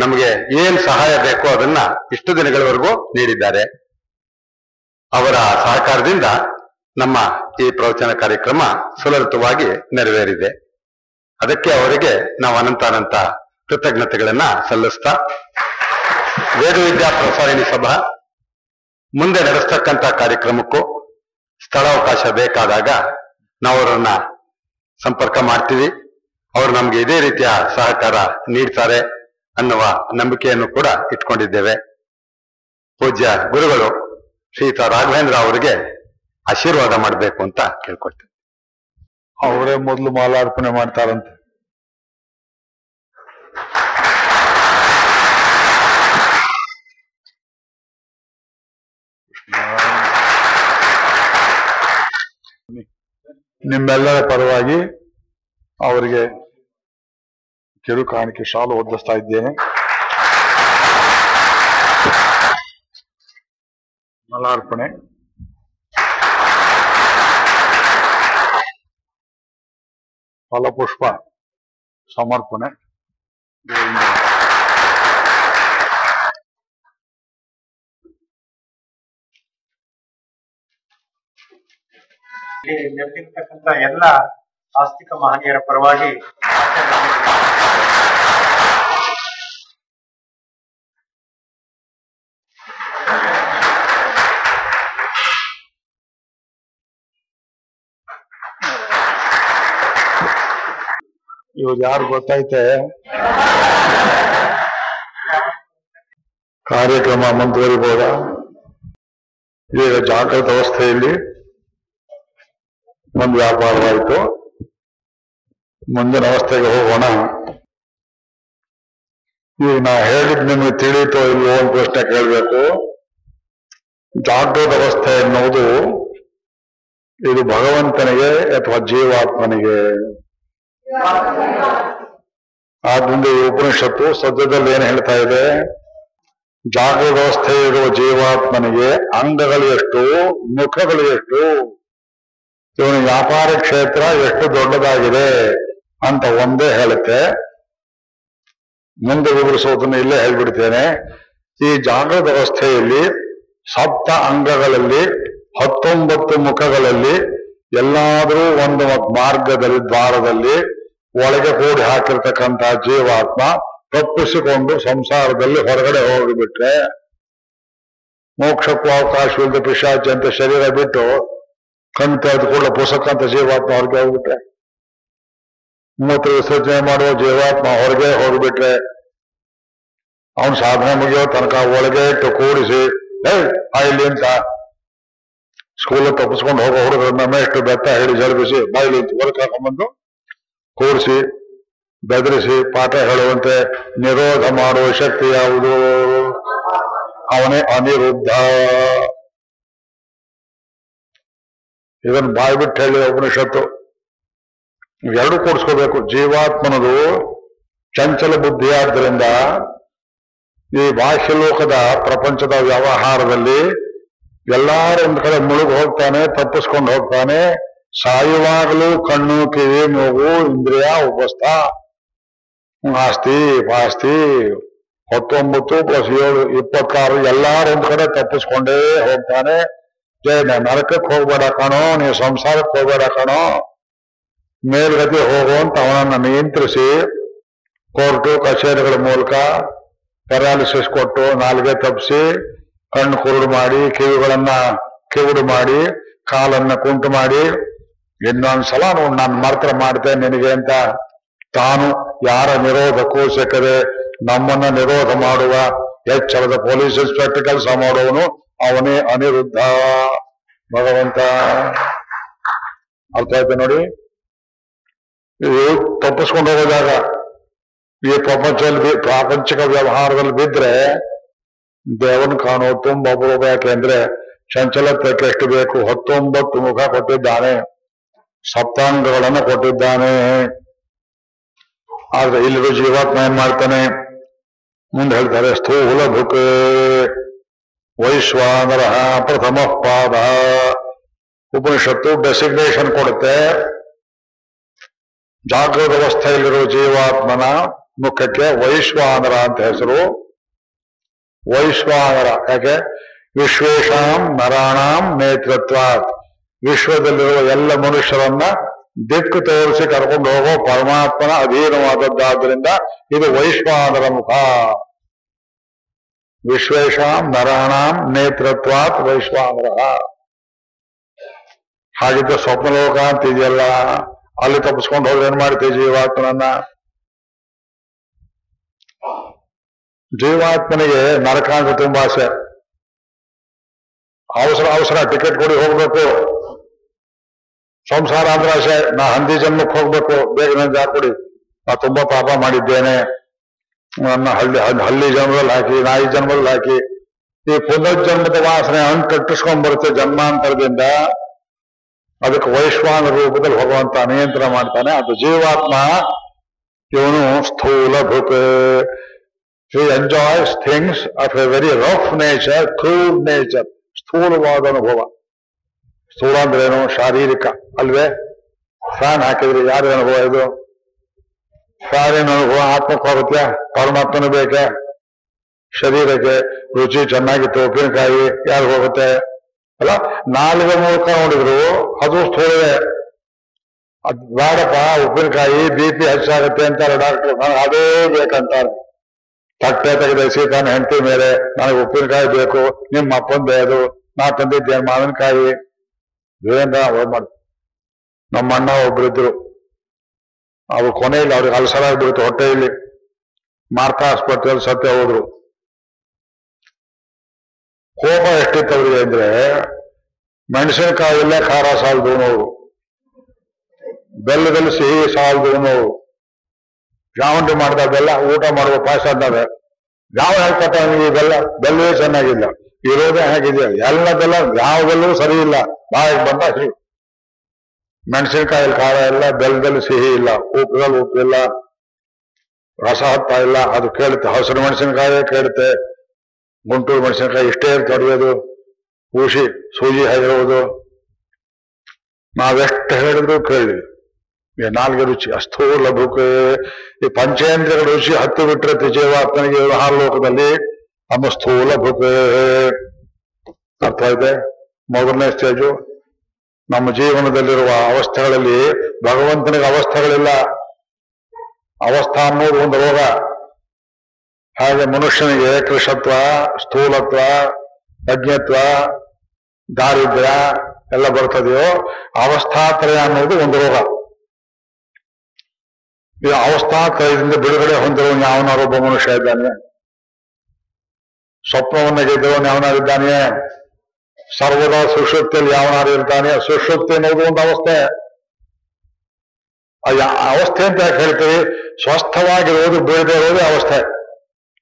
ನಮಗೆ ಏನ್ ಸಹಾಯ ಬೇಕೋ ಅದನ್ನ ಇಷ್ಟು ದಿನಗಳವರೆಗೂ ನೀಡಿದ್ದಾರೆ. ಅವರ ಸಹಕಾರದಿಂದ ನಮ್ಮ ಈ ಪ್ರವಚನ ಕಾರ್ಯಕ್ರಮ ಸುಲಲಿತವಾಗಿ ನೆರವೇರಿದೆ. ಅದಕ್ಕೆ ಅವರಿಗೆ ನಾವು ಅನಂತ ಅನಂತ ಕೃತಜ್ಞತೆಗಳನ್ನ ಸಲ್ಲಿಸ್ತಾ ವೇದವಿದ್ಯಾ ಪ್ರಸಾರಣಿ ಸಭಾ ಮುಂದೆ ನಡೆಸ್ತಕ್ಕಂಥ ಕಾರ್ಯಕ್ರಮಕ್ಕೂ ಸ್ಥಳಾವಕಾಶ ಬೇಕಾದಾಗ ನಾವು ಅವರನ್ನ ಸಂಪರ್ಕ ಮಾಡ್ತೀವಿ. ಅವರು ನಮ್ಗೆ ಇದೇ ರೀತಿಯ ಸಹಕಾರ ನೀಡ್ತಾರೆ ಅನ್ನುವ ನಂಬಿಕೆಯನ್ನು ಕೂಡ ಇಟ್ಕೊಂಡಿದ್ದೇವೆ. ಪೂಜ್ಯ ಗುರುಗಳು ಶ್ರೀಯುತ ರಾಘವೇಂದ್ರ ಅವರಿಗೆ ಆಶೀರ್ವಾದ ಮಾಡಬೇಕು ಅಂತ ಕೇಳ್ಕೊಳ್ತೇನೆ. ಅವರೇ ಮೊದಲು ಮಾಲಾರ್ಪಣೆ ಮಾಡ್ತಾರಂತೆ. ನಿಮ್ಮೆಲ್ಲರ ಪರವಾಗಿ ಅವರಿಗೆ ಕಿರುಕಾಣಿಕೆ ಶಾಲು ಒದ್ದಿಸ್ತಾ ಇದ್ದೇನೆ. ಮಲಾರ್ಪಣೆ. ಫಲಪುಷ್ಪ ಸಮರ್ಪಣೆ. ನೆರೆದಿರ್ತಕ್ಕಂಥ ಎಲ್ಲ ಆಸ್ತಿಕ ಮಹನೀಯರ ಪರವಾಗಿ ಇವ್ರು ಯಾರು ಗೊತ್ತೈತೆ? ಕಾರ್ಯಕ್ರಮ ಮುಂದುವರಿಬೋದ? ಈಗ ಜಾಗೃತ ಅವಸ್ಥೆಯಲ್ಲಿ ಒಂದು ವ್ಯಾಪಾರವಾಯಿತು. ಮುಂದಿನ ಅವಸ್ಥೆಗೆ ಹೋಗೋಣ. ಈಗ ನಾ ಹೇಳಿದ್ ನಿಮಗೆ ತಿಳಿಯಿತೋ ಇಲ್ವೋ ಒಂದು ಪ್ರಶ್ನೆ ಕೇಳಬೇಕು. ಜಾಗೃತ ಅವಸ್ಥೆ ಎನ್ನುವುದು ಇದು ಭಗವಂತನಿಗೆ ಅಥವಾ ಜೀವಾತ್ಮನಿಗೆ ಆದ್ರಿಂದ ಈ ಉಪನಿಷತ್ತು ಸದ್ಯದಲ್ಲಿ ಏನ್ ಹೇಳ್ತಾ ಇದೆ? ಜಾಗೃತ ವ್ಯವಸ್ಥೆ ಇರುವ ಜೀವಾತ್ಮನಿಗೆ ಅಂಗಗಳು ಎಷ್ಟು, ಮುಖಗಳು ಎಷ್ಟು? ಇವನ ವ್ಯಾಪಾರ ಕ್ಷೇತ್ರ ಎಷ್ಟು ದೊಡ್ಡದಾಗಿದೆ ಅಂತ ಒಂದೇ ಹೇಳುತ್ತೆ. ಮುಂದೆ ವಿವರಿಸೋದನ್ನ ಇಲ್ಲೇ ಹೇಳ್ಬಿಡ್ತೇನೆ. ಈ ಜಾಗೃತ ವ್ಯವಸ್ಥೆಯಲ್ಲಿ ಸಪ್ತ ಅಂಗಗಳಲ್ಲಿ, ಹತ್ತೊಂಬತ್ತು ಮುಖಗಳಲ್ಲಿ, ಎಲ್ಲಾದರೂ ಒಂದು ಮಾರ್ಗದಲ್ಲಿ, ದ್ವಾರದಲ್ಲಿ ಒಳಗೆ ಕೂಡಿ ಹಾಕಿರ್ತಕ್ಕಂಥ ಜೀವಾತ್ಮ ತಪ್ಪಿಸಿಕೊಂಡು ಸಂಸಾರದಲ್ಲಿ ಹೊರಗಡೆ ಹೋಗಿಬಿಟ್ರೆ ಮೋಕ್ಷಕ್ಕೂ ಅವಕಾಶವಿಲ್ಲದೆ ಪಿಶಾಚಿ ಅಂತ ಶರೀರ ಬಿಟ್ಟು ಕಣ್ ಕೂಡ ಪುಸ್ತಕ ಅಂತ ಜೀವಾತ್ಮ ಹೊರಗೆ ಹೋಗ್ಬಿಟ್ರೆ. ಮೂತ್ರ ವಿಸರ್ಜನೆ ಮಾಡುವ ಜೀವಾತ್ಮ ಹೊರಗೆ ಹೋಗಿಬಿಟ್ರೆ ಅವನು ಸಾಧನೆ ಮುಗಿಯೋ ತನಕ ಒಳಗೆ ಇಟ್ಟು ಕೂಡಿಸಿ, ಹೇ, ಬಾಯಿಲಿ ಅಂತ ಸ್ಕೂಲ್ ತಪ್ಪಿಸ್ಕೊಂಡು ಹೋಗೋ ಹುಡುಗರನ್ನ ಮೇಷ್ಟು ಬೆತ್ತ ಹೇಳಿ ಜರುಗಿಸಿ ಬಾಯಿಲಿ ಅಂತ ಹೊರಗೆ ಹಾಕೊಂಡ್ಬಂದು ಕೂರಿಸಿ, ಬೆದರಿಸಿ ಪಾಠ ಹೇಳುವಂತೆ ನಿರೋಧ ಮಾಡುವ ಶಕ್ತಿ ಯಾವುದು? ಅವನೇ ಅನಿರುದ್ಧ. ಇದನ್ನು ಬಾಯಿ ಬಿಟ್ಟು ಹೇಳಿ ಉಪನಿಷತ್ತು. ಎರಡು ಕೂಡಿಸ್ಕೋಬೇಕು ಜೀವಾತ್ಮನದು ಚಂಚಲ ಬುದ್ಧಿಯಾದ್ರಿಂದ ಈ ಬಾಹ್ಯ ಲೋಕದ ಪ್ರಪಂಚದ ವ್ಯವಹಾರದಲ್ಲಿ ಎಲ್ಲಾರ ಒಂದ್ ಕಡೆ ಮುಳುಗು ಹೋಗ್ತಾನೆ, ತಪ್ಪಿಸ್ಕೊಂಡು ಹೋಗ್ತಾನೆ ಸಾಯುವಾಗಲೂ ಕಣ್ಣು, ಕಿವಿ, ಮೂಗು, ಇಂದ್ರಿಯ, ಉಪಸ್ಥ, ಆಸ್ತಿ, ಪಾಸ್ತಿ, ಹತ್ತೊಂಬತ್ತು ಪ್ಲಸ್ ಏಳು, ಇಪ್ಪತ್ತಾರು, ಎಲ್ಲಾರು ಒಂದ್ ಕಡೆ ತಪ್ಪಿಸ್ಕೊಂಡೇ ಹೋಗ್ತಾನೆ. ಜಯ ನರಕಕ್ಕೆ ಹೋಗ್ಬೇಡ ಕಣೋ, ನೀವು ಸಂಸಾರಕ್ಕೆ ಹೋಗ್ಬೇಡ ಕಣೋ. ಮೇಲ್ಗತಿ ಹೋಗುವಂತ ಅವನನ್ನು ನಿಯಂತ್ರಿಸಿ, ಕೋರ್ಟು, ಕಚೇರಿಗಳ ಮೂಲಕ ಪ್ಯಾರಾಲಿಸಿಸ್ ಕೊಟ್ಟು ನಾಲ್ಗೆ ತಪ್ಪಿಸಿ, ಕಣ್ಣು ಕುರುಡು ಮಾಡಿ, ಕಿವಿಗಳನ್ನ ಕಿವುಡು ಮಾಡಿ, ಕಾಲನ್ನ ಕುಂಟು ಮಾಡಿ ಇನ್ನೊಂದ್ಸಲ ನೋಡು ನಾನು ಮಾತ್ರ ಮಾಡ್ತೇನೆ ನಿನಗೆ ಅಂತ ತಾನು ಯಾರ ನಿರೋಧಕ್ಕೂ ಸಿಕ್ಕದೆ ನಮ್ಮನ್ನ ನಿರೋಧ ಮಾಡುವ ಎಚ್ಚರದ ಪೊಲೀಸ್ ಇನ್ಸ್ಪೆಕ್ಟರ್ ಕೆಲಸ ಮಾಡುವವನು ಅವನೇ ಅನಿರುದ್ಧ. ಭಗವಂತ. ಅರ್ಥ ಆಯ್ತು ನೋಡಿ? ಇದು ತಪ್ಪಿಸ್ಕೊಂಡು ಹೋಗೋದಾಗ ಈ ಪ್ರಪಂಚದಲ್ಲಿ ಪ್ರಾಪಂಚಿಕ ವ್ಯವಹಾರದಲ್ಲಿ ಬಿದ್ರೆ ದೇವನ್ ಕಾಣೋ ತುಂಬ ಅಪರೂಪ ಯಾಕೆಂದ್ರೆ ಚಂಚಲತ್ವಕ್ಕೆ ಎಷ್ಟು ಬೇಕು ಹತ್ತೊಂಬತ್ತು ಮುಖ ಕೊಟ್ಟಿದ್ದಾನೆ. ಸಪ್ತಾಂಗಗಳನ್ನು ಕೊಟ್ಟಿದ್ದಾನೆ. ಆದ್ರೆ ಇಲ್ಲಿರೋ ಜೀವಾತ್ಮ ಏನ್ ಮಾಡ್ತಾನೆ? ಮುಂದೆ ಹೇಳ್ತಾರೆ, ಸ್ಥೂಲ ಭುಕ್ ವೈಶ್ವಾನರ ಪ್ರಥಮ ಪಾದ ಉಪನಿಷತ್ತು ಡೆಸಿಗ್ನೇಷನ್ ಕೊಡುತ್ತೆ. ಜಾಗೃತ ಅವಸ್ಥೆಯಲ್ಲಿರೋ ಜೀವಾತ್ಮನ ಮುಖಕ್ಕೆ ವೈಶ್ವಾನರ ಅಂತ ಹೆಸರು. ವೈಶ್ವಾನರ, ಯಾಕೆ? ವಿಶ್ವೇಶಾಂ ನರಾಣಾಂ ನೇತೃತ್ವಾತ್ ವಿಶ್ವದಲ್ಲಿರುವ ಎಲ್ಲ ಮನುಷ್ಯರನ್ನ ದಿಕ್ಕು ತೋರಿಸಿ ಕರ್ಕೊಂಡು ಹೋಗೋ ಪರಮಾತ್ಮನ ಅಧೀನವಾದದ್ದಾದ್ರಿಂದ ಇದು ವೈಶ್ವಾನರ ಮುಖ. ವಿಶ್ವೇಶಾಂ ನರಾಣಾಂ ನೇತೃತ್ವಾತ್ ವೈಶ್ವಾನರ. ಹಾಗಿದ್ದ ಸ್ವಪ್ನಲೋಕ ಅಂತ ಇದೆಯಲ್ಲ ಅಲ್ಲಿ ತಪ್ಪಿಸ್ಕೊಂಡು ಹೋದ್ರೆ ಏನ್ ಮಾಡ್ತೀವಿ ಜೀವಾತ್ಮನನ್ನ? ಜೀವಾತ್ಮನಿಗೆ ನರಕ ಅಂತ ತುಂಬಾ ಆಸೆ. ಅವಸರ ಅವಸರ, ಟಿಕೆಟ್ ಕೊಡಿ ಹೋಗ್ಬೇಕು. ಸಂಸಾರ ಅಂದ್ರೆ ಆಸೆ, ನಾ ಹಂದಿ ಜನ್ಮಕ್ಕೆ ಹೋಗ್ಬೇಕು ಬೇಗ ನನ್ ಜಾಗ ಕೊಡಿ. ನಾ ತುಂಬಾ ಪಾಪ ಮಾಡಿದ್ದೇನೆ. ನನ್ನ ಹಳ್ಳಿ, ಹಳ್ಳಿ- ಹಳ್ಳಿ ಜನ್ಮದಲ್ಲಿ ಹಾಕಿ, ನಾಯಿ ಜನ್ಮದಲ್ಲಿ ಹಾಕಿ. ಈ ಪುನರ್ಜನ್ಮದ ವಾಸನೆ ಹಂಗ್ ಕಟ್ಟಿಸ್ಕೊಂಡ್ ಬರುತ್ತೆ ಜನ್ಮಾಂತರದಿಂದ ಅದಕ್ಕೆ ವೈಶ್ವಾನ ರೂಪದಲ್ಲಿ ಭಗವಂತ ನಿಯಂತ್ರಣ ಮಾಡ್ತಾನೆ. ಅದು ಜೀವಾತ್ಮ. ಇವನು ಸ್ಥೂಲ ಭುಕ್ he enjoys things of a very rough nature crude nature ಸ್ಥೂಲವಾದ ಅನುಭವ. ಸ್ಥೂಲ ಅಂದ್ರೆ ಶಾರೀರಿಕ ಅಲ್ವೇ? ಫ್ಯಾನ್ ಹಾಕಿದ್ರೆ ಯಾರು ಅನುಭವ ಇದು? ಫ್ಯಾನಿನ ಅನುಭವ ಆತ್ಮಕ್ಕೆ ಹೋಗುತ್ತೆ ಪರಮಾತ್ಮನ ಬೇಕೆ? ಶರೀರಕ್ಕೆ ರುಚಿ ಚೆನ್ನಾಗಿತ್ತು, ಉಪ್ಪಿನಕಾಯಿ ಯಾರು ಹೋಗುತ್ತೆ? ಅಲ್ಲ, ನಾಲ್ಗೆ ಮೂಲಕ ನೋಡಿದ್ರು ಅದು ಸ್ಥೂಲವೇ. ಅದ್ ಬೇಡಪ್ಪ, ಉಪ್ಪಿನಕಾಯಿ ಬಿ ಪಿ ಹೆಚ್ಚಾಗುತ್ತೆ ಅಂತಾರೆ ಡಾಕ್ಟರ್ ನನಗೆ ಅದೇ ಬೇಕಂತಾರೆ. ತಟ್ಟೆ ತೆಗೆದ, ಸೀತಾನ ಹೆಂಡತಿ ಮೇಲೆ, ನನಗೆ ಉಪ್ಪಿನಕಾಯಿ ಬೇಕು, ನಿಮ್ಮ ಅಪ್ಪಂದೇ ಅದು. ನಾ ತಂದಿದ್ದೇನೆ ಮಾವಿನಕಾಯಿ. ವೀರೇಂದ್ರ ಮಾಡ್ ನಮ್ಮ ಅಣ್ಣ ಒಬ್ರಿದ್ರು ಅವ್ರು ಕೊನೆಯಲ್ಲಿ ಅವ್ರಿಗೆ ಅಲ್ಸರ ಆಗ್ಬಿಡುತ್ತೆ ಹೊಟ್ಟೆಯಲ್ಲಿ. ಮಾರ್ತಾ ಆಸ್ಪತ್ರೆಯಲ್ಲಿ ಸತ್ಯ ಹೋದ್ರು. ಕೋಪ ಎಷ್ಟಿತ್ತು ಅವ್ರಿಗೆ ಅಂದ್ರೆ, ಮೆಣಸಿನಕಾಯಿ ಇಲ್ಲ ಖಾರ ಸಾಲದು ನೋವು. ಬೆಲ್ಲದಲ್ಲಿ ಸಿಹಿ ಸಾಲದು ನೋವು. ಜಾವಂಡಿ ಮಾಡಿದ ಬೆಲ್ಲ, ಊಟ ಮಾಡುವ ಪಾಯಸ ಅಂದಾಗ ಯಾವ ಹೇಳ್ಕೊಟ್ಟ ಬೆಲ್ಲ? ಬೆಲ್ಲವೇ ಚೆನ್ನಾಗಿಲ್ಲ. ಇರೋದೇ ಹೇಗಿದೆ ಎಲ್ಲದೆಲ್ಲ ಯಾವುದಲ್ಲೂ ಸರಿ ಇಲ್ಲ. ಬಾಯಿಗೆ ಬಂದ ಸಿಹಿ ಮೆಣಸಿನಕಾಯಲ್ಲಿ ಖಾರ ಇಲ್ಲ ಬೆಲ್ಲದಲ್ಲಿ ಸಿಹಿ ಇಲ್ಲ ಉಪ್ಪುಗಲ್ಲ ಉಪ್ಪು ಇಲ್ಲ, ರಸ ಹತ್ತ ಇಲ್ಲ, ಅದು ಕೇಳುತ್ತೆ. ಹಸಿರು ಮೆಣಸಿನಕಾಯಿ ಕೇಳುತ್ತೆ. ಗುಂಟೂರು ಮೆಣಸಿನಕಾಯಿ ಇಷ್ಟೇ ತೊಡೆಯೋದು ಊಸಿ ಸೂಜಿ ಹಾಗಿರುವುದು ನಾವೆಷ್ಟು ಹೇಳಿದ್ರು ಕೇಳಿ ಈ ನಾಲ್ಗೆ ರುಚಿ ಅಸ್ಥೂಲ ಬುಕ್ ಈ ಪಂಚೇಂದ್ರಿಯಗಳ ರುಚಿ ಹತ್ತು ಬಿಟ್ಟರೆ ಜೀವಾತ್ಮನಿಗೆ ವ್ಯವಹಾರ ಲೋಕದಲ್ಲಿ ನಮ್ಮ ಸ್ಥೂಲ ಬುಕ್ ಅರ್ಥ ಇದೆ. ಮೊದಲನೇ ಸ್ಟೇಜು ನಮ್ಮ ಜೀವನದಲ್ಲಿರುವ ಅವಸ್ಥೆಗಳಲ್ಲಿ ಭಗವಂತನಿಗೆ ಅವಸ್ಥೆಗಳಿಲ್ಲ. ಅವಸ್ಥಾ ಅನ್ನೋದು ಒಂದು ರೋಗ. ಹಾಗೆ ಮನುಷ್ಯನಿಗೆ ಕೃಷತ್ವ ಸ್ಥೂಲತ್ವ, ಯಜ್ಞತ್ವ, ದಾರಿದ್ರ್ಯ ಎಲ್ಲ ಬರ್ತದೆಯೋ ಅವಸ್ಥಾತ್ರಯ ಅನ್ನೋದು ಒಂದು ರೋಗ. ಈ ಅವಸ್ಥಾತ್ರಯದಿಂದ ಬಿಡುಗಡೆ ಹೊಂದಿರುವ ಯಾವನಾರೊಬ್ಬ ಮನುಷ್ಯ ಇದ್ದಾನೆ. ಸ್ವಪ್ನವನ್ನು ಗೆದ್ದವನು ಯಾವನಾಗಿದ್ದಾನೆ ಸರ್ವದಾ ಯಾವನಾರು ಇರ್ತಾನೆ ಸುಷುಪ್ತಿ ಅನ್ನೋದು ಒಂದು ಅವಸ್ಥೆ. ಅವಸ್ಥೆ ಅಂತ ಯಾಕೆ ಹೇಳ್ತೀವಿ ಸ್ವಸ್ಥವಾಗಿರುವುದು ಬೀಳದೇ ಇರೋದೇ ಅವಸ್ಥೆ.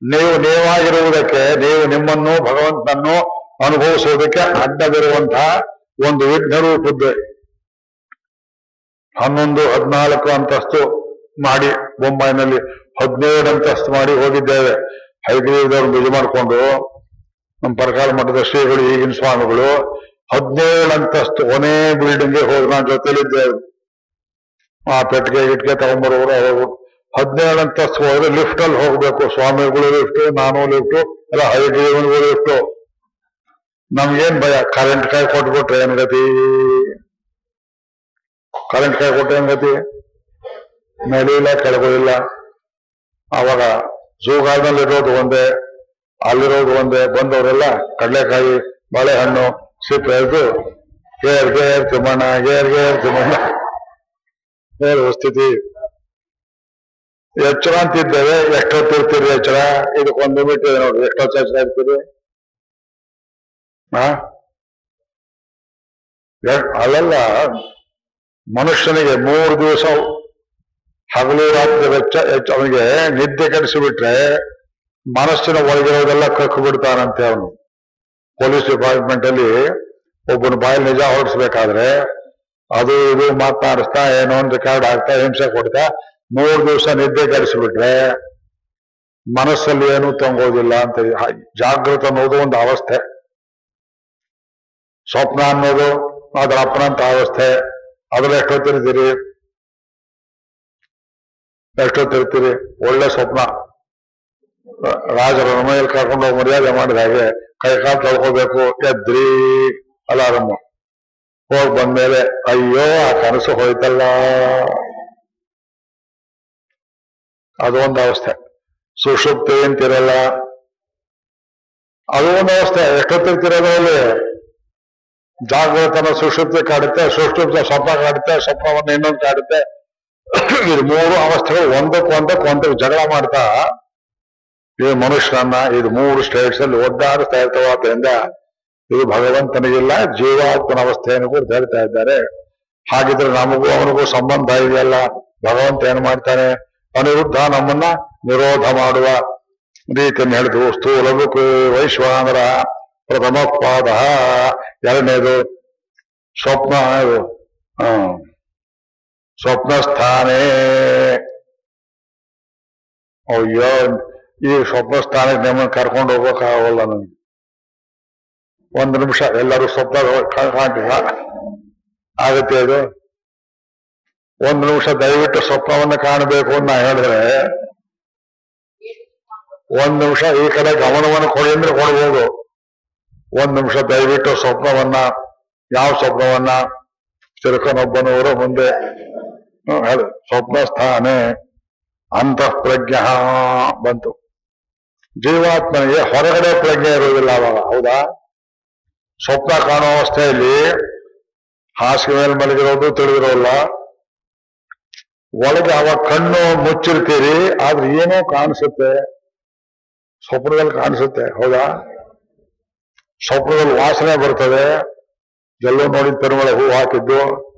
ನೀವು ನೀವಾಗಿರುವುದಕ್ಕೆ, ನೀವು ನಿಮ್ಮನ್ನು ಭಗವಂತನನ್ನು ಅನುಭವಿಸುವುದಕ್ಕೆ ಅಡ್ಡವಿರುವಂತಹ ಒಂದು ವಿಘ್ನ ರೂಪದ್ದೆ ಹನ್ನೊಂದು, ಹದಿನಾಲ್ಕು ಅಂತಸ್ತು ಮಾಡಿ ಮುಂಬೈನಲ್ಲಿ ಹದಿನೇಳು ಅಂತಸ್ತು ಮಾಡಿ ಹೋಗಿದ್ದೇವೆ. ಹೈಗ್ರೀವದವ್ರು ನಿಜ ಮಾಡಿಕೊಂಡು ನಮ್ಮ ಪರಕಾಲ ಮಠದ ಶ್ರೀಗಳು, ಈಗಿನ ಸ್ವಾಮಿಗಳು ಹದಿನೇಳು ಅಂತಸ್ತು ಕೊನೆ ಬಿಲ್ಡಿಂಗ್ಗೆ ಹೋಗಿ ನಾನು ಜೊತೆಲಿದ್ದೆ. ಆ ಪೆಟ್ಟಿಗೆ ಗಿಟ್ಗೆ ತಗೊಂಡ್ಬರೋರು ಅವರು. ಹದಿನೇಳು ಅಂತಸ್ತು ಹೋದ್ರೆ ಲಿಫ್ಟ್ ಅಲ್ಲಿ ಹೋಗ್ಬೇಕು. ಸ್ವಾಮಿಗಳು ಲಿಫ್ಟ್ ನಾನು ಲಿಫ್ಟ್ ಎಲ್ಲ ಹೈಗ್ರೀವನಿಗೂ ಲಿಫ್ಟ್ ನಮ್ಗೇನ್ ಭಯ? ಕರೆಂಟ್ ಕೈ ಕೊಟ್ಬಿಟ್ರೆ ಏನ್ ಗತಿ? ಕರೆಂಟ್ ಕೈ ಕೊಟ್ರೆ ಏನ್ ಗತಿ? ಮೇಲೆ ಇಲ್ಲ, ಕೆಳಗೂ ಇಲ್ಲ. ಅವಾಗ ಝೂ ಗಾರ್ಡನ್ ಇರೋದು ಒಂದೇ, ಅಲ್ಲಿರೋದು ಒಂದೇ, ಬಂದವರೆಲ್ಲ ಕಡಲೆಕಾಯಿ, ಬಾಳೆಹಣ್ಣು, ಸಿಪ್ಪೆ ಎದ್ದು ಗೇರ್ ಗೇರ್, ತಿಮ್ಮಣ್ಣ, ಗೇರ್ ಗೇರ್, ತಿಮ್ಮಣ್ಣ. ಹೇಳುವ ಸ್ಥಿತಿ ಎಚ್ಚರ ಅಂತಿದ್ದೇವೆ, ಎಷ್ಟೊತ್ತಿರ್ತೀರಿ ಎಚ್ಚರ? ಇದಕ್ಕೊಂದು ಮೀಟರ್ ನೋಡ್ರಿ ಎಷ್ಟೊತ್ತು ಎಚ್ಚರ ಇರ್ತೀರಿ ಅಲ್ಲಲ್ಲ, ಮನುಷ್ಯನಿಗೆ ಮೂರು ದಿವಸ ಹಗಲು ರಾತ್ರಿ ವೆಚ್ಚ ಅವನಿಗೆ ನಿದ್ದೆ ಕೆಡಿಸಿಬಿಟ್ರೆ ಮನಸ್ಸಿನ ಒಳಗಿರೋದೆಲ್ಲ ಕಕ್ಕು ಬಿಡ್ತಾನಂತೆ ಅವನು. ಪೊಲೀಸ್ ಡಿಪಾರ್ಟ್ಮೆಂಟ್ ಅಲ್ಲಿ ಒಬ್ಬನ ಬಾಯಲ್ಲಿ ನಿಜ ಹೊರಡಿಸ್ಬೇಕಾದ್ರೆ ಅದು ಇದು ಮಾತನಾಡಿಸ್ತಾ, ಏನೋ ಒಂದು ರೆಕಾರ್ಡ್ ಆಗ್ತಾ ಹಿಂಸೆ ಕೊಡ್ತಾ, ಮೂರು ದಿವಸ ನಿದ್ದೆ ಕೆಡಿಸಿಬಿಟ್ರೆ ಮನಸ್ಸಲ್ಲಿ ಏನೂ ತಂಗೋದಿಲ್ಲ ಅಂತ ಜಾಗೃತ ಅನ್ನೋದು ಒಂದು ಅವಸ್ಥೆ. ಸ್ವಪ್ನ ಅನ್ನೋದು ಅದರ ಅಪ್ಪನಂತ ಅವಸ್ಥೆ. ಅದ್ರಲ್ಲಿ ಎಷ್ಟೊತ್ತಿರ್ತೀರಿ ಎಷ್ಟೊತ್ತಿರ್ತೀರಿ ಒಳ್ಳೆ ಸ್ವಪ್ನ. ರಾಜ ಮನೆಯಲ್ಲಿ ಕರ್ಕೊಂಡು ಹೋಗಿ ಮರ್ಯಾದೆ ಮಾಡಿದ ಹಾಗೆ ಕೈ ಕಾಲು ತೊಳ್ಕೋಬೇಕು, ಎದ್ರಿ ಅಲಾರಮ್ಮ ಹೋಗಿ ಬಂದ್ಮೇಲೆ, ಅಯ್ಯೋ, ಆ ಕನಸು ಹೋಯ್ತಲ್ಲ. ಅದೊಂದು ಅವಸ್ಥೆ. ಸುಷುಪ್ತಿ ಅಂತಿರಲ್ಲ. ಅದು ಒಂದು ಅವಸ್ಥೆ ಎಷ್ಟೊತ್ತಿರ್ತಿರೋದು ಅಲ್ಲಿ ಜಾಗೃತನ ಸುಷುಪ್ತಿ ಕಾಡುತ್ತೆ, ಸುಶುಪ್ತ ಸ್ವಪ್ನ ಕಾಡುತ್ತೆ, ಸ್ವಪ್ನವನ್ನು ಇನ್ನೊಂದು ಕಾಡುತ್ತೆ. *coughs* ಇದು ಮೂರು ಅವಸ್ಥೆಗಳು ಒಂದಕ್ಕೆ ಒಂದಕ್ಕೆ ಒಂದಕ್ಕೆ ಜಗಳ ಮಾಡ್ತಾ, ಈ ಮನುಷ್ಯನನ್ನ ಇದು ಮೂರು ಸ್ಟೇಟ್ಸ್ ಅಲ್ಲಿ ಒದ್ದಾಡಿಸ್ತಾ ಇರ್ತವ. ಆದ್ದರಿಂದ ಇದು ಭಗವಂತನಿಗಿಲ್ಲ, ಜೀವಾತ್ಮನ ಅವಸ್ಥೆಯನ್ನು ಕೂಡ ಹೇಳ್ತಾ ಇದ್ದಾರೆ. ಹಾಗಿದ್ರೆ ನಮಗೂ ಅವನಿಗೂ ಸಂಬಂಧ ಇದೆಯಲ್ಲ? ಭಗವಂತ ಏನ್ ಮಾಡ್ತಾನೆ? ಅನಿರುದ್ಧ ನಮ್ಮನ್ನ ನಿರೋಧ ಮಾಡುವ ರೀತಿಯನ್ನು ಹೇಳಿದ್ರು. ಸ್ಥೂಲಮುಖು ವೈಶ್ವಾನರ ಪ್ರಥಮ ಪಾದ ಎರಡನೇದು ಸ್ವಪ್ನ ಇದು. ಹ್ಮ್ ಸ್ವಪ್ನ ಸ್ಥಾನೇ ಅಯ್ಯೋ ಈ ಸ್ವಪ್ನ ಸ್ಥಾನಕ್ಕೆ ನಿಮ್ಮನ್ನು ಕರ್ಕೊಂಡು ಹೋಗೋಕ್ಕಾಗಲ್ಲ ನನಗೆ ಒಂದು ನಿಮಿಷ ಎಲ್ಲರೂ ಸ್ವಪ್ನ ಕಾಣ್ತೀರ ಆಗುತ್ತೆ ಅದು ಒಂದು ನಿಮಿಷ ದಯವಿಟ್ಟು ಸ್ವಪ್ನವನ್ನು ಕಾಣಬೇಕು ಅಂತ ಹೇಳಿದ್ರೆ ಒಂದ್ ನಿಮಿಷ ಈ ಕಡೆ ಗಮನವನ್ನು ಕೊಡಿ ಅಂದ್ರೆ ಕೊಡ್ಬೋದು ಒಂದ್ ನಿಮಿಷ ದಯವಿಟ್ಟು ಸ್ವಪ್ನವನ್ನ ಯಾವ ಸ್ವಪ್ನವನ್ನ ತಿರುಕನೊಬ್ಬನವರು ಮುಂದೆ ಹೇಳು. ಅಂತಃ ಪ್ರಜ್ಞ ಬಂತು. ಜೀವಾತ್ಮನಿಗೆ ಹೊರಗಡೆ ಪ್ರಜ್ಞೆ ಇರುವುದಿಲ್ಲ ಅವಾಗ, ಹೌದಾ? ಸ್ವಪ್ನ ಕಾಣೋ ಅವಸ್ಥೆಯಲ್ಲಿ ಹಾಸಿಗೆ ಮೇಲೆ ಮಲಗಿರೋದು ತಿಳಿದಿರೋಲ್ಲ. ಒಳಗೆ ಅವಾಗ ಕಣ್ಣು ಮುಚ್ಚಿರ್ತೀರಿ, ಆದ್ರೆ ಏನೋ ಕಾಣಿಸುತ್ತೆ. ಸ್ವಪ್ನದಲ್ಲಿ ಕಾಣಿಸುತ್ತೆ, ಹೌದಾ? ಸ್ವಪ್ನದಲ್ಲಿ ವಾಸನೆ ಬರ್ತದೆ. ಎಲ್ಲೋ ನೋಡಿದ ತಿರುಮಳೆ ಹೂ ಹಾಕಿದ್ದು.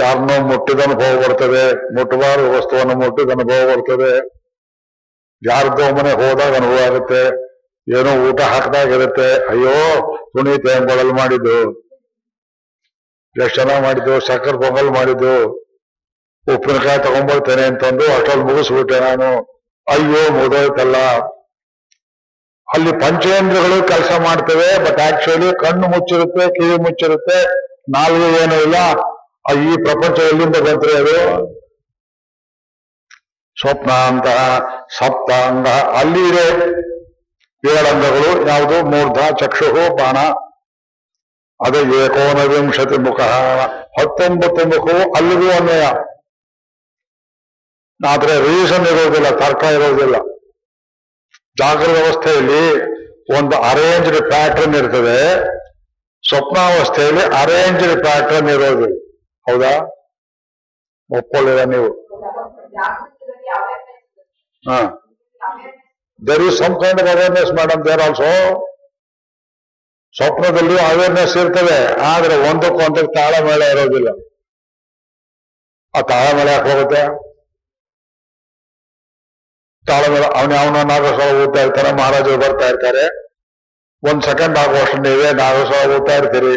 ಯಾರನ್ನೋ ಮುಟ್ಟಿದ ಅನುಭವ ಬರ್ತದೆ, ಮುಟ್ಟಬಾರದು ವಸ್ತುವನ್ನು ಮುಟ್ಟಿದ ಅನುಭವ ಬರ್ತದೆ. ಯಾರ್ದೋ ಮನೆ ಹೋದಾಗ ಅನುಭವ ಆಗುತ್ತೆ ಏನೋ ಊಟ ಹಾಕಿದಾಗ ಇರುತ್ತೆ, ಅಯ್ಯೋ, ಪುನೀತ ಎಂಬಳಲ್ಲಿ ಮಾಡಿದ್ದು? ಎಷ್ಟು ಚೆನ್ನಾಗಿ ಮಾಡಿದ್ದು, ಸಕ್ಕರೆ ಪೊಂಗಲ್ ಮಾಡಿದ್ದು, ಉಪ್ಪಿನಕಾಯಿ ತಗೊಂಡ್ಬರ್ತೇನೆ ಅಂತಂದು ಅಷ್ಟೊಂದು ಮುಗಿಸ್ಬಿಟ್ಟೆ ನಾನು. ಅಯ್ಯೋ ಮುಗಿದೋಯ್ತಲ್ಲ ಅಲ್ಲಿ ಪಂಚೇಂದ್ರಗಳು ಕೆಲಸ ಮಾಡ್ತವೆ ಬಟ್ ಆಕ್ಚುಲಿ ಕಣ್ಣು ಮುಚ್ಚಿರುತ್ತೆ, ಕಿವಿ ಮುಚ್ಚಿರುತ್ತೆ, ನಾಲ್ಗೆ ಏನೂ ಇಲ್ಲ. ಈ ಪ್ರಪಂಚ ಎಲ್ಲಿಂದ ಬಂದ್ರೆ ಅದು? ಸ್ವಪ್ನ ಅಂತ ಸಪ್ತಾಂಗ. ಅಲ್ಲಿ ಇದೆ ಏಳಂಗಗಳು. ಯಾವುದು? ಮೂರ್ಧ ಚಕ್ಷು ಬಾಣ. ಅದು ಏಕೋನವಿಂಶತಿ ಮುಖ. ಹತ್ತೊಂಬತ್ತು ಮುಖವು ಅಲ್ಲಿಗೂ ಅನ್ವಯ. ಆದ್ರೆ ರೀಸನ್ ಇರೋದಿಲ್ಲ, ತರ್ಕ ಇರೋದಿಲ್ಲ. ಜಾಗೃತ ವ್ಯವಸ್ಥೆಯಲ್ಲಿ ಒಂದು ಅರೇಂಜ್ಡ್ ಪ್ಯಾಟರ್ನ್ ಇರ್ತದೆ. ಸ್ವಪ್ನಾವಸ್ಥೆಯಲ್ಲಿ ಅರೇಂಜ್ಡ್ ಪ್ಯಾಟರ್ನ್ ಇರೋದಿಲ್ಲ ಹೌದಾ? ಒಪ್ಕೊಳ್ಳಿರ ನೀವು? ಹಾ. There is some kind of awareness madam there also ಸ್ವಪ್ನದಲ್ಲಿ ಅವೇರ್ನೆಸ್ ಇರ್ತದೆ, ಆದ್ರೆ ಒಂದಕ್ಕೊಂದಕ್ಕೆ ತಾಳಮೇಳ ಇರೋದಿಲ್ಲ. ಆ ತಾಳಮೇಳ ಯಾಕೆ ಹೋಗುತ್ತೆ? ತಾಳಮೇಳ, ಅವನ ಅವನ ನಾಗಸ್ವರ ಓದ್ತಾ ಇರ್ತಾನೆ ಮಹಾರಾಜರು ಬರ್ತಾ ಇರ್ತಾರೆ. ಒಂದ್ ಸೆಕೆಂಡ್ ಆಗುವಷ್ಟು ನೀವೇ ನಾಗಸ್ವರ ಓದ್ತಾ ಇರ್ತೀರಿ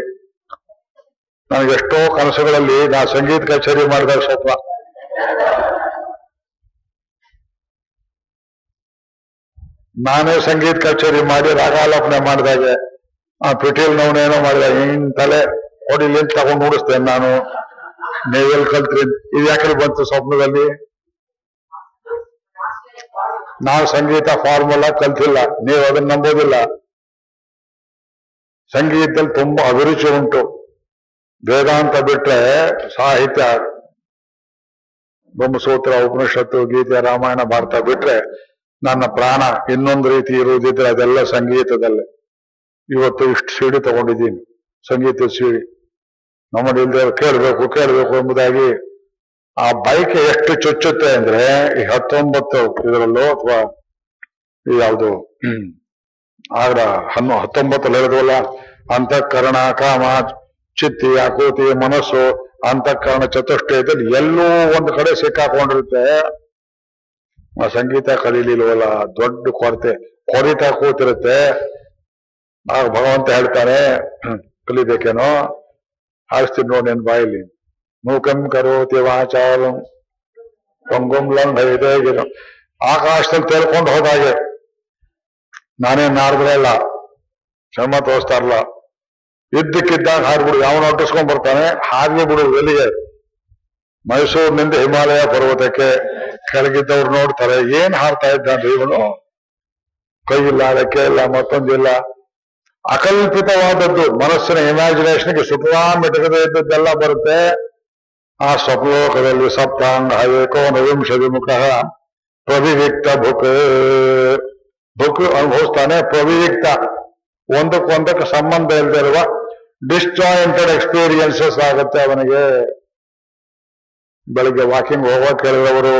ನನಗೆ ಎಷ್ಟೋ ಕನಸುಗಳಲ್ಲಿ ನಾ ಸಂಗೀತ ಕಚೇರಿ ಮಾಡಿದಾಗ ಸ್ವಲ್ಪ ನಾನೇ ಸಂಗೀತ ಕಚೇರಿ ಮಾಡಿ ರಾಗಾಲೋಪನೆ ಮಾಡಿದಾಗೆ, ಆ ಪಿಟೀಲ್ ನೋವನೇನೋ ಮಾಡಿದಾಗ ಹಿಂಗ್ ತಲೆ ಹೊಡಿಲಿ ತಗೊಂಡು ನೋಡಿಸ್ತೇನೆ ನಾನು? ನೀವೆಲ್ಲಿ ಕಲ್ತ್ರಿ? ಇದು ಯಾಕೆ ಬಂತು ಸ್ವಪ್ನದಲ್ಲಿ? ನಾವು ಸಂಗೀತ ಫಾರ್ಮುಲಾ ಕಲ್ತಿಲ್ಲ. ನೀವು ಅದನ್ನ ನಂಬೋದಿಲ್ಲ. ಸಂಗೀತದಲ್ಲಿ ತುಂಬಾ ಅಭಿರುಚಿ ಉಂಟು. ವೇದಾಂತ ಬಿಟ್ರೆ ಸಾಹಿತ್ಯ, ಬ್ರಹ್ಮಸೂತ್ರ, ಉಪನಿಷತ್ತು, ಗೀತೆ, ರಾಮಾಯಣ, ಭಾರತ ಬಿಟ್ರೆ ನನ್ನ ಪ್ರಾಣ ಇನ್ನೊಂದು ರೀತಿ ಇರುವುದಿದ್ರೆ ಅದೆಲ್ಲ ಸಂಗೀತದಲ್ಲೇ. ಇವತ್ತು ಇಷ್ಟು ಸಿಡಿ ತಗೊಂಡಿದ್ದೀನಿ. ಸಂಗೀತ ಸಿಡಿ. ನಮ್ಮಲ್ಲಿ ಇಲ್ದೇ ಕೇಳಬೇಕು ಕೇಳಬೇಕು ಎಂಬುದಾಗಿ ಆ ಬೈಕ್ ಎಷ್ಟು ಚುಚ್ಚುತ್ತೆ ಅಂದ್ರೆ ಈ ಹತ್ತೊಂಬತ್ತು ಇದರಲ್ಲೋ ಅಥವಾ ಯಾವುದು, ಹ್ಮ್, ಆಗ ಹನ್ನು, ಹತ್ತೊಂಬತ್ತಲ್ಲಿ ಹೇಳಿದ್ವಲ್ಲ, ಅಂತಃಕರಣ, ಕಾಮ ಚಿತ್ತಿ, ಆಕೃತಿ, ಮನಸ್ಸು, ಅಂತಃಕರಣ, ಚತುಷ್ಟಯದಲ್ಲಿ ಎಲ್ಲೂ ಒಂದು ಕಡೆ ಸಿಕ್ಕಾಕೊಂಡಿರುತ್ತೆ. ಸಂಗೀತ ಕಲೀಲಿಲ್ವಲ್ಲ, ದೊಡ್ಡ ಕೊರತೆ, ಕೊರಿತಾ ಕೂತಿರುತ್ತೆ. ಆಗ ಭಗವಂತ ಹೇಳ್ತಾನೆ ಕಲಿಬೇಕೇನೋ? ಹಾರಿಸ್ತೀನಿ ನೋಡಿ ನಿನ್ ಬಾಯಲ್ಲಿ. ನೂಕಂ ಕರೋತಿ ವಾಚಾಲಂ ಪಂಗುಂ ಲಂಘಯಿದೆ ಗಿರಂ. ಆಕಾಶದಲ್ಲಿ ತೇಳ್ಕೊಂಡು ಹೋದಾಗೆ. ನಾನೇ ನಾರ್ದ್ರಲ್ಲ ಶ್ರಮ ತೋರಿಸ್ತಾರಲ್ಲ ಇದ್ದಕ್ಕಿದ್ದಾಗ ಹಾರ್ಬಿಡು, ಯಾವನ ಅಟ್ಟಿಸ್ಕೊಂಡ್ ಬರ್ತಾನೆ. ಹಾಗೆ ಬಿಡು, ಎಲ್ಲಿಗೆ? ಮೈಸೂರಿನಿಂದ ಹಿಮಾಲಯ ಪರ್ವತಕ್ಕೆ ಕೆಳಗಿದ್ದವ್ರು ನೋಡ್ತಾರೆ, ಏನ್ ಹಾರ್ತಾ ಇದ್ದಾನೆ ಇವನು? ಕೈ ಇಲ್ಲ ರೆಕ್ಕೆ ಇಲ್ಲ. ಮತ್ತೊಂದಿಲ್ಲ ಅಕಲ್ಪಿತವಾದದ್ದು, ಮನಸ್ಸಿನ ಇಮ್ಯಾಜಿನೇಷನ್ಗೆ ಸುಖವಾಮಿಟಕದೇ ಇದ್ದದ್ದೆಲ್ಲ ಬರುತ್ತೆ. ಆ ಸ್ವಪ್ನಲೋಕದಲ್ಲಿ ಸಪ್ತಾಂಗ ಏಕೋನವಿಂಶ ವಿಮುಖ ಪ್ರವಿವಿಕ್ತ ಭುಕ್. ಭುಕ್ ಅನುಭವಿಸ್ತಾನೆ ಪ್ರವಿವಿಕ್ತ. ಒಂದಕ್ಕೊಂದಕ್ಕೆ ಸಂಬಂಧ ಇಲ್ದಿರುವ ಡಿಸ್ಜಾಯಿಂಟೆಡ್ ಎಕ್ಸ್ಪೀರಿಯನ್ಸಸ್ ಆಗುತ್ತೆ ಅವನಿಗೆ. ಬೆಳಿಗ್ಗೆ ವಾಕಿಂಗ್ ಹೋಗೋ ಕೇಳಿದವರು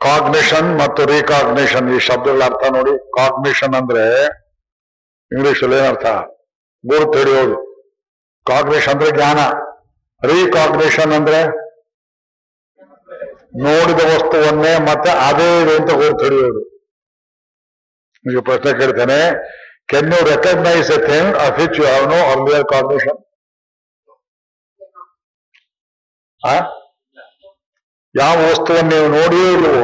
ಕಾಗ್ನಿಷನ್ ಮತ್ತು ರೀಕಾಗ್ನಿಷನ್ ಈ ಶಬ್ದಗಳ ಅರ್ಥ ನೋಡಿ. ಕಾಗ್ನಿಷನ್ ಅಂದ್ರೆ ಇಂಗ್ಲಿಷ್ ಅಲ್ಲಿ ಏನರ್ಥ? ಗುರುತು ಹಿಡಿಯೋದು ಕಾಗ್ನಿಷನ್ ಅಂದ್ರೆ ಜ್ಞಾನ. ರೀಕಾಗ್ನಿಷನ್ ಅಂದ್ರೆ ನೋಡಿದ ವಸ್ತುವನ್ನೇ ಮತ್ತೆ ಅದೇ ಇದೆ ಅಂತ ಗುರುತು ಹಿಡಿಯೋದು ನಿಮಗೆ ಪ್ರಶ್ನೆ ಕೇಳ್ತೇನೆ. Can you recognise a thing of which you have no earlier cognition? ಯಾವ ವಸ್ತುವನ್ನು ನೀವು ನೋಡಿಯೇ ಇಲ್ವೋ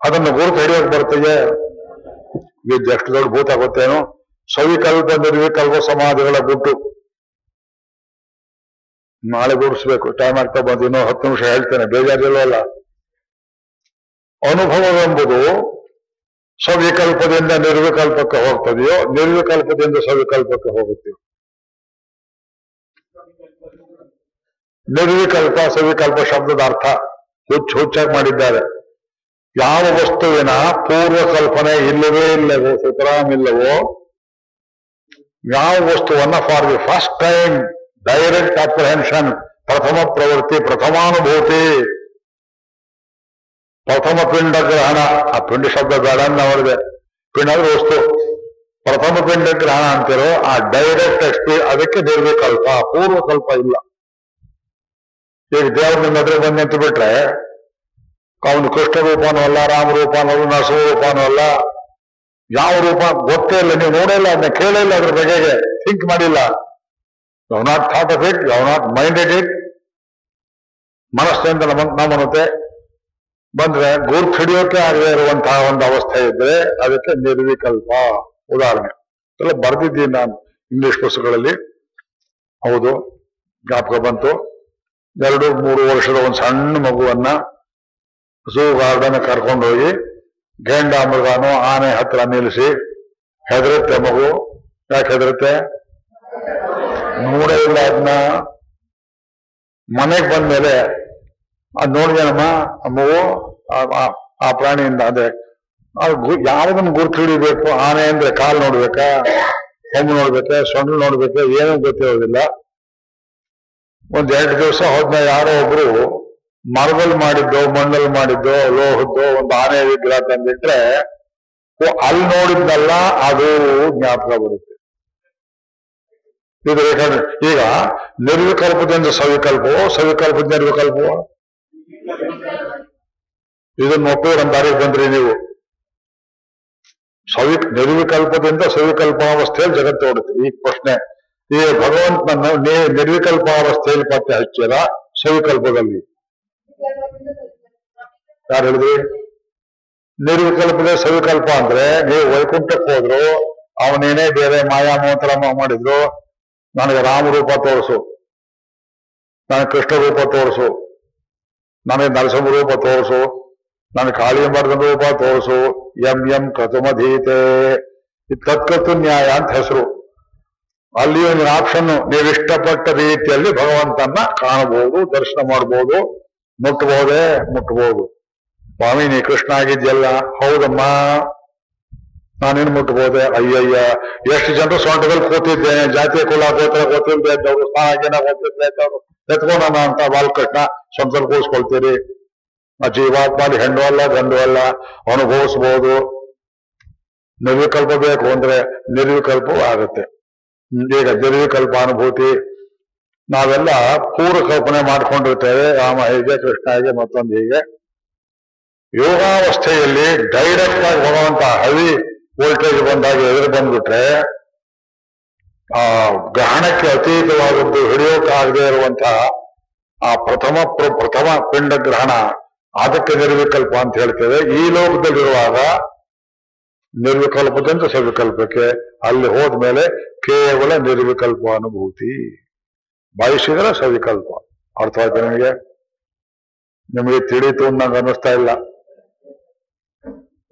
ಅದನ್ನು ಗುರುತು ಹಿಡಿಯೋಕೆ ಬರ್ತದೆ ಇದು ಎಷ್ಟು ದೊಡ್ಡ ಭೂತ ಗೊತ್ತೇನು? ಸವಿಕಲ್ಪ ನಿರ್ವಿಕಲ್ಪ ಸಮಾಧಿಗಳ ಗುಟ್ಟು. ನಾಳೆ ಗುಡಿಸ್ಬೇಕು ಟೈಮ್ ಆಗ್ತಾ ಬಂದು ಇನ್ನೂ ಹತ್ತು ನಿಮಿಷ ಹೇಳ್ತೇನೆ. ಬೇಜಾರಿಲ್ವಲ್ಲ ಅನುಭವವೆಂಬುದು ಸವಿಕಲ್ಪದಿಂದ ನಿರ್ವಿಕಲ್ಪಕ್ಕೆ ಹೋಗ್ತದೆಯೋ, ನಿರ್ವಿಕಲ್ಪದಿಂದ ಸವಿಕಲ್ಪಕ್ಕೆ ಹೋಗುತ್ತೆಯೋ ನಿರ್ವಿಕಲ್ಪ, ಸವಿಕಲ್ಪ ಶಬ್ದದ ಅರ್ಥ ಹುಚ್ಚು ಹುಚ್ಚಾಗಿ ಮಾಡಿದ್ದಾರೆ. ಯಾವ ವಸ್ತುವಿನ ಪೂರ್ವ ಕಲ್ಪನೆ ಇಲ್ಲವೇ ಇಲ್ಲವೋ, ಸುತರಾಮ್ ಇಲ್ಲವೋ, ಯಾವ ವಸ್ತುವನ್ನ for the first time direct apprehension ಪ್ರಥಮ ಪ್ರವೃತ್ತಿ, ಪ್ರಥಮಾನುಭೂತಿ ಪ್ರಥಮ ಪಿಂಡ ಗ್ರಹಣ ಆ ಪಿಂಡ ಶಬ್ದ ಬೇಡ ನೋಡಿದೆ ಪಿಂಡ ಅಂದ್ರೆ ವಸ್ತು. ಪ್ರಥಮ ಪಿಂಡ ಗ್ರಹಣ ಅಂತಿರೋ, ಆ ಡೈರೆಕ್ಟ್ ಎಕ್ಸ್ಪೀ ಅದಕ್ಕೆ ನಿರ್ವಿಕಲ್ಪ ಪೂರ್ವಕಲ್ಪ ಇಲ್ಲ. ಈಗ ದೇವರ ನಿಮ್ಮ ಎದುರು ಬಂದು ನಿಂತು ಬಿಟ್ರೆ ಅವನು ಕೃಷ್ಣ ರೂಪನೂ ಅಲ್ಲ, ರಾಮ ರೂಪನೂ ಅಲ್ಲ, ನರಸಿಂಹ ರೂಪನೂ ಅಲ್ಲ, ಯಾವ ರೂಪ ಗೊತ್ತೇ ಇಲ್ಲ, ನೀವು ನೋಡೇ ಇಲ್ಲ, ಅದನ್ನ ಕೇಳೇ ಇಲ್ಲ ಅದ್ರ ಬಗೆಗೆ ಥಿಂಕ್ ಮಾಡಿಲ್ಲ. Not thought of it not minded it ಮನಸ್ಸಿನಿಂದ ನಮ್ಮ ನಮ್ಮನತೆ ಬಂದ್ರೆ ಗುರ್ತು ಹಿಡಿಯೋಕೆ ಆಗದೆ ಇರುವಂತಹ ಒಂದು ಅವಸ್ಥೆ ಇದ್ರೆ ಅದಕ್ಕೆ ನಿರ್ವಿಕಲ್ಪ. ಉದಾಹರಣೆ. ಎಲ್ಲ ಬರೆದಿದ್ದೀನಿ ನಾನು ಇಂಗ್ಲಿಷ್ ಪುಸ್ತಕಗಳಲ್ಲಿ. ಹೌದು, ಜ್ಞಾಪಕ ಬಂತು. ಎರಡು, ಮೂರು ವರ್ಷದ ಒಂದು ಸಣ್ಣ ಮಗುವನ್ನ ಝೂ ಗಾರ್ಡನ್ ಕರ್ಕೊಂಡೋಗಿ ಗೇಂಡ ಮೃಗಾನು ಆನೆ ಹತ್ರ ನಿಲ್ಲಿಸಿ ಹೆದರುತ್ತೆ ಮಗು. ಯಾಕೆ ಹೆದರುತ್ತೆ? ನೋಡೇ ಇಲ್ಲ ಅದನ್ನ ಮನೆಗೆ ಬಂದ್ಮೇಲೆ ಅದ್ ನೋಡಿದೇನಮ್ಮ ಮಗು ಆ- ಪ್ರಾಣಿಯಿಂದ ಅದೇ ಯಾವ್ದನ್ನ ಗುರ್ತು ಹಿಡಿಬೇಕು, ಆನೆ ಅಂದ್ರೆ ಕಾಲು ನೋಡ್ಬೇಕಾ, ಹೆಣ್ಣು ನೋಡ್ಬೇಕಾ ಸೊಂಡು ನೋಡ್ಬೇಕಾ, ಏನೂ ಗೊತ್ತಿರೋದಿಲ್ಲ. ಒಂದ್ ಎರಡು ದಿವಸ ಹೋದ್ನ ಯಾರೋ ಒಬ್ರು ಮರದಲ್ಲಿ ಮಾಡಿದ್ದೋ, ಮಣ್ಣಲ್ಲಿ ಮಾಡಿದ್ದೋ, ಲೋಹದ್ದೋ, ಒಂದು ಆನೆ ವಿಗ್ರಹ ತಂದಿಟ್ರೆ ಅಲ್ಲಿ ನೋಡಿದ್ದಲ್ಲ, ಅದು ಜ್ಞಾಪಕ ಬರುತ್ತೆ. ಇದು ಬೇಕಾದ್ರೆ, ಈಗ ನಿರ್ವಿಕಲ್ಪದಿಂದ ಸವಿಕಲ್ಪವೋ, ಸವಿಕಲ್ಪದ ನಿರ್ವಿಕಲ್ಪವೋ? ಇದನ್ನ ನೋಡ್ತೀವಿ ನಮ್ಮ ದಾರಿಗೆ ಬಂದ್ರಿ ನೀವು. ಸವಿ ನಿರ್ವಿಕಲ್ಪದಿಂದ ಸವಿಕಲ್ಪಾವಸ್ಥೆಯಲ್ಲಿ ಜಗತ್ತು ಓಡುತ್ತೆ. ಈ ಪ್ರಶ್ನೆ, ಈ ಭಗವಂತನನ್ನು ನೀವು ನಿರ್ವಿಕಲ್ಪಾವಸ್ಥೆಯಲ್ಲಿ ಪತ್ತೆ ಹಚ್ಚಿರ ಸವಿಕಲ್ಪದಲ್ಲಿ. ಯಾರು ಹೇಳಿದ್ರಿ? ನಿರ್ವಿಕಲ್ಪದ ಸವಿಕಲ್ಪ ಅಂದ್ರೆ ನೀವು ವೈಕುಂಠಕ್ಕೆ ಹೋದ್ರು, ಅವನೇನೇ ಬೇರೆ ಮಾಯಾ ಮಂತ್ರ ಮಾಡಿದ್ರು, ನನಗೆ ರಾಮರೂಪ ತೋರಿಸು, ನನಗೆ ಕೃಷ್ಣ ರೂಪ ತೋರಿಸು, ನನಗೆ ನರಸಿಂಹ ರೂಪ ತೋರಿಸು ನನಗೆ ಕಾಳಿಯಂಬರ್ಧನ ರೂಪ ತೋರಿಸು, ಎಂ ಎಂ ಕತುಮಧೀತೆ ತತ್ಕತ್ತು ನ್ಯಾಯ ಅಂತ ಹೆಸರು. ಅಲ್ಲಿ ಒಂದು ಆಪ್ಷನ್ ನೀವು ಇಷ್ಟಪಟ್ಟ ರೀತಿಯಲ್ಲಿ ಭಗವಂತನ ಕಾಣಬಹುದು, ದರ್ಶನ ಮಾಡಬಹುದು ಮುಟ್ಟಬಹುದೇ ಮುಟ್ಟಬಹುದು ಸ್ವಾಮಿ, ನೀ ಕೃಷ್ಣ ಆಗಿದ್ಯಲ್ಲ, ಹೌದಮ್ಮ. ನಾನೇನು ಮುಟ್ಟಬಹುದೇ ಅಯ್ಯಯ್ಯ, ಎಷ್ಟು ಜನರು ಸೊಂಟದಲ್ಲಿ ಕೂತಿದ್ದೇನೆ, ಜಾತಿಯ ಕುಲ ಗೋತ್ರ ಗೊತ್ತಿಲ್ಲದೆ ಇದ್ದವರು ಸ್ಥಾನ ಗೊತ್ತಿಲ್ಲದೆ ಇದ್ದವರು. ಎತ್ಕೊಂಡ ಅಂತ ಬಾಲಕೃಷ್ಣ ಆ ಜೀವಾತ್ಮಲ್ಲಿ ಹೆಣ್ಣು ಅಲ್ಲ, ಗಂಡು ಅಲ್ಲ ಅನುಭವಿಸಬಹುದು ನಿರ್ವಿಕಲ್ಪ ಬೇಕು ಅಂದ್ರೆ ನಿರ್ವಿಕಲ್ಪವೂ ಆಗುತ್ತೆ. ಈಗ ನಿರ್ವಿಕಲ್ಪ ಅನುಭೂತಿ, ನಾವೆಲ್ಲ ಪೂರ್ವ ಕಲ್ಪನೆ ಮಾಡ್ಕೊಂಡಿರ್ತೇವೆ. ರಾಮ ಹೀಗೆ, ಕೃಷ್ಣ ಹೀಗೆ, ಮತ್ತೊಂದು ಹೀಗೆ. ಯೋಗಾವಸ್ಥೆಯಲ್ಲಿ ಡೈರೆಕ್ಟ್ ಆಗಿ ಭಗವಂತ ಹವಿ ವೋಲ್ಟೇಜ್ ಬಂದಾಗ ಎದುರು ಬಂದ್ಬಿಟ್ರೆ, ಆ ಗ್ರಹಣಕ್ಕೆ ಅತೀತವಾದದ್ದು ಹಿಡಿಯೋಕ್ಕಾಗದೇ ಇರುವಂತಹ ಆ ಪ್ರಥಮ ಪ್ರ- ಪ್ರಥಮ ಪಿಂಡ ಗ್ರಹಣ ಅದಕ್ಕೆ ನಿರ್ವಿಕಲ್ಪ ಅಂತ ಹೇಳ್ತೇವೆ. ಈ ಲೋಕದಲ್ಲಿರುವಾಗ ನಿರ್ವಿಕಲ್ಪದಿಂದ ಸವಿಕಲ್ಪಕ್ಕೆ ಅಲ್ಲಿ ಹೋದ್ಮೇಲೆ ಕೇವಲ ನಿರ್ವಿಕಲ್ಪ ಅನುಭೂತಿ. ಬಯಸಿದ್ರೆ ಸವಿಕಲ್ಪ. ಅರ್ಥ ಆಯ್ತು ನಿಮಗೆ? ನಿಮಗೆ ತಿಳಿತು ನಂಗೆ ಅನ್ನಿಸ್ತಾ ಇಲ್ಲ.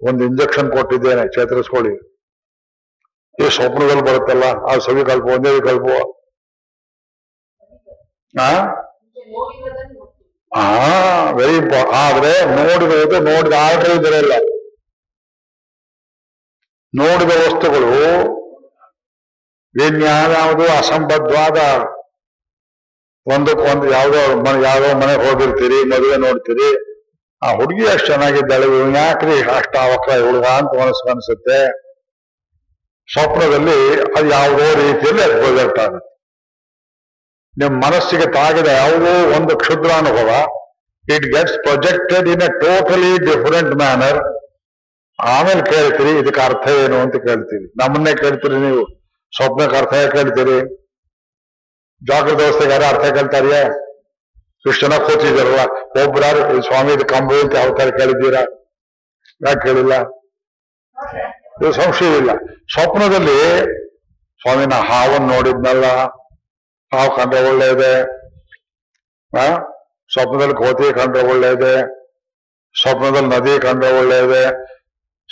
ಒಂದು ಇಂಜೆಕ್ಷನ್ ಕೊಟ್ಟಿದ್ದೇನೆ, ಚೇತರಿಸ್ಕೊಳ್ಳಿ. ಈ ಸ್ವಪ್ನದಲ್ಲಿ ಬರುತ್ತಲ್ಲ, ಆ ಸವಿಕಲ್ಪ ಒಂದೇ ವಿಕಲ್ಪ ಆ ಆ ವೆರಿ ಇಂಪಾರ್ಟ್ ಆದ್ರೆ ನೋಡಿರೋದು ನೋಡಿದ ಆರ್ಡರ್ ಇದ್ರಲ್ಲ. ನೋಡಿದ ವಸ್ತುಗಳು ಇನ್ಯಾವ್ಯಾವುದು ಅಸಂಬದ್ಧವಾದ ಒಂದಕ್ಕೊಂದು ಯಾವ್ದೋ ಮನೆ, ಯಾವ್ದೋ ಮನೆಗೆ ಹೋಗಿರ್ತೀರಿ, ಮದುವೆ ನೋಡ್ತೀರಿ. ಆ ಹುಡುಗಿ ಅಷ್ಟು ಚೆನ್ನಾಗಿದ್ದಾಳೆ, ಇವ್ನು ಯಾಕ್ರಿ ಅಷ್ಟ ಅವಕ್ರ ಹುಡುಗ ಅಂತ ಮನಸ್ಸು ಅನ್ಸುತ್ತೆ. ಸ್ವಪ್ನದಲ್ಲಿ ಅದು ಯಾವುದೋ ರೀತಿಯಲ್ಲಿ ಅದು ಆಗುತ್ತೆ ನಿಮ್ಮ ಮನಸ್ಸಿಗೆ ತಾಗಿದ ಯಾವುದೋ ಒಂದು ಕ್ಷುದ್ರ ಅನುಭವ it gets projected in a totally different manner ಆಮೇಲೆ ಕೇಳ್ತೀರಿ, ಇದಕ್ಕೆ ಅರ್ಥ ಏನು ಅಂತ ಕೇಳ್ತೀರಿ. ನಮ್ಮನ್ನೇ ಕೇಳ್ತೀರಿ ನೀವು. ಸ್ವಪ್ನಕ್ಕೆ ಅರ್ಥ ಕೇಳ್ತೀರಿ. ಜಾಗೃತ ಅವಸ್ಥೆಗೆ ಯಾರು ಅರ್ಥ ಕೇಳ್ತಾರಿಯೇ? ಕೃಷ್ಣ ಕೂತಿದಾರಲ್ಲ ಒಬ್ಬರಾರು ಈ ಸ್ವಾಮಿ, ಇದು ಕಂಬು ಅಂತ ಅವತಾರ ಕೇಳಿದ್ದೀರಾ? ಯಾಕೆ ಕೇಳಿಲ್ಲ? ಇದು ಸಂಶಯ ಇಲ್ಲ ಸ್ವಪ್ನದಲ್ಲಿ ಸ್ವಾಮಿನ ಹಾವನ್ನು ನೋಡಿದ್ನಲ್ಲ. ಹಾವು ಕಂಡ್ರೆ ಒಳ್ಳೆಯದೆ, ಆ? ಸ್ವಪ್ನದಲ್ಲಿ ಕೋತಿ ಕಂಡ್ರೆ ಒಳ್ಳೆಯದೆ, ಸ್ವಪ್ನದಲ್ಲಿ ನದಿ ಕಂಡ್ರೆ ಒಳ್ಳೆಯದೆ.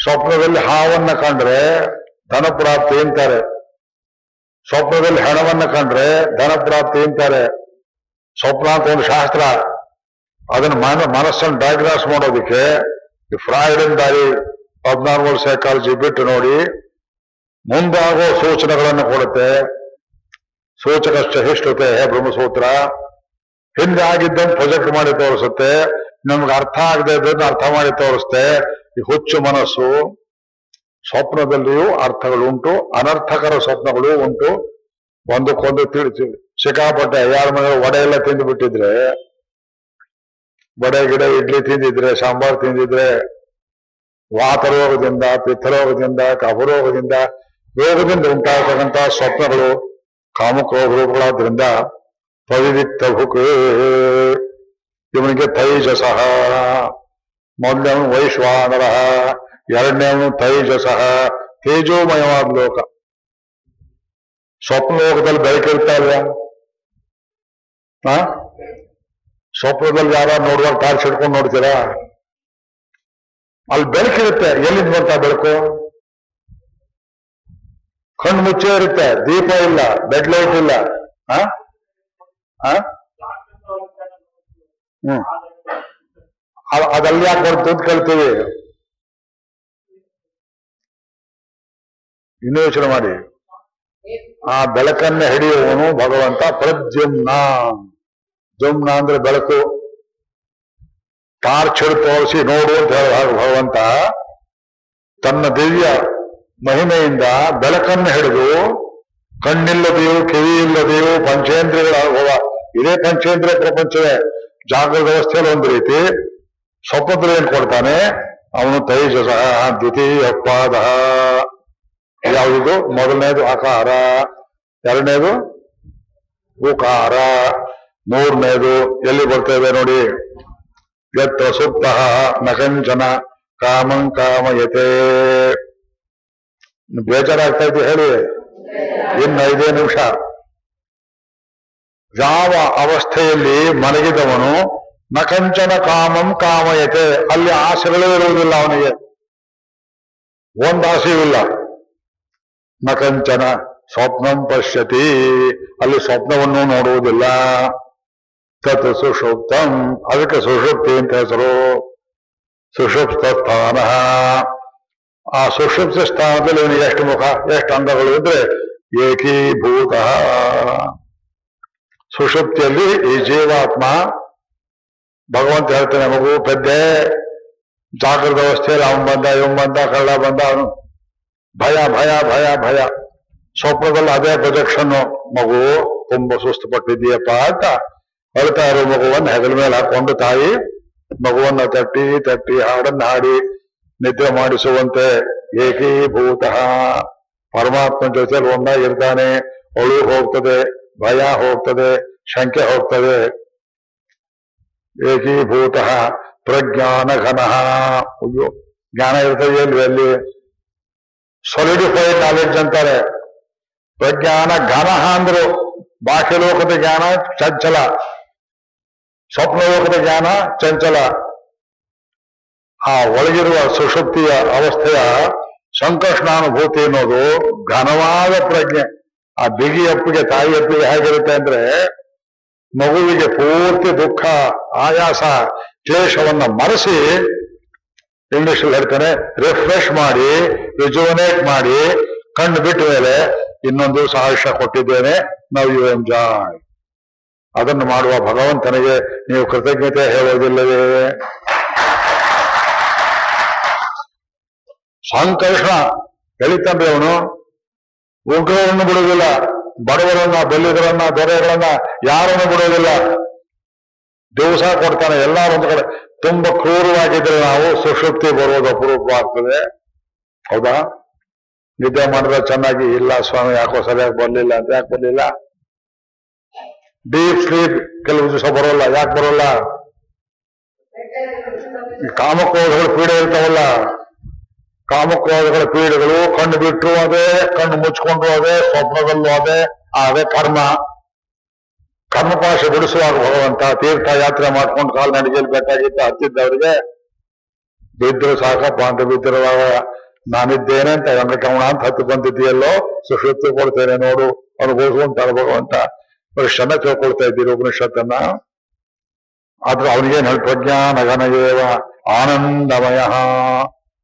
ಸ್ವಪ್ನದಲ್ಲಿ ಹಾವನ್ನ ಕಂಡ್ರೆ ಧನ ಪ್ರಾಪ್ತಿ ಅಂತಾರೆ. ಸ್ವಪ್ನದಲ್ಲಿ ಹೆಣವನ್ನ ಕಂಡ್ರೆ ಧನ ಪ್ರಾಪ್ತಿ ಅಂತಾರೆ. ಸ್ವಪ್ನ ಅಂತ ಒಂದು ಶಾಸ್ತ್ರ. ಅದನ್ನ ಮನ, ಮನಸ್ಸನ್ನು ಡಯಾಗ್ನಾಸ್ ಮಾಡೋದಕ್ಕೆ ಈ ಫ್ರಾಯ್ಡನ್ ದಾರಿ ಅಬ್ನಾರ್ಮಲ್ ಸೈಕಾಲಜಿ ಬಿಟ್ಟು ನೋಡಿ ಮುಂದಾಗೋ ಸೂಚನೆಗಳನ್ನು ಕೊಡುತ್ತೆ. ಸೂಚಕಶ್ಚ ಹೇ ಬ್ರಹ್ಮಸೂತ್ರ. ಹಿಂದೆ ಆಗಿದ್ದನ್ನು ಪ್ರೊಜೆಕ್ಟ್ ಮಾಡಿ ತೋರಿಸುತ್ತೆ, ನಮ್ಗೆ ಅರ್ಥ ಆಗದೆ ಇದ್ದನ್ನು ಅರ್ಥ ಮಾಡಿ ತೋರಿಸುತ್ತೆ ಈ ಹುಚ್ಚು ಮನಸ್ಸು, ಸ್ವಪ್ನದಲ್ಲಿಯೂ ಅರ್ಥಗಳುಂಟು ಅನರ್ಥಕರ ಸ್ವಪ್ನಗಳು ಉಂಟು. ಒಂದಕ್ಕೊಂದು ತಿಳಿಸಿ ಸಿಕ್ಕಾಪಟ್ಟೆ ಯಾರ ಮನೆ ವಡೆ ಎಲ್ಲ ತಿಂದು ಬಿಟ್ಟಿದ್ರೆ, ವಡೆ, ಗಿಡ, ಇಡ್ಲಿ ತಿಂದಿದ್ರೆ, ಸಾಂಬಾರ್ ತಿಂದಿದ್ರೆ ವಾತರೋಗದಿಂದ ಪಿತ್ತರೋಗದಿಂದ ಕಫರೋಗದಿಂದ ರೋಗದಿಂದ ಉಂಟಾಗತಕ್ಕಂತಹ ಸ್ವಪ್ನಗಳು ಕಾಮಕ್ರೋಗ ರೂಪಗಳಾದ್ರಿಂದ ಪವಿವಿಕ್ತ ಭುಕ್ ಇವನಿಗೆ ತೈಜಸಃ. ಮೊದಲನೇವನು ವೈಶ್ವಾನರ, ಎರಡನೇವನು ತೈಜಸಃ. ತೇಜೋಮಯವಾದ ಲೋಕ. ಸ್ವಪ್ನ ಲೋಕದಲ್ಲಿ ಬೆಳಕಿರ್ತಾ ಸ್ವಪ್ನದಲ್ಲಿ ಯಾರ ನೋಡುವಾಗ ಟಾರ್ಚ್ ಹಿಡ್ಕೊಂಡು ನೋಡ್ತೀರಾ? ಅಲ್ಲಿ ಬೆಳಕಿರುತ್ತೆ. ಎಲ್ಲಿಂದ ಬರ್ತಾ ಬೆಳಕು? ಕಣ್ಣು ಮುಚ್ಚೇ ಇರುತ್ತೆ, ದೀಪ ಇಲ್ಲ ಬೆಡ್ ಲೈಟ್ ಇಲ್ಲ. ಆ? ಹ್ಮ್. ಅದಲ್ಲಿ ಯಾಕೆ ಬರ್ತು ಅಂತ ಕೇಳ್ತೀವಿ? ಇನ್ನೂ ಯೋಚನೆ ಮಾಡಿ. ಆ ಬೆಳಕನ್ನ ಹಿಡಿಯುವವನು ಭಗವಂತ ಪ್ರದ್ಯುಮ್ನ. ಜುಮ್ನ ಅಂದ್ರೆ ಬೆಳಕು. ಟಾರ್ಚ್ ತೋರಿಸಿ ನೋಡು ಅಂತ ಹಾಗೆ ಭಗವಂತ ತನ್ನ ದಿವ್ಯ ಮಹಿಮೆಯಿಂದ ಬೆಳಕನ್ನು ಹಿಡಿದು ಕಣ್ಣಿಲ್ಲದೆಯೋ ಕಿವಿ ಇಲ್ಲದೆಯೋ ಪಂಚೇಂದ್ರಿಯಗಳ ಇದೇ ಪಂಚೇಂದ್ರಿಯ ಪ್ರಪಂಚವೇ ಜಾಗೃತ ವ್ಯವಸ್ಥೆಯಲ್ಲಿ ಒಂದು ರೀತಿ ಸ್ವಪ್ನದಲ್ಲಿ ಏನ್ ಕೊಡ್ತಾನೆ? ಅವನು ತೈಜಸ ದ್ವಿತೀಯ ಪಾದ. ಯಾವುದು? ಮೊದಲನೇದು ಅಕಾರ ಎರಡನೇದು ಉಕಾರ. ಮೂರನೇದು ಎಲ್ಲಿ ಬರ್ತೇವೆ ನೋಡಿ? ಎತ್ತ ಸುಪ್ತ ನಕಂಚನ ಕಾಮಂ ಕಾಮಯತೆ. ಬೇಜಾರಾಗ್ತಾ ಇದ್ದು ಹೇಳಿ. ಇನ್ನು ಐದೇ ನಿಮಿಷ. ಯಾವ ಅವಸ್ಥೆಯಲ್ಲಿ ಮಲಗಿದವನು ನಕಂಚನ ಕಾಮಂ ಕಾಮಯತೆ, ಅಲ್ಲಿ ಆಸೆಗಳೇ ಇರುವುದಿಲ್ಲ ಅವನಿಗೆ. ಒಂದ್ ಆಸೆಯೂ ಇಲ್ಲ. ನಕಂಚನ ಸ್ವಪ್ನಂ ಪಶ್ಯತಿ, ಅಲ್ಲಿ ಸ್ವಪ್ನವನ್ನು ನೋಡುವುದಿಲ್ಲ. ತತ್ ಸುಷುಪ್ತಂ, ಅದಕ್ಕೆ ಸುಷುಪ್ತಿ ಅಂತ ಹೆಸರು. ಸುಷುಪ್ತ ಸ್ಥಾನ ಆ ಸುಷುಪ್ತ ಸ್ಥಾನದಲ್ಲಿ ಇವನಿಗೆ ಎಷ್ಟು ಮುಖ ಎಷ್ಟು ಅಂಗಗಳು ಇದ್ರೆ ಏಕೀಭೂತ ಸುಷುಪ್ತಿಯಲ್ಲಿ ಈ ಜೀವಾತ್ಮ ಭಗವಂತ ಹೇಳ್ತಾನೆ ಮಗು ಪೆದ್ದೆ ಜಾಗೃತ ಅವಸ್ಥೆಯಲ್ಲಿ ಅವನ್ ಬಂದ ಇವನ್ ಬಂದ ಕಳ್ಳ ಬಂದ ಅವನು ಭಯ ಭಯ ಭಯ ಭಯ ಸ್ವಪ್ನದಲ್ಲಿ ಅದೇ ಪ್ರೊಜೆಕ್ಷನ್ ಮಗು ತುಂಬಾ ಸುಸ್ತು ಪಟ್ಟಿದ್ದೀಯಪ್ಪ ಅಂತ ಅಳ್ತಾ ಇರೋ ಮಗುವನ್ನು ಹೆಗಲ ಮೇಲೆ ಹಾಕೊಂಡು ತಾಯಿ ಮಗುವನ್ನ ತಟ್ಟಿ ತಟ್ಟಿ ಹಾಡನ್ನ ಹಾಡಿ ನಿದ್ರೆ ಮಾಡಿಸುವಂತೆ ಏಕೀಭೂತ ಪರಮಾತ್ಮ ಜೊತೆಲಿ ಒಂದಾಗಿರ್ತಾನೆ ಅಳು ಹೋಗ್ತದೆ ಭಯ ಹೋಗ್ತದೆ ಶಂಕೆ ಹೋಗ್ತದೆ ಏಕೀಭೂತ ಪ್ರಜ್ಞಾನ ಘನ ಅಯ್ಯೋ ಜ್ಞಾನ ಇರ್ತದೆ ಇಲ್ವೇ ಅಲ್ಲಿ ಸಾಲಿಡಿಫೈಡ್ ನಾಲೆಡ್ಜ್ ಅಂತಾರೆ ಪ್ರಜ್ಞಾನ ಘನ ಅಂದ್ರು ಬಾಹ್ಯ ಲೋಕದ ಜ್ಞಾನ ಚಂಚಲ ಸ್ವಪ್ನ ಲೋಕದ ಜ್ಞಾನ ಚಂಚಲ ಆ ಒಳಗಿರುವ ಸುಷುಪ್ತಿಯ ಅವಸ್ಥೆಯ ಸಂಕಷ್ಟಾನುಭೂತಿ ಅನ್ನೋದು ಘನವಾದ ಪ್ರಜ್ಞೆ. ಆ ಬಿಗಿ ಅಪ್ಪಿಗೆ, ತಾಯಿ ಅಪ್ಪಿಗೆ ಹೇಗಿರುತ್ತೆ ಅಂದ್ರೆ ಮಗುವಿಗೆ ಪೂರ್ತಿ ದುಃಖ, ಆಯಾಸ ಕ್ಲೇಶವನ್ನ ಮರೆಸಿ ಇಂಗ್ಲಿಷ್ ಅಲ್ಲಿ ಹೇಳ್ತಾನೆ, ರಿಫ್ರೆಶ್ ಮಾಡಿ, ರಿಜುವನೇಟ್ ಮಾಡಿ, ಕಣ್ಣು ಬಿಟ್ಟ ಮೇಲೆ ಇನ್ನೊಂದು ಸಾಹಸ ಕೊಟ್ಟಿದ್ದೇನೆ, ನಾವು ಯು ಎಂಜಾಯ್. ಅದನ್ನು ಮಾಡುವ ಭಗವಂತನಿಗೆ ನೀವು ಕೃತಜ್ಞತೆ ಹೇಳೋದಿಲ್ಲವೇ ಸಂಕರ್ಷಣ ಎಳಿತಾನ್ರಿ ಅವನು ಉಗ್ರರನ್ನು ಬಿಡುವುದಿಲ್ಲ, ಬಡವರನ್ನ ಬೆಲ್ಲಿಗರನ್ನ ದೊರೆಗಳನ್ನ ಯಾರನ್ನು ಬಿಡುವುದಿಲ್ಲ. ದಿವಸ ಕೊಡ್ತಾನೆ ಎಲ್ಲಾರು ಒಂದು ಕಡೆ. ತುಂಬಾ ಕ್ರೂರವಾಗಿದ್ರೆ ನಾವು ಸುಷುಪ್ತಿ ಬರುವುದು ಅಪರೂಪವಾಗ್ತದೆ ಹೌದಾ? ನಿದ್ದೆ ಮಾಡಿದ್ರೆ ಚೆನ್ನಾಗಿ, ಇಲ್ಲ ಸ್ವಾಮಿ, ಯಾಕೋ ಸರಿಯಾಗಿ ಬರಲಿಲ್ಲ ಅಂತ ಯಾಕೆ ಬರಲಿಲ್ಲ? ಡೀಪ್ ಸ್ಲೀಪ್ ಕೆಲವು ದಿವಸ ಬರೋಲ್ಲ, ಯಾಕೆ ಬರೋಲ್ಲ? ಕಾಮಕ್ರೋಧಗಳ ಪೀಡೆ ಇರ್ತಾವಲ್ಲ. ಕಾಮಕ್ರೋಧಗಳ ಪೀಡೆಗಳು ಕಣ್ಣು ಬಿಟ್ಟರು ಅದೇ ಕಣ್ಣು ಮುಚ್ಕೊಂಡ್ರು ಅದೇ ಸ್ವಪ್ನದಲ್ಲೂ ಅದೇ ಅದೇ ಕರ್ಮ, ಕರ್ಮಪಾಶ ಬಿಡಿಸುವಾಗ ಭಗವಂತ ತೀರ್ಥ ಯಾತ್ರೆ ಮಾಡ್ಕೊಂಡು ಕಾಲ್ ನಡಿಗೆಯಲ್ಲಿ ಬೇಕಾಗಿದ್ದ ಹತ್ತಿದ್ದವರಿಗೆ ಬಿದ್ದರು ಸಾಕಪ್ಪ ಅಂತ ಬಿದ್ದಿರುವಾಗ ನಾನಿದ್ದೇನೆ ಅಂತ ವೆಂಕಟರಮಣ ಅಂತ ಹತ್ತು ಬಂದಿದ್ದೀಯಲ್ಲೋ? ಸುಶ್ರತ್ತು ಕೊಡ್ತೇನೆ ನೋಡು. ಅನುಭವಿಸುವಂತಾರೆ ಭಗವಂತ. ಪುರುಷನ್ನ ತಿಳ್ಕೊಳ್ತಾ ಇದ್ದೀರಿ ಉಪನಿಷತ್ತನ್ನ. ಆದ್ರೆ ಅವನಿಗೇನು ಹೇಳಿ ಪ್ರಜ್ಞಾನ ಘನಯೇವ ಆನಂದಮಯ.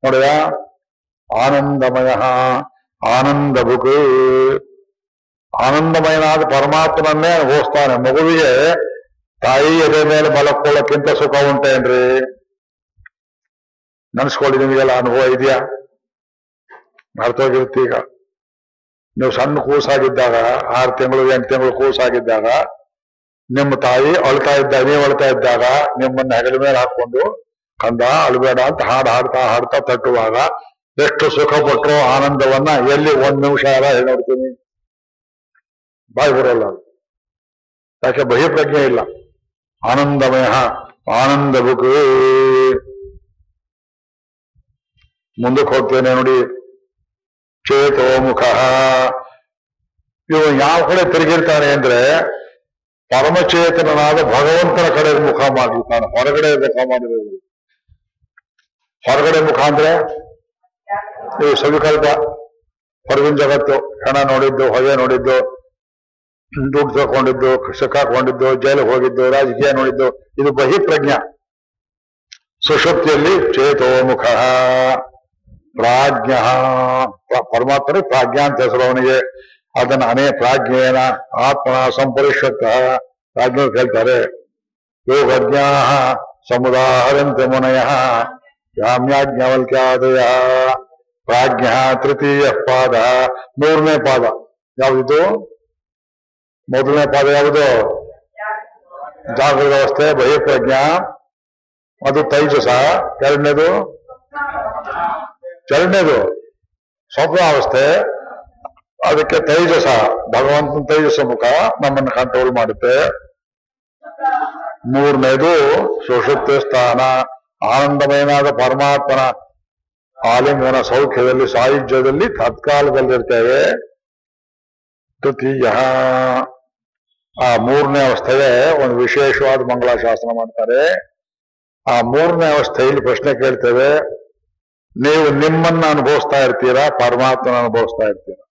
ನೋಡಿಯ ಆನಂದಮಯ ಆನಂದ ಬುಕು ಆನಂದಮಯನಾದ ಪರಮಾತ್ಮನನ್ನೇ ಅನುಭವಿಸ್ತಾನೆ ಮಗುವಿಗೆ ತಾಯಿ ಎದೆ ಮೇಲೆ ಮಲಕ್ಕೊಳ್ಳಕ್ಕಿಂತ ಸುಖ ಉಂಟೇನ್ರಿ ನೆನ್ಸ್ಕೊಳ್ಳಿ, ನಿಮಗೆಲ್ಲ ಅನುಭವ ಇದೆಯಾ? ಮರ್ತೋಗಿರುತ್ತೆ ಈಗ. ನೀವು ಸಣ್ಣ ಕೂಸಾಗಿದ್ದಾಗ, ಆರು ತಿಂಗಳು, ಎಂಟು ತಿಂಗಳು ಕೂಸಾಗಿದ್ದಾಗ, ನಿಮ್ಮ ತಾಯಿ ಅಳ್ತಾ ಇದ್ದಾಗ ನೀವು ಅಳ್ತಾ ಇದ್ದಾಗ, ನಿಮ್ಮನ್ನ ಹೆಗಲ ಮೇಲೆ ಹಾಕೊಂಡು ಕಂದ, ಅಳ್ಬೇಡ ಅಂತ ಹಾಡು ಹಾಡ್ತಾ ಹಾಡ್ತಾ ತಟ್ಟುವಾಗ ಎಷ್ಟು ಸುಖ ಆನಂದವನ್ನ ಎಲ್ಲಿ ಒಂದ್ ನಿಮಿಷ ಅಲ್ಲ ನೋಡ್ತೀನಿ ಬಾಯಿ ಬರೋಲ್ಲ. ಯಾಕೆ ಬಹಿಪ್ರಜ್ಞೆ ಇಲ್ಲ? ಆನಂದಮಯ ಆನಂದ ಬುಕು ಮುಂದಕ್ಕೆ ಹೋಗ್ತೇನೆ ನೋಡಿ. ಚೇತೋ ಮುಖ. ಇವು ಯಾವ ಕಡೆ ತಿರುಗಿರ್ತಾನೆ ಅಂದ್ರೆ ಪರಮಚೇತನನಾದ ಭಗವಂತನ ಕಡೆ ಮುಖ ಮಾಡಿರ್ತಾನೆ. ಹೊರಗಡೆ ಮುಖ ಮಾಡಿರೋದು. ಹೊರಗಡೆ ಮುಖ ಅಂದ್ರೆ ಇವು ಸವಿಕಲ್ಪ ಹೊರಗಿನ ಜಗತ್ತು. ಹಣ ನೋಡಿದ್ದು, ಹೊಗೆ ನೋಡಿದ್ದು, ದುಡ್ಡು ತಗೊಂಡಿದ್ದು ಸಿಕ್ಕಾಕೊಂಡಿದ್ದು ಜೈಲಿಗೆ ಹೋಗಿದ್ದು, ರಾಜಕೀಯ ನೋಡಿದ್ದು, ಇದು ಬಹಿಪ್ರಜ್ಞ. ಸುಷುಪ್ತಿಯಲ್ಲಿ ಚೇತೋಮುಖ. ಪ್ರಾಜ್ಞ. ಪ- ಪರಮಾತ್ಮನಿಗೆ ಪ್ರಾಜ್ಞಾ ಅಂತ ಹೆಸರು ಅವನಿಗೆ. ಅದನ್ನ ಅನೇ ಪ್ರಾಜ್ಞೇನ ಆತ್ಮ ಸಂಪರಿಷತ್ತ ಪ್ರಾಜ್ಞರು ಹೇಳ್ತಾರೆ ಯೋಗಜ್ಞಾ ಸಮುದಾಹರಂತೆ ಮುನಯ. ಯಾಮ್ಯಾಜ್ಞವಲ್ಕ್ಯಾದಯ ಪ್ರಾಜ್ಞ ತೃತೀಯ ಪಾದ ಮೂರನೇ ಪಾದ ಯಾವುದು ಮೊದಲನೇ ಪಾದ ಯಾವುದು ಜಾಗೃತ ಅವಸ್ಥೆ ಬಹಿಪ್ರಜ್ಞ ಅದು ತೈಜಸ ಎರಡನೇದು ಎರಡನೇದು ಸ್ವಪ್ನಾವಸ್ಥೆ ಅದಕ್ಕೆ ತೈಜಸ, ಭಗವಂತನ ತೈಜಸ ಮುಖ ನಮ್ಮನ್ನು ಕಂಟ್ರೋಲ್ ಮಾಡುತ್ತೆ. ಮೂರನೇದು ಸುಷುಪ್ತಿ ಸ್ಥಾನ. ಆನಂದಮಯನಾದ ಪರಮಾತ್ಮನ ಆಲಿಂಗನ ಸೌಖ್ಯದಲ್ಲಿ, ಸಾಯುಜ್ಯದಲ್ಲಿ, ತತ್ಕಾಲದಲ್ಲಿರ್ತೇವೆ. ತೃತೀಯ. ಆ ಮೂರನೇ ಅವಸ್ಥೆಗೆ ಒಂದು ವಿಶೇಷವಾದ ಮಂಗಳಾಶಾಸನ ಮಾಡ್ತಾರೆ. ಆ ಮೂರನೇ ಅವಸ್ಥೆಯಲ್ಲಿ ಪ್ರಶ್ನೆ ಕೇಳ್ತೇವೆ, ನೀವು ನಿಮ್ಮನ್ನ ಅನುಭವಿಸ್ತಾ ಇರ್ತೀರಾ, ಪರಮಾತ್ಮನ ಅನುಭವಿಸ್ತಾ ಇರ್ತೀರಾ?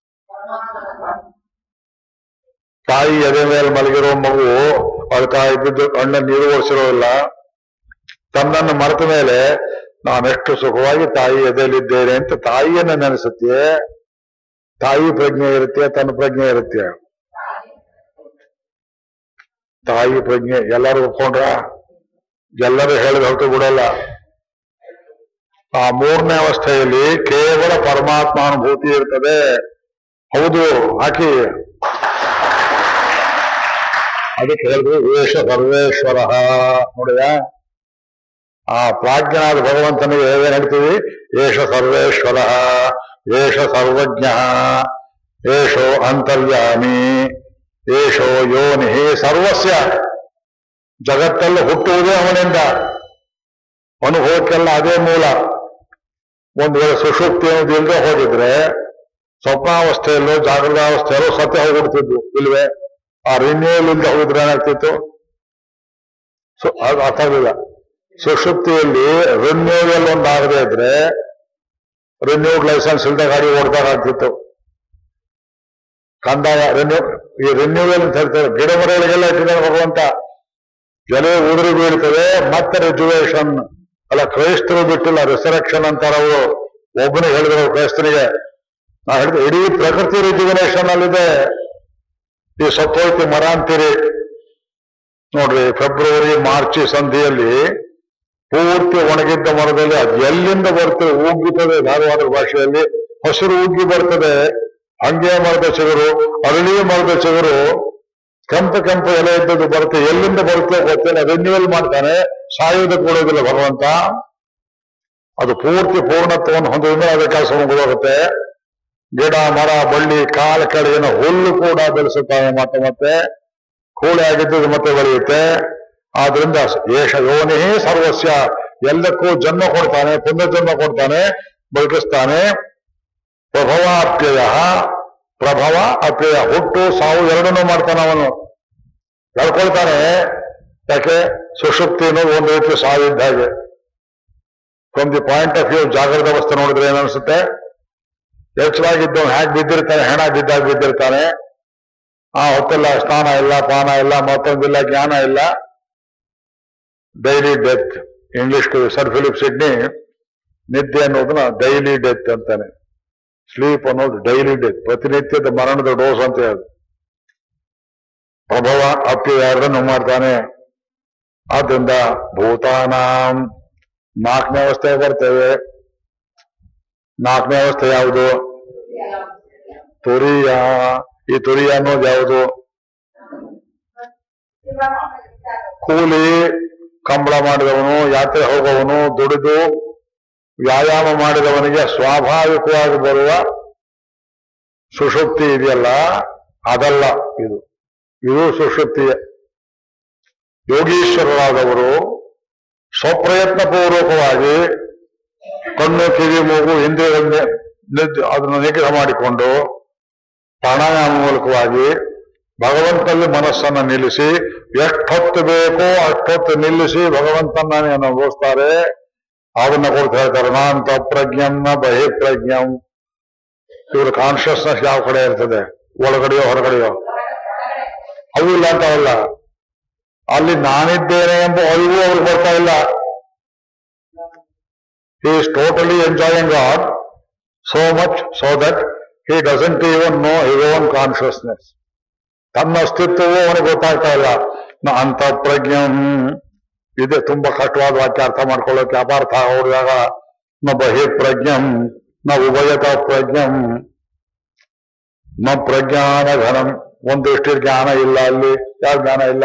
ತಾಯಿ ಎದೆ ಮೇಲೆ ಮಲಗಿರೋ ಮಗು ಅಳ್ತಾ ಇದ್ದಿದ್ದು ಕಣ್ಣ ನೀರು ಒರೆಸಿರೋಲ್ಲ ತನ್ನನ್ನು ಮರೆತ ಮೇಲೆ ನಾನೆಷ್ಟು ಸುಖವಾಗಿ ತಾಯಿ ಎದೆಯಲ್ಲಿದ್ದೇನೆ ಅಂತ ತಾಯಿಯನ್ನ ನೆನೆಸುತ್ತೆ ತಾಯಿ ಪ್ರಜ್ಞೆ ಇರುತ್ತೆ ತನ್ನ ಪ್ರಜ್ಞೆ ಇರುತ್ತೆ ತಾಯಿ ಪ್ರಜ್ಞೆ, ಎಲ್ಲರೂ ಒಪ್ಕೊಂಡ್ರ? ಎಲ್ಲರೂ ಹೇಳಿದ ಹೊರತು ಬಿಡಲ್ಲ. ಆ ಮೂರನೇ ಅವಸ್ಥೆಯಲ್ಲಿ ಕೇವಲ ಪರಮಾತ್ಮ ಅನುಭೂತಿ ಇರ್ತದೆ. ಹೌದು, ಹಾಕಿ. ಅದಕ್ಕೆ ಹೇಳಿದ್ರು ವೇಷ ಸರ್ವೇಶ್ವರ. ನೋಡಿದ ಆ ಪ್ರಾಜ್ಞನಾದ ಭಗವಂತನಿಗೆ ಹೇಗೆ ನಡೀತೀವಿ? ಏಷ ಸರ್ವೇಶ್ವರ, ಏಷ ಸರ್ವಜ್ಞ, ಏಷೋ ಅಂತರ್ಯಾಮಿ, ಏಷೋ ಯೋನಿ. ಸರ್ವಸ್ಯ, ಜಗತ್ತಲ್ಲೂ ಹುಟ್ಟುವುದೇ ಅವನಿಂದ. ಅನುಭವಕ್ಕೆಲ್ಲ ಅದೇ ಮೂಲ. ಒಂದು ವೇಳೆ ಸುಷುಪ್ತಿ ಅನ್ನೋದು ಇಲ್ಲದೆ ಹೋಗಿದ್ರೆ, ಸ್ವಪ್ನಾವಸ್ಥೆಯಲ್ಲೋ, ಜಾಗೃತಾವಸ್ಥೆಯಲ್ಲೋ ಸತ್ಯ ಹೋಗ್ಬಿಡ್ತಿದ್ವು, ಇಲ್ವೇ? ಆ ರಿನ್ಯೂಲ್ ಇಲ್ಲದೆ ಹೋಗಿದ್ರೆ ಏನಾಗ್ತಿತ್ತು? ಸು- ಅದು ಅರ್ಥ ಆಗಲಿಲ್ಲ ಸುಷುಪ್ತಿಯಲ್ಲಿ ರಿನ್ಯೂವಲ್ ಒಂದಾಗದೆ ಇದ್ರೆ ರಿನ್ಯೂಡ್ ಲೈಸೆನ್ಸ್ ಇಲ್ಲದೆ ಗಾಡಿ ಓಡ್ಬೇಕಾಗ್ತಿತ್ತು. ಕಂದಾಯ ರಿನ್ಯೂ, ಈ ರಿನ್ಯೂವಲ್ ಅಂತ ಹೇಳ್ತಾರೆ ಗಿಡ ಮರಗಳಿಗೆಲ್ಲ ಇಟ್ಟಿದ್ದಾರೆ ಭಗವಂತ. ಜನ ಉದುರಿ ಬೀಳ್ತದೆ ಮತ್ತೆ ರಿಜುವೇಷನ್ ಅಲ್ಲ, ಕ್ರೈಸ್ತರು ಬಿಟ್ಟಿಲ್ಲ ರಿಸರೆಕ್ಷನ್ ಅಂತಾರ ಅವರು ಒಬ್ಬನಿಗೆ ಹೇಳಿದ್ರು ಕ್ರೈಸ್ತರಿಗೆ ನಾ ಹೇಳಿದೆ, ಇಡೀ ಪ್ರಕೃತಿ ರಿಜುವಿನೇಷನ್ ಅಲ್ಲಿದೆ ಈ ಸತ್ತೋಯ್ತಿ ಮರ ಅಂತೀರಿ. ನೋಡ್ರಿ, ಫೆಬ್ರವರಿ, ಮಾರ್ಚ್ ಸಂಧಿಯಲ್ಲಿ ಪೂರ್ತಿ ಒಣಗಿದ್ದ ಮರದಲ್ಲಿ ಅದು ಎಲ್ಲಿಂದ ಬರ್ತದೆ ಉಗ್ಗುತ್ತದೆ ಧಾರವಾಡ ಭಾಷೆಯಲ್ಲಿ. ಹಸಿರು ಉಗ್ಗಿ ಬರ್ತದೆ. ಹಂಗೆ ಮರದ ಚಿಗುರು, ಅರಳಿಯ ಮರದ ಚಿಗುರು. ಕೆಂಪು ಕೆಂಪು ಎಲೆ ಇದ್ದದ್ದು ಬರುತ್ತೆ. ಎಲ್ಲಿಂದ ಬರುತ್ತೆ ಗೊತ್ತಿಲ್ಲ. ರಿನ್ಯೂವಲ್ ಮಾಡ್ತಾನೆ. ಸಾಯುವುದಕ್ಕೆ ಕೊಡೋದಿಲ್ಲ ಭಗವಂತ. ಅದು ಪೂರ್ತಿ ಪೂರ್ಣತ್ವವನ್ನು ಹೊಂದಿದ್ರೆ ಅದೇ ಕೆಲಸ ಮುಗಿದೋಗುತ್ತೆ ಗಿಡ, ಮರ, ಬಳ್ಳಿ ಕಾಲ ಕಡೆಯನ್ನು ಹುಲ್ಲು ಕೂಡ ಬೆಳೆಸುತ್ತಾನೆ ಮತ್ತೆ ಮತ್ತೆ. ಕೂಳೆ ಆಗಿದ್ದು ಮತ್ತೆ ಬೆಳೆಯುತ್ತೆ. ಆದ್ರಿಂದ ಏಷ ಯೋನೇ ಸರ್ವಸ್ಯ. ಎಲ್ಲಕ್ಕೂ ಜನ್ಮ ಕೊಡ್ತಾನೆ ಪುನರ್ಜನ್ಮ ಜನ್ಮ ಕೊಡ್ತಾನೆ ಪ್ರಭವ ಅಪ್ಯಯ ಪ್ರಭವ ಅಪ್ಯಯ. ಹುಟ್ಟು, ಸಾವು ಎರಡನ್ನೂ ಮಾಡ್ತಾನೆ ಅವನು. ಹೇಳ್ಕೊಳ್ತಾನೆ, ಯಾಕೆ? ಸುಷುಪ್ತಿ ಒಂದು ರೀತಿ ಸಾವಿದ್ದ ಹಾಗೆ. From the point of view ಜಾಗೃತ ಅವಸ್ಥೆ ನೋಡಿದ್ರೆ ಏನನ್ಸುತ್ತೆ ಎಚ್ಚರಾಗಿದ್ದವನು ಹ್ಯಾಕ್ ಬಿದ್ದಿರ್ತಾನೆ ಹೆಣ ಬಿದ್ದಾಗ ಬಿದ್ದಿರ್ತಾನೆ. ಆ ಹೊತ್ತೆಲ್ಲ ಸ್ನಾನ ಇಲ್ಲ, ಪಾನ ಇಲ್ಲ, ಮತ್ತೊಂದಿಲ್ಲ, ಜ್ಞಾನ ಇಲ್ಲ. Daily death English sir Philip Sidney ನಿದ್ದೆ ಅನ್ನೋದನ್ನ ಡೈಲಿ ಡೆತ್ ಅಂತಾನೆ. ಸ್ಲೀಪ್ ಅನ್ನೋದು ಡೈಲಿ ಡೆತ್ ಪ್ರತಿನಿತ್ಯದ ಮರಣದ ಡೋಸ್ ಅಂತ ಹೇಳಿ. ಪ್ರಭವ ಅಪ್ಪಿ ಯಾರನ್ನು ಮಾಡ್ತಾನೆ? ಆದ್ರಿಂದ ಭೂತಾನಾಂ ನಾಲ್ಕನೇ ಅವಸ್ಥೆ ಬರ್ತೇವೆ. ನಾಲ್ಕನೇ ಅವಸ್ಥೆ ಯಾವುದು? ತುರಿಯ. ಈ ತುರಿಯ ಅನ್ನೋದು ಯಾವುದು? ಕೂಲಿ. ಕಂಬಳ ಮಾಡಿದವನು, ಯಾತ್ರೆ ಹೋಗವನು ದುಡಿದು ವ್ಯಾಯಾಮ ಮಾಡಿದವನಿಗೆ ಸ್ವಾಭಾವಿಕವಾಗಿ ಬರುವ ಸುಷುಪ್ತಿ ಇದೆಯಲ್ಲ, ಅದಲ್ಲ ಇದು. ಇದು ಸುಷುಪ್ತಿಯೇ ಯೋಗೀಶ್ವರರಾದವರು ಸ್ವಪ್ರಯತ್ನ ಪೂರ್ವಕವಾಗಿ ಕಣ್ಣು, ಕಿವಿ, ಮೂಗು, ಇಂದ್ರಿಯಗಳನ್ನ ಅದನ್ನು ನಿಗ್ರಹ ಮಾಡಿಕೊಂಡು ಪ್ರಾಣಾಯಾಮ ಮೂಲಕವಾಗಿ ಭಗವಂತನಲ್ಲಿ ಮನಸ್ಸನ್ನ ನಿಲ್ಲಿಸಿ, ಎಷ್ಟೊತ್ತು ಬೇಕೋ ಅಷ್ಟೊತ್ತು ನಿಲ್ಲಿಸಿ ಭಗವಂತನ ಅನುಭವಿಸ್ತಾರೆ. ಅದನ್ನ ಕೊಡ್ತಾ ಹೇಳ್ತಾರೆ ನಾನ್ ಪ್ರಜ್ಞಂ ನ ಬಹಿಪ್ರಜ್ಞಂ ಇವ್ರ ಕಾನ್ಶಿಯಸ್ನೆಸ್ ಯಾವ ಕಡೆ ಇರ್ತದೆ? ಒಳಗಡೆಯೋ ಹೊರಗಡೆಯೋ? ಅವು ಇಲ್ಲ ಅಂತ ಅಲ್ಲ. ಅಲ್ಲಿ ನಾನಿದ್ದೇನೆ ಎಂಬ ಅರಿವು ಅವ್ರಿಗೆ ಬರ್ತಾ ಇಲ್ಲ. He is totally enjoying God so much so that he doesn't even know his own consciousness. ತನ್ನ ಅಸ್ತಿತ್ವವೂ ಅವನಿಗೆ ಗೊತ್ತಾಗ್ತಾ ಇಲ್ಲ. ನ ಅಂತ ಪ್ರಜ್ಞಂ ಇದೆ ತುಂಬಾ ಕಷ್ಟವಾದ ವಾಕ್ಯ ಅರ್ಥ ಮಾಡ್ಕೊಳ್ಳೋಕೆ ಅಪಾರ್ಥ ಹೋದಾಗ ನ ಬಹಿ ಪ್ರಜ್ಞಂ, ನ ಉಭಯತ ಪ್ರಜ್ಞಂ. ನ ಪ್ರಜ್ಞಾನ ಘನಂ ಒಂದು ಜ್ಞಾನ ಇಲ್ಲ ಅಲ್ಲಿ. ಯಾವ ಜ್ಞಾನ ಇಲ್ಲ?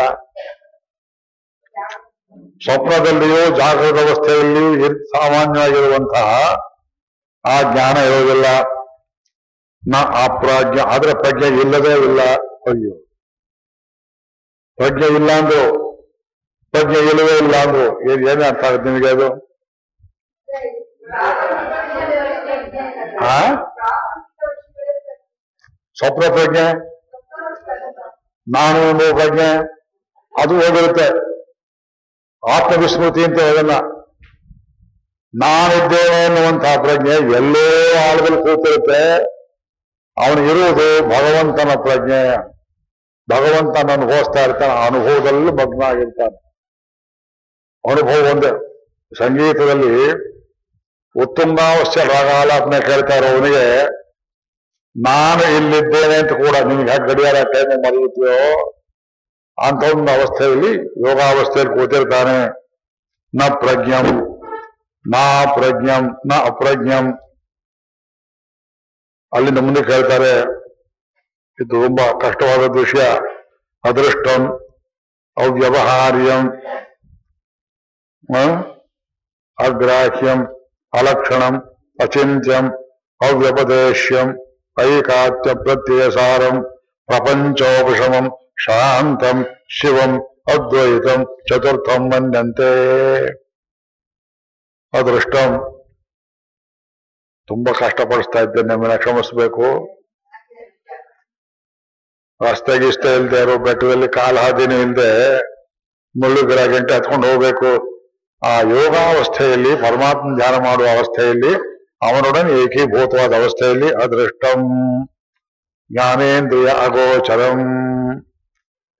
ಸ್ವಪ್ನದಲ್ಲಿಯೂ ಜಾಗೃತ ಅವಸ್ಥೆಯಲ್ಲಿ ಸಾಮಾನ್ಯವಾಗಿರುವಂತಹ ಆ ಜ್ಞಾನ ಇರೋದಿಲ್ಲ. ನ ಅಪ್ರಾಜ್ಞ, ಆದ್ರೆ ಪ್ರಜ್ಞೆ ಇಲ್ಲದೇ ಇಲ್ಲ. ಅಯ್ಯೋ. ಪ್ರಜ್ಞೆ ಇಲ್ಲ ಅಂದ್ರು ಪ್ರಜ್ಞೆ ಇಲ್ಲವೇ ಇಲ್ಲ ಅಂದ್ರು, ಏನ್ ಅರ್ಥ ಆಗುತ್ತೆ ನಿಮಗೆ ಅದು? ಆ? ಸ್ವಪ್ನ ಪ್ರಜ್ಞೆ ನಾನು ಎಂಬ ಪ್ರಜ್ಞೆ. ಅದು ಹೋಗಿರುತ್ತೆ. ಆತ್ಮವಿಸ್ಮೃತಿ ಅಂತ ಹೇಳಲ್ಲ ನಾನಿದ್ದೇನೆ ಅನ್ನುವಂತಹ ಪ್ರಜ್ಞೆ ಎಲ್ಲೋ ಆಳದಲ್ಲಿ ಕೂತಿರುತ್ತೆ. ಅವನು ಇರುವುದು ಭಗವಂತನ ಪ್ರಜ್ಞೆ. ಭಗವಂತನ ಅನುಭವಿಸ್ತಾ ಇರ್ತಾನೆ, ಅನುಭವದಲ್ಲೂ ಮಗ್ನ ಆಗಿರ್ತಾನೆ ಅನುಭವ ಒಂದೇ, ಸಂಗೀತದಲ್ಲಿ ಉತ್ತುಂಗಾವಶ್ಯ ರಾಗಾಲಾಪನೆ ಕೇಳ್ತಾ ಇರೋವನಿಗೆ, ನಾನು ಇಲ್ಲಿದ್ದೇನೆ ಅಂತ ಕೂಡ ನಿಮ್ಗೆ ಯಾಕೆ ಗಡಿಯಾರ ಟೈಮ್ ಮರೆಯುತ್ತೆಯೋ? ಅಂತ ಒಂದು ಅವಸ್ಥೆಯಲ್ಲಿ ಯೋಗಾವಸ್ಥೆಯಲ್ಲಿ ಕೂತಿರ್ತಾನೆ. ನ ಪ್ರಜ್ಞಂ, ನಾ ಪ್ರಜ್ಞಂ ನ ಅಪ್ರಜ್ಞಂ. ಅಲ್ಲಿಂದ ಮುಂದೆ ಕೇಳ್ತಾರೆ ಇದು ತುಂಬಾ ಕಷ್ಟವಾದ ವಿಷಯ. ಅದೃಷ್ಟಂ, ಅವ್ಯವಹಾರ್ಯಂ, ಆ? ಅಗ್ರಾಹ್ಯಂ, ಅಲಕ್ಷಣಂ, ಅಚಿಂತ್ಯಂ, ಅವ್ಯಪದೇಶ್ಯಂ ಐಕಾತ್ಯ ಪ್ರತ್ಯಯಸಾರಂ ಪ್ರಪಂಚೋಪಶಮಂ, ಶಾಂತಂ, ಶಿವಂ, ಅದ್ವೈತಂ, ಚತುರ್ಥಂ ಮನ್ಯಂತೆ. ಅದೃಷ್ಟಂ. ತುಂಬಾ ಕಷ್ಟಪಡಿಸ್ತಾ ಇದ್ದೆ ನಮ್ಮನ್ನ ಕ್ಷಮಿಸ್ಬೇಕು. ರಸ್ತೆ ಇಷ್ಟ ಇಲ್ದೆ ಇರೋ ಬೆಟ್ಟದಲ್ಲಿ ಕಾಲು ಹಾದಿನೂ ಇಲ್ದೆ ಮುಳ್ಳು ಗಿಡ ಗಂಟೆ ಹತ್ಕೊಂಡು ಹೋಗ್ಬೇಕು. ಆ ಯೋಗಾವಸ್ಥೆಯಲ್ಲಿ ಪರಮಾತ್ಮ ಧ್ಯಾನ ಮಾಡುವ ಅವಸ್ಥೆಯಲ್ಲಿ, ಅವನೊಡನೆ ಏಕೀಭೂತವಾದ ಅವಸ್ಥೆಯಲ್ಲಿ ಅದೃಷ್ಟಂ. ಜ್ಞಾನೇಂದ್ರಿಯ ಅಗೋಚರಂ.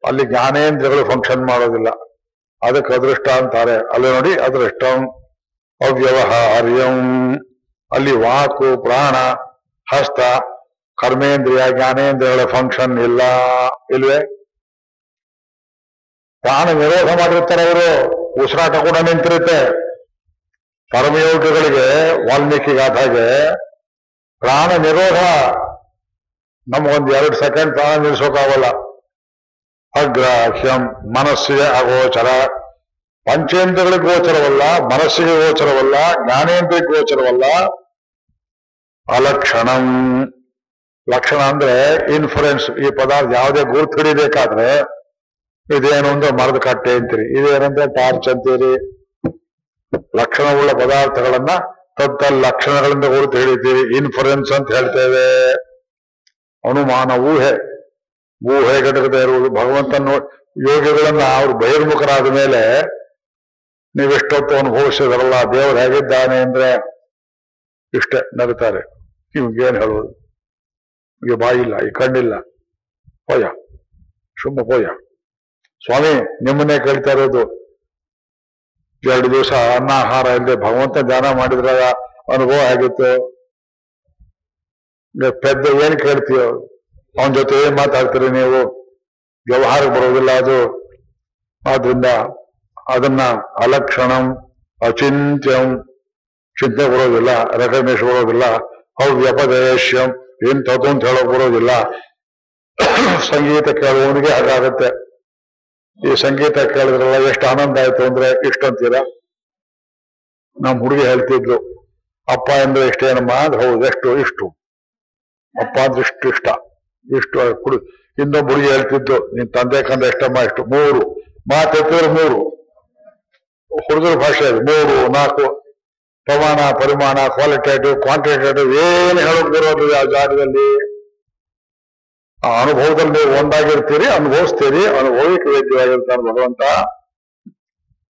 ಅಲ್ಲಿ ಜ್ಞಾನೇಂದ್ರಿಯಗಳು ಫಂಕ್ಷನ್ ಮಾಡೋದಿಲ್ಲ. ಅದಕ್ಕೆ ಅದೃಷ್ಟ ಅಂತಾರೆ. ಅಲ್ಲಿ ನೋಡಿ ಅದೃಷ್ಟಂ. ಅವ್ಯವಹಾರ್ಯಂ. ಅಲ್ಲಿ ವಾಕು, ಪ್ರಾಣ, ಹಸ್ತ ಕರ್ಮೇಂದ್ರಿಯ ಜ್ಞಾನೇಂದ್ರಿಯಗಳ ಫಂಕ್ಷನ್ ಇಲ್ಲ. ಇಲ್ವೇ? ಪ್ರಾಣ ವಿರೋಧ ಮಾಡಿರ್ತಾರೆ ಅವರು. ಉಸಿರಾಟ ಕೂಡ ನಿಂತಿರುತ್ತೆ. ಪರಮಯೋಗಿಗಳಿಗೆ ವಾಲ್ಮೀಕಿ ಗಾಥಾಗೆ ಪ್ರಾಣ ನಿರೋಧ. ನಮಗೊಂದು ಎರಡು ಸೆಕೆಂಡ್ ಪ್ರಾಣ ನಿಲ್ಲಿಸೋಕ್ಕಾಗಲ್ಲ ಅಗ್ರಾಹ್ಯಂ, ಮನಸ್ಸಿಗೆ ಅಗೋಚರ. ಪಂಚೇಂದ್ರಗಳಿಗೆ ಗೋಚರವಲ್ಲ, ಮನಸ್ಸಿಗೆ ಗೋಚರವಲ್ಲ ಜ್ಞಾನೇಂದ್ರಿಗೆ ಗೋಚರವಲ್ಲ. ಅಲಕ್ಷಣಂ. ಲಕ್ಷಣ ಅಂದ್ರೆ ಇನ್ಫ್ಲುಯೆನ್ಸ್ ಈ ಪದಾರ್ಥ ಯಾವುದೇ ಗುರುತು ಹಿಡಿಬೇಕಾದ್ರೆ ಇದೇನು ಅಂದ್ರೆ ಮರದ ಕಟ್ಟೆ ಅಂತೀರಿ. ಇದೇನಂದ್ರೆ ಟಾರ್ಚ್ ಅಂತೀರಿ. ಲಕ್ಷಣವುಳ್ಳ ಪದಾರ್ಥಗಳನ್ನ ತತ್ತ ಲಕ್ಷಣಗಳಿಂದ ಗುರುತು ಹಿಡಿತೀರಿ. ಇನ್ಫ್ಲುಯೆನ್ಸ್ ಅಂತ ಹೇಳ್ತೇವೆ. ಅನುಮಾನ, ಊಹೆ. ಊಹೆ ಘಟಕದ ಇರುವುದು. ಭಗವಂತನ ಯೋಗಿಗಳನ್ನ ಅವ್ರು ಬಹಿರ್ಮುಖರಾದ ಮೇಲೆ ನೀವೆಷ್ಟೊತ್ತು ಅನುಭವಿಸಿದ್ರಲ್ಲ, ದೇವರು ಹೇಗಿದ್ದಾನೆ ಅಂದ್ರೆ ಇಷ್ಟೇ ನಗುತ್ತಾರೆ ನಿಮ್ಗೇನು ಹೇಳುವುದು? ಈಗ ಬಾಯಿಲ್ಲ, ಈ ಕಣ್ಣಿಲ್ಲ. ಹೋಯ ಸುಮ್ಮ ಹೋಯ. ಸ್ವಾಮಿ, ನಿಮ್ಮನ್ನೇ ಕೇಳ್ತಾ ಇರೋದು. ಎರಡು ದಿವಸ ಅನ್ನ, ಆಹಾರ ಇಲ್ಲದೆ ಭಗವಂತ ಧ್ಯಾನ ಮಾಡಿದ್ರ ಅನುಭವ ಆಗಿತ್ತು. ಪೆದ್ದ ಏನ್ ಕೇಳ್ತೀಯೋ, ಅವನ ಜೊತೆ ಏನ್ ಮಾತಾಡ್ತೀರಿ ನೀವು? ವ್ಯವಹಾರ ಬರೋದಿಲ್ಲ ಅದು. ಆದ್ರಿಂದ ಅದನ್ನ ಅಲಕ್ಷಣಂ, ಅಚಿಂತ್ಯಂ, ಚಿಂತೆ ಬರೋದಿಲ್ಲ ರೆಕಗ್ನೇಷನ್ ಬರೋದಿಲ್ಲ, ಅವ್ಯಪದೇಶ್ಯಂ. ಇಂಥದ್ದು ಅಂತ ಹೇಳಕ್ ಬರೋದಿಲ್ಲ. ಸಂಗೀತ ಕೇಳುವವನಿಗೆ ಹಾಗಾಗತ್ತೆ. ಈ ಸಂಗೀತ ಕೇಳಿದ್ರಲ್ಲ ಎಷ್ಟು ಆನಂದ ಆಯ್ತು ಅಂದ್ರೆ ಇಷ್ಟಂತೀರ ನಮ್ಮ ಹುಡುಗಿ ಹೇಳ್ತಿದ್ರು ಅಪ್ಪ ಅಂದ್ರೆ ಇಷ್ಟೇನಮ್ಮ? ಅಂದ್ರೆ, ಹೌದು, ಎಷ್ಟು, ಇಷ್ಟು. ಅಪ್ಪ ಅಂದ್ರೆ ಇಷ್ಟು ಇಷ್ಟ. ಇಷ್ಟು ಕುಡಿ. ಇನ್ನೊಬ್ಬ ಹುಡುಗಿ ಹೇಳ್ತಿದ್ದು, ನಿನ್ ತಂದೆ ಕಂದ ಎಷ್ಟಮ್ಮ? ಇಷ್ಟು. ಮೂರು. ಮಾತೆತ್ತಿದ್ರೆ ಮೂರು. ಹುಡುಗರ ಭಾಷೆ ಅದು. ಮೂರು, ನಾಲ್ಕು. ಪ್ರಮಾಣ ಪರಿಮಾಣ ಕ್ವಾಲಿಟೇಟಿವ್ ಕ್ವಾಂಟಿಟೇಟಿವ್ ಏನು ಹೇಳೋಕ್ ಬರೋದು ಆ ಜಾಗದಲ್ಲಿ? ಆ ಅನುಭವದಲ್ಲಿ ನೀವು ಒಂದಾಗಿರ್ತೀರಿ, ಅನುಭವಿಸ್ತೀರಿ ಅನುಭವಕ್ಕೆ ವೇದ್ಯವಾಗಿರ್ತಾನೆ ಭಗವಂತ.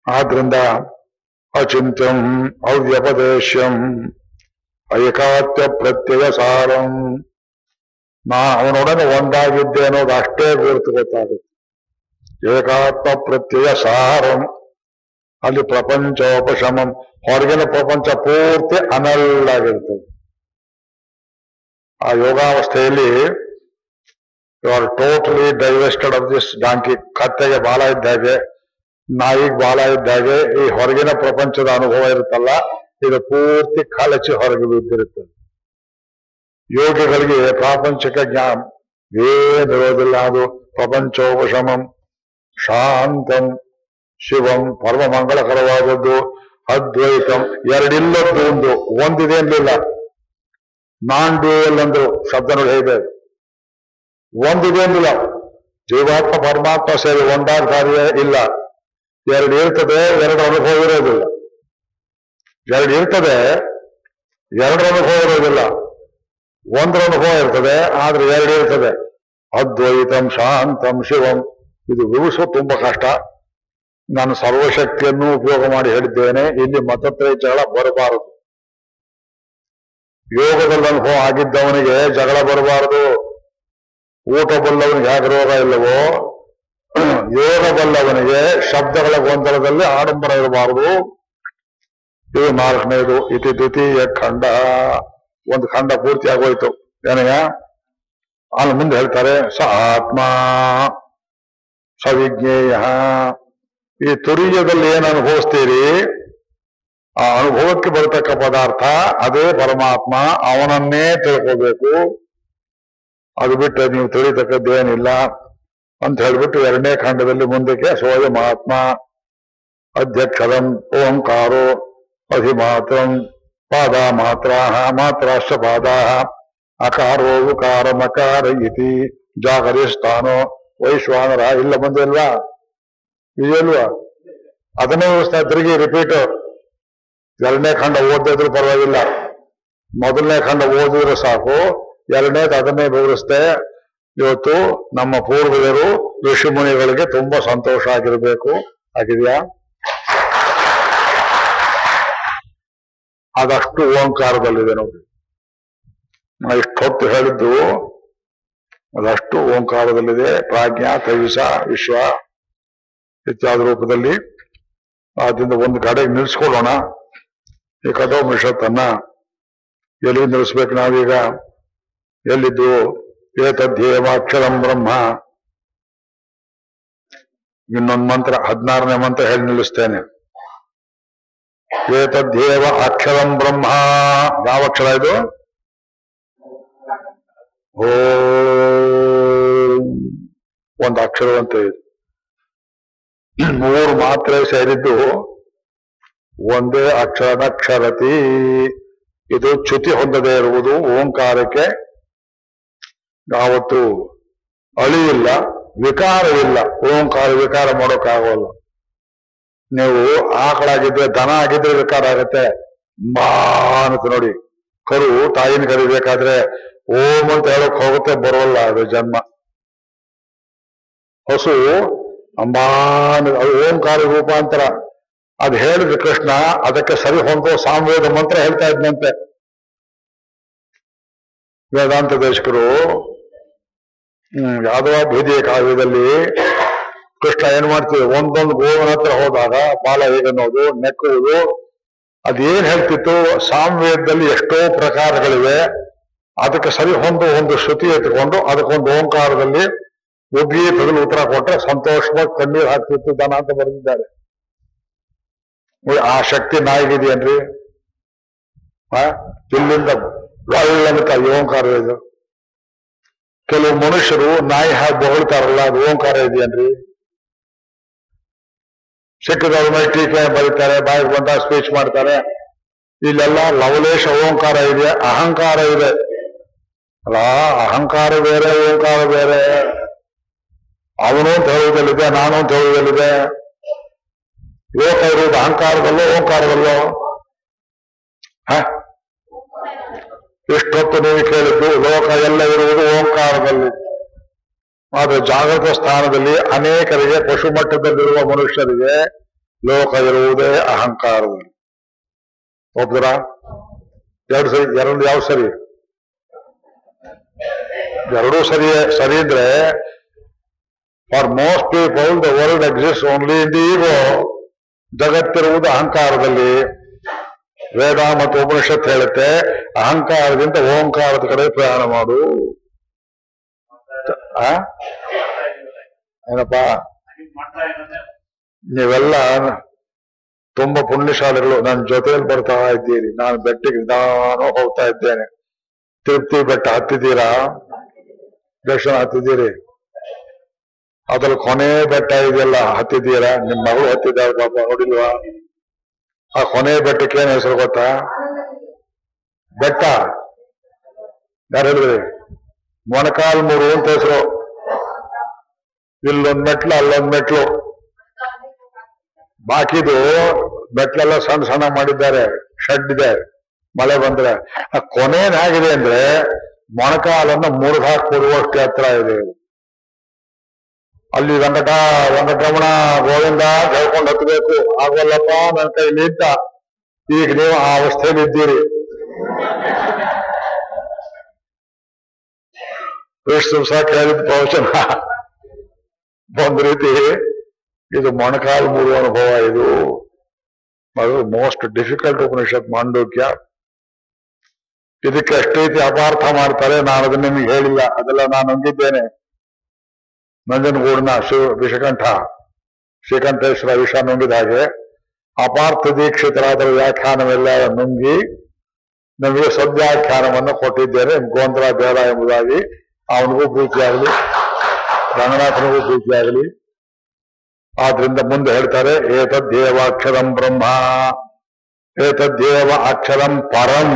ಆದ್ರಿಂದ ಅಚಿಂತ್ಯಂ, ಅವ್ಯಪದೇಶ್ಯಂ ಐಕಾತ್ಯ ಪ್ರತ್ಯಯ ಸಾರಂ ನಾ ಅವನೊಡನೆ ಒಂದಾಗಿದ್ದೆ ಅನ್ನೋದು ಅಷ್ಟೇ ಗುರುತು ಗೊತ್ತಾಗುತ್ತೆ. ಏಕಾತ್ಮ ಪ್ರತ್ಯಯ ಸಾರಂ ಅಲ್ಲಿ ಪ್ರಪಂಚೋಪಶಮಂ. ಹೊರಗಿನ ಪ್ರಪಂಚ ಪೂರ್ತಿ ಅನಲ್ಲಾಗಿರ್ತದೆ. ಆ ಯೋಗಾವಸ್ಥೆಯಲ್ಲಿ you are totally divested of this donkey ಕತ್ತೆಗೆ ಬಾಲ ಇದ್ದಾಗೆ ನಾಯಿಗೆ ಬಾಲ ಇದ್ದಾಗೆ ಈ ಹೊರಗಿನ ಪ್ರಪಂಚದ ಅನುಭವ ಇರುತ್ತಲ್ಲ, ಇದು ಪೂರ್ತಿ ಕಳಚಿ ಹೊರಗೆ ಬಿದ್ದಿರುತ್ತದೆ ಯೋಗಿಗಳಿಗೆ ಪ್ರಾಪಂಚಿಕ ಜ್ಞಾನ ಏನಿರೋದಿಲ್ಲ ಅದು. ಪ್ರಪಂಚೋಪಶಮಂ, ಶಾಂತಂ, ಶಿವಂ ಪರಮ ಮಂಗಳಕರವಾದದ್ದು ಅದ್ವೈತಂ ಎರಡಿಲ್ಲದ್ದು ಒಂದು ಒಂದಿದೆ ಅನ್ಲಿಲ್ಲ ನಾನ್ ಡ್ಯೂಯಲ್ ಅಂದ್ರು ಶಬ್ದ ನೋಡಿ ಹೇಳಿದೆ ಒಂದಿದೆ ಅನ್ಲಿಲ್ಲ ಜೀವಾತ್ಮ ಪರಮಾತ್ಮ ಸೇರಿ ಒಂದಾದ ಕಾರ್ಯ ಇಲ್ಲ. ಎರಡು ಇರ್ತದೆ, ಎರಡು ಅನುಭವ ಇರೋದಿಲ್ಲ. ಎರಡು ಇರ್ತದೆ, ಎರಡು ಅನುಭವ ಇರೋದಿಲ್ಲ. ಒಂದ್ರ ಅನುಭವ ಇರ್ತದೆ, ಆದ್ರೆ ಎರಡು ಇರ್ತದೆ. ಅದ್ವೈತಂ ಶಾಂತಂ ಶಿವಂ. ಇದು ವಿವರಿಸೋದು ತುಂಬಾ ಕಷ್ಟ. ನಾನು ಸರ್ವಶಕ್ತಿಯನ್ನು ಉಪಯೋಗ ಮಾಡಿ ಹೇಳಿದ್ದೇನೆ. ಇಲ್ಲಿ ಮತತ್ರಯ ಜಗಳ ಬರಬಾರದು. ಯೋಗದಲ್ಲಿ ಅನುಭವ ಆಗಿದ್ದವನಿಗೆ ಜಗಳ ಬರಬಾರದು. ಊಟ ಬಲ್ಲವನಿಗೆ ಹೇಗೆ ರೋಗ ಇಲ್ಲವೋ, ಯೋಗ ಬಲ್ಲವನಿಗೆ ಶಬ್ದಗಳ ಗೊಂದಲದಲ್ಲಿ ಆಡಂಬರ ಇರಬಾರದು. ಇದು ನಾಲ್ಕನೇದು. ಇತಿ ದ್ವಿತೀಯ ಖಂಡ. ಒಂದು ಖಂಡ ಪೂರ್ತಿ ಆಗೋಯ್ತು. ಏನಯ್ಯ? ಅಲ್ಲಿ ಮುಂದೆ ಹೇಳ್ತಾರೆ, ಸ ಆತ್ಮ, ಸವಿಜ್ಞೇಯ. ಈ ತುರಿಯದಲ್ಲಿ ಏನು ಅನುಭವಿಸ್ತೀರಿ? ಆ ಅನುಭವಕ್ಕೆ ಬರತಕ್ಕ ಪದಾರ್ಥ ಅದೇ ಪರಮಾತ್ಮ, ಅವನನ್ನೇ ತಿಳ್ಕೋಬೇಕು. ಅದು ಬಿಟ್ಟು ನೀವು ತಿಳಿತಕ್ಕದ್ದೇನಿಲ್ಲ ಅಂತ ಹೇಳ್ಬಿಟ್ಟು ಎರಡನೇ ಖಂಡದಲ್ಲಿ ಮುಂದಕ್ಕೆ ಸೋಯ ಮಹಾತ್ಮ ಅಧ್ಯಕ್ಷರಂ ಓಂಕಾರೋ ಅಧಿಮಾತ್ರಂ ಪಾದ ಮಾತ್ರ ಮಾತ್ರಾಶ್ಚ ಪಾದ ಅಕಾರೋ ಉಕಾರ ಮಕಾರ ಇತಿ ಜಾಗರಿಸ್ತಾನೋ ವೈಶ್ವಾನರ ಇಲ್ಲ ಬಂದಿಲ್ವಾ ಇದೆಯಲ್ವಾ ಅದನ್ನೇ ವ್ಯವಸ್ಥೆ ತಿರುಗಿ ರಿಪೀಟ್ ಎರಡನೇ ಖಂಡ ಓದಿದ್ರು ಪರವಾಗಿಲ್ಲ. ಮೊದಲನೇ ಖಂಡ ಓದಿದ್ರೆ ಸಾಕು. ಎರಡನೇದು ಅದನ್ನೇ ವಿವರಿಸ್ತೆ ಇವತ್ತು ನಮ್ಮ ಪೂರ್ವಜರು ಋಷಿ ಮುನಿಗಳಿಗೆ ತುಂಬಾ ಸಂತೋಷ ಆಗಿರ್ಬೇಕು. ಆಗಿದೆಯಾ? ಅದಷ್ಟು ಓಂಕಾರದಲ್ಲಿದೆ ನೋಡಿ. ನಾ ಇಷ್ಟೊತ್ತು ಹೇಳಿದ್ದು, ಅದಷ್ಟು ಓಂಕಾರದಲ್ಲಿದೆ. ಪ್ರಾಜ್ಞಾ ತೈಸ ವಿಶ್ವ. ಇತ್ಯಾದಿ ರೂಪದಲ್ಲಿ ಆದ್ರಿಂದ ಒಂದು ಕಡೆಗೆ ನಿಲ್ಸ್ಕೊಳ್ಳೋಣ ಈ ಕಠೋಪನಿಷತ್ತನ್ನ ಎಲ್ಲಿ ನಿಲ್ಲಿಸ್ಬೇಕು ನಾವೀಗ? ಎಲ್ಲಿದ್ದು? ಏತದ್ದೇವಾಕ್ಷರಂ ಬ್ರಹ್ಮ. ಇನ್ನೊಂದು ಮಂತ್ರ, ಹದಿನಾರನೇ ಮಂತ್ರ ಹೇಳಿ ನಿಲ್ಲಿಸ್ತೇನೆ. ಏತದ್ದೇವ ಅಕ್ಷರಂ ಬ್ರಹ್ಮ. ಯಾವ ಅಕ್ಷರ ಇದು? ಓ. ಒಂದು ಅಕ್ಷರವಂತ ಇದು. ಮೂರು ಮಾತ್ರೆ ಸೇರಿದ್ದು ಒಂದೇ ಅಕ್ಷರನಕ್ಷರತಿ. ಇದು ಚ್ಯುತಿ ಹೊಂದದೇ ಇರುವುದು, ಓಂಕಾರಕ್ಕೆ ಯಾವತ್ತು ಅಳಿಯಿಲ್ಲ ವಿಕಾರವಿಲ್ಲ. ಓಂಕಾರ, ವಿಕಾರ ಮಾಡೋಕ್ಕಾಗೋಲ್ಲ. ನೀವು ಆಕಳಾಗಿದ್ರೆ ದನ ಆಗಿದ್ರೆ ವಿಕಾರ ಆಗತ್ತೆ. ಬಾ ನೋಡಿ. ಕರು, ತಾಯಿನ ಕರಿಬೇಕಾದ್ರೆ ಓಂ ಅಂತ ಹೇಳಕ್ ಹೋಗುತ್ತೆ, ಬರೋಲ್ಲ ಅದು ಜನ್ಮ. ಹಸು ಅಂಬಾ ಅಂತ- ಅದು ಓಂಕಾರ ರೂಪಾಂತರ ಅದು ಹೇಳಿದ್ರು ಕೃಷ್ಣ, ಅದಕ್ಕೆ ಸರಿ ಹೊಂದೋ ಸಾಮವೇದ ಮಂತ್ರ ಹೇಳ್ತಾ ಇದ್ನಂತೆ. ವೇದಾಂತ ದೇಶಕರು ಯಾದವ ಭೂದಿಯ ಕಾವ್ಯದಲ್ಲಿ ಕೃಷ್ಣ ಏನ್ ಮಾಡ್ತೀವಿ ಒಂದೊಂದು ಗೋವನ ಹತ್ರ ಹೋದಾಗ ಬಾಲ ಹೇಗನ್ನೋದು ನೆಕ್ಕುವುದು, ಅದೇನ್ ಹೇಳ್ತಿತ್ತು? ಸಾಮವೇದದಲ್ಲಿ ಎಷ್ಟೋ ಪ್ರಕಾರಗಳಿವೆ. ಅದಕ್ಕೆ ಸರಿ ಹೊಂದು, ಒಂದು ಶ್ರುತಿ ಎತ್ಕೊಂಡು, ಅದಕ್ಕೊಂದು ಓಂಕಾರದಲ್ಲಿ ಒಬ್ಬಿ ತಗಲು ಉತ್ತರ ಕೊಟ್ರೆ ಸಂತೋಷವಾಗಿ ಕಣ್ಣೀರು ಹಾಕ್ತಿತ್ತು ದನ ಅಂತ ಬರೆದಿದ್ದಾರೆ. ಆ ಶಕ್ತಿ ನಾಯಿಗಿದೆಯೇನ್ರಿ? ಇಲ್ಲಿಂದ ಒಳ್ಳಂತ ಓಂಕಾರ ಇದು. ಕೆಲವು ಮನುಷ್ಯರು ನಾಯಿ ಹಾಕಿ ಬೊಗಳ್ತಾರಲ್ಲ, ಅದು ಓಂಕಾರ ಇದೆಯೇನ್ರಿ? ಸಿಕ್ಕದವ್ರ ಮೇಲೆ ಟೀಕೆ ಬರೀತಾರೆ, ಬಾಯಿಗೆ ಬಂದ ಸ್ಪೀಚ್ ಮಾಡ್ತಾರೆ. ಇಲ್ಲೆಲ್ಲ ಲವಲೇಶ ಓಂಕಾರ ಇದೆ ಅಹಂಕಾರ ಇದೆ. ಅಲ್ಲ, ಅಹಂಕಾರ ಬೇರೆ, ಓಂಕಾರ ಬೇರೆ. ಅವನು ಅಂತ ನಾನು ಅಂತ ಲೋಕ ಇರುವುದು ಅಹಂಕಾರದಲ್ಲೋ ಓಂಕಾರದಲ್ಲೋ? ಇಷ್ಟೊತ್ತು ನೀವು ಕೇಳಿದ್ದು ಲೋಕ ಎಲ್ಲ ಇರುವುದು ಓಂಕಾರದಲ್ಲಿ. ಆದರೆ ಜಾಗೃತ ಸ್ಥಾನದಲ್ಲಿ ಅನೇಕರಿಗೆ ಪಶು ಮಟ್ಟದಲ್ಲಿರುವ ಮನುಷ್ಯರಿಗೆ ಲೋಕ ಇರುವುದೇ ಅಹಂಕಾರದಲ್ಲಿ. ಒಬ್ಬರ ಎರಡು ಸರಿ, ಎರಡು ಯಾವ ಸರಿ? ಎರಡೂ ಸರಿಯೇ, ಸರಿ ಇದ್ರೆ for most people the world exist only in the ego ಜಗತ್ತಿರುವುದು ಅಹಂಕಾರದಲ್ಲಿ. ವೇದ ಮತ್ತು ಉಪನಿಷತ್ ಹೇಳುತ್ತೆ, ಅಹಂಕಾರದಿಂದ ಓಂಕಾರದ ಕಡೆ ಪ್ರಯಾಣ ಮಾಡು? ಏನಪ್ಪ? ನೀವೆಲ್ಲ ತುಂಬಾ ಪುಣ್ಯಶಾಲಿಗಳು ನನ್ನ ಜೊತೆಯಲ್ಲಿ ಬರ್ತಾ ಇದ್ದೀರಿ, ನಾನು ಬೆಟ್ಟಕ್ಕೆ ನಾನು ಹೋಗ್ತಾ ಇದ್ದೇನೆ. ತಿರುಪ್ತಿ ಬೆಟ್ಟ ಹತ್ತಿದ್ದೀರಾ? ದರ್ಶನ ಹತ್ತಿದ್ದೀರಿ? ಅದ್ರಲ್ಲಿ ಕೊನೆ ಬೆಟ್ಟ ಇದೆಯಲ್ಲ, ಹತ್ತಿದ್ದೀರಾ? ನಿಮ್ ಮಗಳು ಹತ್ತಿದ್ದಾಳೆ ಪಾಪ, ನೋಡಿಲ್ವಾ? ಆ ಕೊನೆ ಬೆಟ್ಟಕ್ಕೆ ಏನ್ ಹೆಸರು ಗೊತ್ತಾ? ಬೆಟ್ಟ. ಯಾರು ಹೇಳಿದ್ರಿ? ಮೊಣಕಾಲ್ ಮೂರು ಅಂತ ಹೆಸರು. ಇಲ್ಲೊಂದ್ ಮೆಟ್ಲು, ಅಲ್ಲೊಂದ್ ಮೆಟ್ಲು. ಬಾಕಿದು ಮೆಟ್ಲೆಲ್ಲ ಸಣ್ಣ ಸಣ್ಣ ಮಾಡಿದ್ದಾರೆ, ಶೆಡ್ ಇದೆ, ಮಳೆ ಬಂದ್ರೆ. ಆ ಕೊನೇನ್ ಹೇಗಿದೆ ಅಂದ್ರೆ ಮೊಣಕಾಲನ್ನ ಮುರಿದು ಕೊಡುವಷ್ಟು ಹತ್ರ ಇದು. ಅಲ್ಲಿ ವೆಂಕಟ ವೆಂಕಟರಮಣ, ಗೋವಿಂದ ಹೇಳ್ಕೊಂಡು ಹತ್ತಬೇಕು ಆಗಲ್ಲಪ್ಪ ನನ್ನ ಕೈ ನಿಂತ ಈಗ ನೀವು ಆ ಅವಸ್ಥೆಯಲ್ಲಿ ಇದ್ದೀರಿ. ಎಷ್ಟು ದಿವಸ ಕೇಳಿದ ಪ್ರವಚನ? ಒಂದ್ ರೀತಿ ಇದು ಮೊಣಕಾಲು ಮೂರು ಅನುಭವ ಇದು. ಅದು ಮೋಸ್ಟ್ ಡಿಫಿಕಲ್ಟ್ ಉಪನಿಷತ್ ಮಾಂಡೋಕ್ಯ. ಇದಕ್ಕೆ ಅಷ್ಟೇ ಅಪಾರ್ಥ ಮಾಡ್ತಾರೆ. ನಾನು ಅದನ್ನ ನಿಮಗೆ ಹೇಳಿಲ್ಲ. ಅದೆಲ್ಲ ನಾನು ನಂಬಿದ್ದೇನೆ ನಂಜನಗೂಡಿನ ಶಿವ ವಿಷಕಂಠ, ಶ್ರೀಕಂಠೇಶ್ವರ ವಿಷ ನುಂಗಿದ ಹಾಗೆ ಅಪಾರ್ಥ ದೀಕ್ಷಿತರಾದ ವ್ಯಾಖ್ಯಾನವೆಲ್ಲ ನುಂಗಿ ನಮಗೆ ಸದ್ಯಾಖ್ಯಾನವನ್ನು ಕೊಟ್ಟಿದ್ದೇನೆ ಗೋಂದ್ರ ಬೇಡ ಎಂಬುದಾಗಿ. ಅವನಿಗೂ ಪ್ರೀತಿಯಾಗಲಿ, ರಂಗನಾಥನಿಗೂ ಪ್ರೀತಿಯಾಗಲಿ. ಆದ್ರಿಂದ ಮುಂದೆ ಹೇಳ್ತಾರೆ, ಏತದ್ದೇವ ಅಕ್ಷರಂ ಬ್ರಹ್ಮ, ಏತದ್ದೇವ ಅಕ್ಷರಂ ಪರಂ.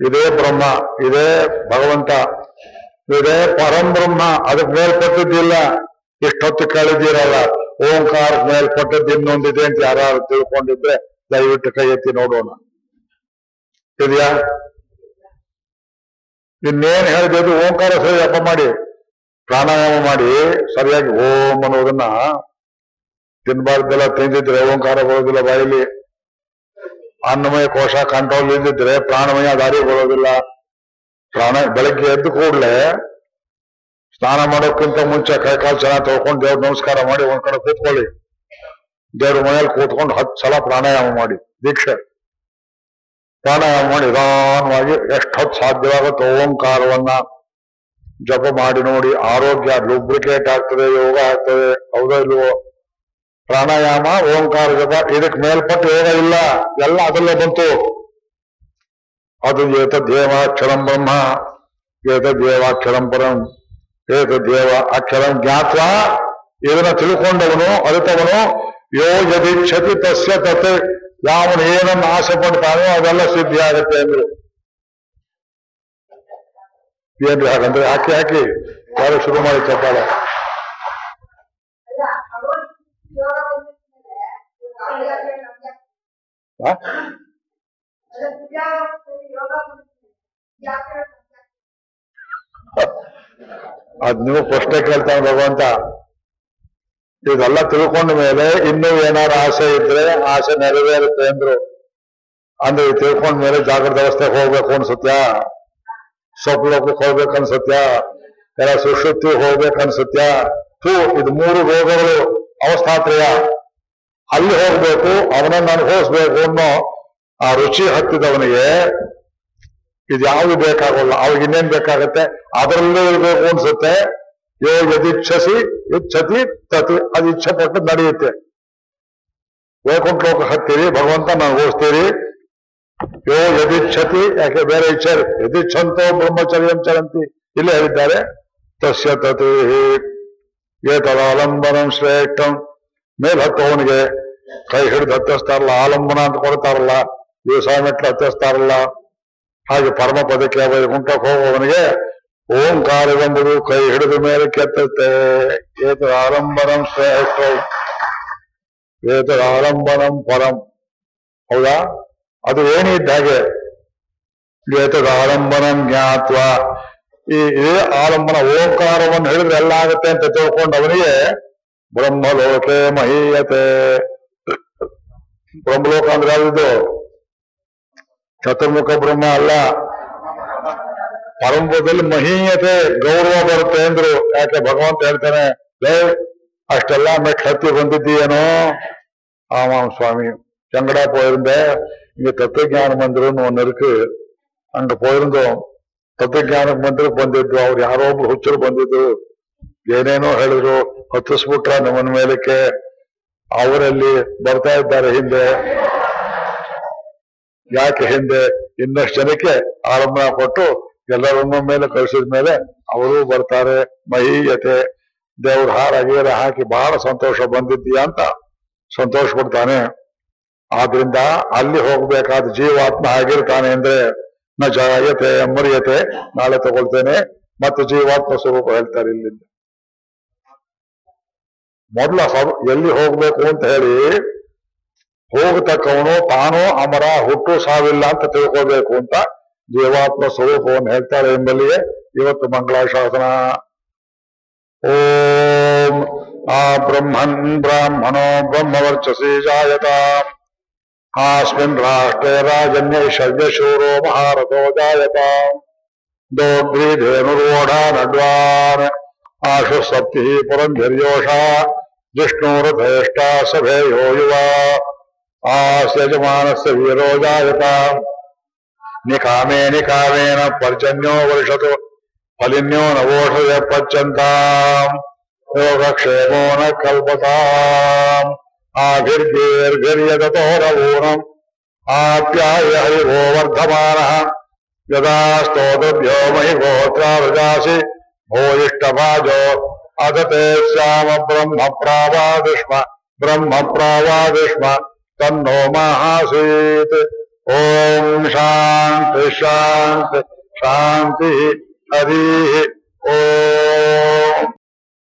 ಇದೇ ಬ್ರಹ್ಮ, ಇದೇ ಭಗವಂತ. ಇದೇ ಪರಂ ಬ್ರಹ್ಮ ಅದಕ್ಕೆ ಮೇಲ್ಪಟ್ಟದ್ದಿಲ್ಲ. ಇಷ್ಟೊತ್ತು ಕೇಳಿದ್ದೀರಲ್ಲ ಓಂಕಾರ ಮೇಲ್ಪಟ್ಟದ್ದು ಇನ್ನೊಂದಿದೆ ಅಂತ ಯಾರು ತಿಳ್ಕೊಂಡಿದ್ರೆ ದಯವಿಟ್ಟು ಕೈ ಎತ್ತಿ ನೋಡೋಣ. ಇದೆಯಾ? ಇನ್ನೇನ್ ಹೇಳಿದ್ರು ಓಂಕಾರ ಸರಿ ಅಪ್ಪ ಮಾಡಿ. ಪ್ರಾಣಾಯಾಮ ಮಾಡಿ. ಸರಿಯಾಗಿ ಓಂ ಅನ್ನೋದನ್ನ ತಿನ್ಬಾರ್ದೆಲ್ಲ, ತಿಂದಿದ್ರೆ ಓಂಕಾರ ಬರೋದಿಲ್ಲ ಬಾಯಿಲಿ ಅನ್ನಮಯ ಕೋಶ ಕಂಟ್ರೋಲ್ ಇದ್ದಿದ್ರೆ ಪ್ರಾಣಮಯ ದಾರಿ ಬರೋದಿಲ್ಲ. ಪ್ರಾಣ ಬೆಳಗ್ಗೆ ಎದ್ದು ಕೂಡಲೇ ಸ್ನಾನ ಮಾಡೋಕ್ಕಿಂತ ಮುಂಚೆ ಕೈಕಾಲು ಚೆನ್ನಾಗಿ ತೊಳ್ಕೊಂಡು ದೇವ್ರ ನಮಸ್ಕಾರ ಮಾಡಿ ಒಂದ್ ಕಡೆ ಕೂತ್ಕೊಳ್ಳಿ. ದೇವ್ರ ಮನೆಯಲ್ಲಿ ಕೂತ್ಕೊಂಡು ಹತ್ತು ಸಲ ಪ್ರಾಣಾಯಾಮ ಮಾಡಿ, ದೀಕ್ಷೆ. ಪ್ರಾಣಾಯಾಮ ಮಾಡಿ ನಿಧಾನವಾಗಿ ಎಷ್ಟು ಹೊತ್ತು ಸಾಧ್ಯವಾಗುತ್ತೋ ಓಂಕಾರವನ್ನ ಜಪ ಮಾಡಿ ನೋಡಿ, ಆರೋಗ್ಯ ಲುಬ್ರಿಕೇಟ್ ಆಗ್ತದೆ, ಯೋಗ ಆಗ್ತದೆ, ಹೌದೋ ಇಲ್ವೋ? ಪ್ರಾಣಾಯಾಮ, ಓಂಕಾರ ಜಪ ಇದಕ್ಕೆ ಮೇಲ್ಪಟ್ಟು ಯೋಗ ಇಲ್ಲ. ಎಲ್ಲ ಅದಲ್ಲೇ ಬಂತು. ಅದು ಏತದ್ದೇವಾಕ್ಷರಂ ಬ್ರಹ್ಮ ಏತದ್ದೇವಾಕ್ಷರಂ ಪರಂ ಏತದ್ದೇವ ಅಕ್ಷರಂ ಜ್ಞಾತ್ವ ಇದನ್ನ ತಿಳ್ಕೊಂಡವನು ಅರಿತವನು ಯೋ ಯದಿಚ್ಛತಿ ತಸ್ಯ ತತ್ ಯಾವನು ಏನನ್ನು ಆಸೆ ಪಡ್ತಾನೋ ಅದೆಲ್ಲ ಸಿದ್ಧಿ ಆಗುತ್ತೆ ಅಂದ್ರು ಏನ್ರಿ ಹಾಗಂದ್ರೆ ಹಾಕಿ ಹಾಕಿ ಯಾರು ಶುರು ಮಾಡಿ ಚಪ್ಪಾಳ ಅಲ್ಲ ಅದ್ ನೀವು ಪ್ರಶ್ನೆ ಕೇಳ್ತಾನೆ ಭಗವಂತ. ಇದೆಲ್ಲ ತಿಳ್ಕೊಂಡ ಮೇಲೆ ಇನ್ನೂ ಏನಾರು ಆಸೆ ಇದ್ರೆ ಆಸೆ ನೆರವೇರುತ್ತೆ ಅಂದ್ರು. ಅಂದ್ರೆ ತಿಳ್ಕೊಂಡ ಮೇಲೆ ಜಾಗೃತ ಅವಸ್ಥೆಗೆ ಹೋಗ್ಬೇಕು ಅನ್ಸುತ್ತ? ಸ್ವಲ್ಪ ಲೋಕಕ್ಕೆ ಹೋಗ್ಬೇಕು ಅನ್ಸುತ್ತ್ಯಾ ಎಲ್ಲ ಸುಶ್ರುತಿ ಹೋಗ್ಬೇಕು ಅನ್ಸುತ್ತ್ಯಾ ಥೂ, ಇದು ಮೂರು ರೋಗಗಳು ಅವಸ್ಥಾತ್ರಯ. ಅಲ್ಲಿ ಹೋಗ್ಬೇಕು, ಅವನನ್ನು ಅನುಭವಿಸ್ಬೇಕು ಅನ್ನೋ ಆ ರುಚಿ ಹತ್ತಿದವನಿಗೆ ಇದು ಯಾವುದು ಬೇಕಾಗಲ್ಲ ಅವಾಗ ಇನ್ನೇನ್ ಬೇಕಾಗತ್ತೆ, ಅದರಲ್ಲೇ ಇರಬೇಕು ಅನ್ಸುತ್ತೆ. ಯೋ ಯದಿಚ್ಛಸಿ, ಇಚ್ಛತಿ ತತಿ, ಅದು ಇಚ್ಛೆ ಪಟ್ಟು ನಡೆಯುತ್ತೆ. ವೈಕುಂಠ ಲೋಕ ಹತ್ತೀರಿ, ಭಗವಂತ ನಾನು ಓದಿಸ್ತೀರಿ ಯೋ ಯದಿಚ್ಛತಿ, ಯಾಕೆ ಬೇರೆ ಇಚ್ಛೆ ಯದಿಚ್ಛಂತೋ ಬ್ರಹ್ಮಚರ್ಯಂ ಚರಂತಿ. ಇಲ್ಲೇ ಹೇಳಿದ್ದಾರೆ. ತಸ್ಯ ತತಿ ಏತದಾಲಂಬನಂ ಶ್ರೇಷ್ಠಂ. ಮೇಲ್ ಹತ್ತವನಿಗೆ ಕೈ ಹಿಡಿದು ಹತ್ತಿಸ್ತಾರಲ್ಲ ಆಲಂಬನ ಅಂತ ಕೊಡ್ತಾರಲ್ಲ ದಿವಸ ಮೆಟ್ಲು ಹತ್ತಿಸ್ತಾರಲ್ಲ ಹಾಗೆ ಪರಮ ಪದಕ್ಕೆ ವೈಕುಂಠಕ್ಕೆ ಹೋಗುವವನಿಗೆ ಓಂಕಾರವೆಂಬುದು ಕೈ ಹಿಡಿದ ಮೇಲೆ ಕೆತ್ತುತ್ತೆ ಏತ ಆಲಂಬನಂ ಶ್ರೇಷ್ಠ ಏತ ಆಲಂಬನಂ ಪರಂ ಹೌದಾ ಅದು ಏನಿದ್ದ ಹಾಗೆ ಏತದ ಆಲಂಬನಂ ಜ್ಞಾತ್ವ ಈ ಇದೇ ಆಲಂಬನ ಓಂಕಾರವನ್ನು ಹಿಡಿದ್ರೆ ಎಲ್ಲ ಆಗುತ್ತೆ ಅಂತ ತಿಳ್ಕೊಂಡು ಅವನಿಗೆ ಬ್ರಹ್ಮಲೋಕೆ ಮಹೀಯತೆ ಬ್ರಹ್ಮಲೋಕ ಅಂದ್ರೆ ಯಾವ್ದು ಚತುರ್ಮುಖ ಬ್ರಹ್ಮ ಅಲ್ಲ ಪರಂಪದಲ್ಲಿ ಮಹೀಯತೆ ಗೌರವ ಬರುತ್ತೆ ಅಂದ್ರು ಯಾಕೆ ಭಗವಂತ ಹೇಳ್ತಾನೆ ಲೇ ಅಷ್ಟೆಲ್ಲ ಮೆಟ್ ಹತ್ತಿ ಬಂದಿದ್ದೀಯೇನೋ ஆமாம் சுவாமி எங்கடா போயிருந்தேன் இங்க தத்துவஞான மந்திரம்னு ஒண்ணு இருக்கு அங்க போயிருந்தோம் ತತ್ವಜ್ಞಾನ ಮಂದಿರಕ್ಕೆ ಬಂದಿದ್ದು ಅವ್ರು ಯಾರೋ ಒಬ್ರು ಹುಚ್ಚರು ಬಂದಿದ್ರು ಏನೇನೋ ಹೇಳಿದ್ರು ಹತ್ತಿಸ್ಬಿಟ್ರ ನಮ್ಮನ ಮೇಲಕ್ಕೆ ಅವರಲ್ಲಿ ಬರ್ತಾ ಇದ್ದಾರೆ ಹಿಂದೆ ಯಾಕೆ ಹಿಂದೆ ಇನ್ನಷ್ಟು ಜನಕ್ಕೆ ಆರಂಭ ಕೊಟ್ಟು ಎಲ್ಲರನ್ನೂ ಮೇಲೆ ಕಳಿಸಿದ ಮೇಲೆ ಅವರು ಬರ್ತಾರೆ, ಮಹೀಯತೆ, ದೇವ್ರ ಹಾರ ಗೀರ ಹಾಕಿ ಬಹಳ ಸಂತೋಷ ಬಂದಿದ್ದೀಯಾ ಅಂತ ಸಂತೋಷ ಪಡ್ತಾನೆ ಆದ್ರಿಂದ ಅಲ್ಲಿ ಹೋಗ್ಬೇಕಾದ ಜೀವಾತ್ಮ ಆಗಿರ್ತಾನೆ ಅಂದ್ರೆ ನ ಜಾಯತೆ ಮರಿಯತೆ ನಾಳೆ ತಗೊಳ್ತೇನೆ ಮತ್ತು ಜೀವಾತ್ಮ ಸ್ವರೂಪ ಹೇಳ್ತಾರೆ ಇಲ್ಲಿಂದ. ಮೊದಲ ಎಲ್ಲಿ ಹೋಗ್ಬೇಕು ಅಂತ ಹೇಳಿ ಹೋಗತಕ್ಕವನು ತಾನು ಅಮರ ಹುಟ್ಟು ಸಾವಿಲ್ಲ ಅಂತ ತಿಳ್ಕೋಬೇಕು ಅಂತ ಜೀವಾತ್ಮ ಸ್ವರೂಪವನ್ನು ಹೇಳ್ತಾಳೆ ಎಂಬಲ್ಲಿಯೇ ಇವತ್ತು ಮಂಗಳಾಶಾಸನ ಓಂ ಆ ಬ್ರಹ್ಮನ್ ಬ್ರಾಹ್ಮಣೋ ಬ್ರಹ್ಮವರ್ಚಸಿ ಜಾಯತ ಆಸ್ಮಿನ್ ರಾಷ್ಟ್ರೇ ರಾಜನ್ಯ ಶವ್ಯಶೂರೋ ಭಾರತೋ ಜಾಯತ ದೋಗ್ರೀಧೇನುರೋಢ ನಡ್ವಾನ್ ಆಶು ಸಪ್ತಿ ಪುರಂಧರ್ಯೋಷ ಜಿಷ್ಣುರಥೇಷ್ಟ ಸಭೆಯೋ ಯುವ आस्यजमानस्य वीरो जायताम् निकामे निकामेन पर्जन्यो वर्षतु फलिन्यो नवोषय पच्यन्ताम् योगक्षेमो न कल्पताम् आभिर्भिर्भिर्यदतो रवूनम् आप्याय हरिभो वर्धमानः यदा स्तोतभ्यो महि गोत्रावजासि भूयिष्ठभाजो अदते श्याम ब्रह्म प्रावादिष्म ब्रह्म प्रावादिष्म तन्नो महासीत ॐ शान्ति शान्ति शान्तिः हरिः ॐ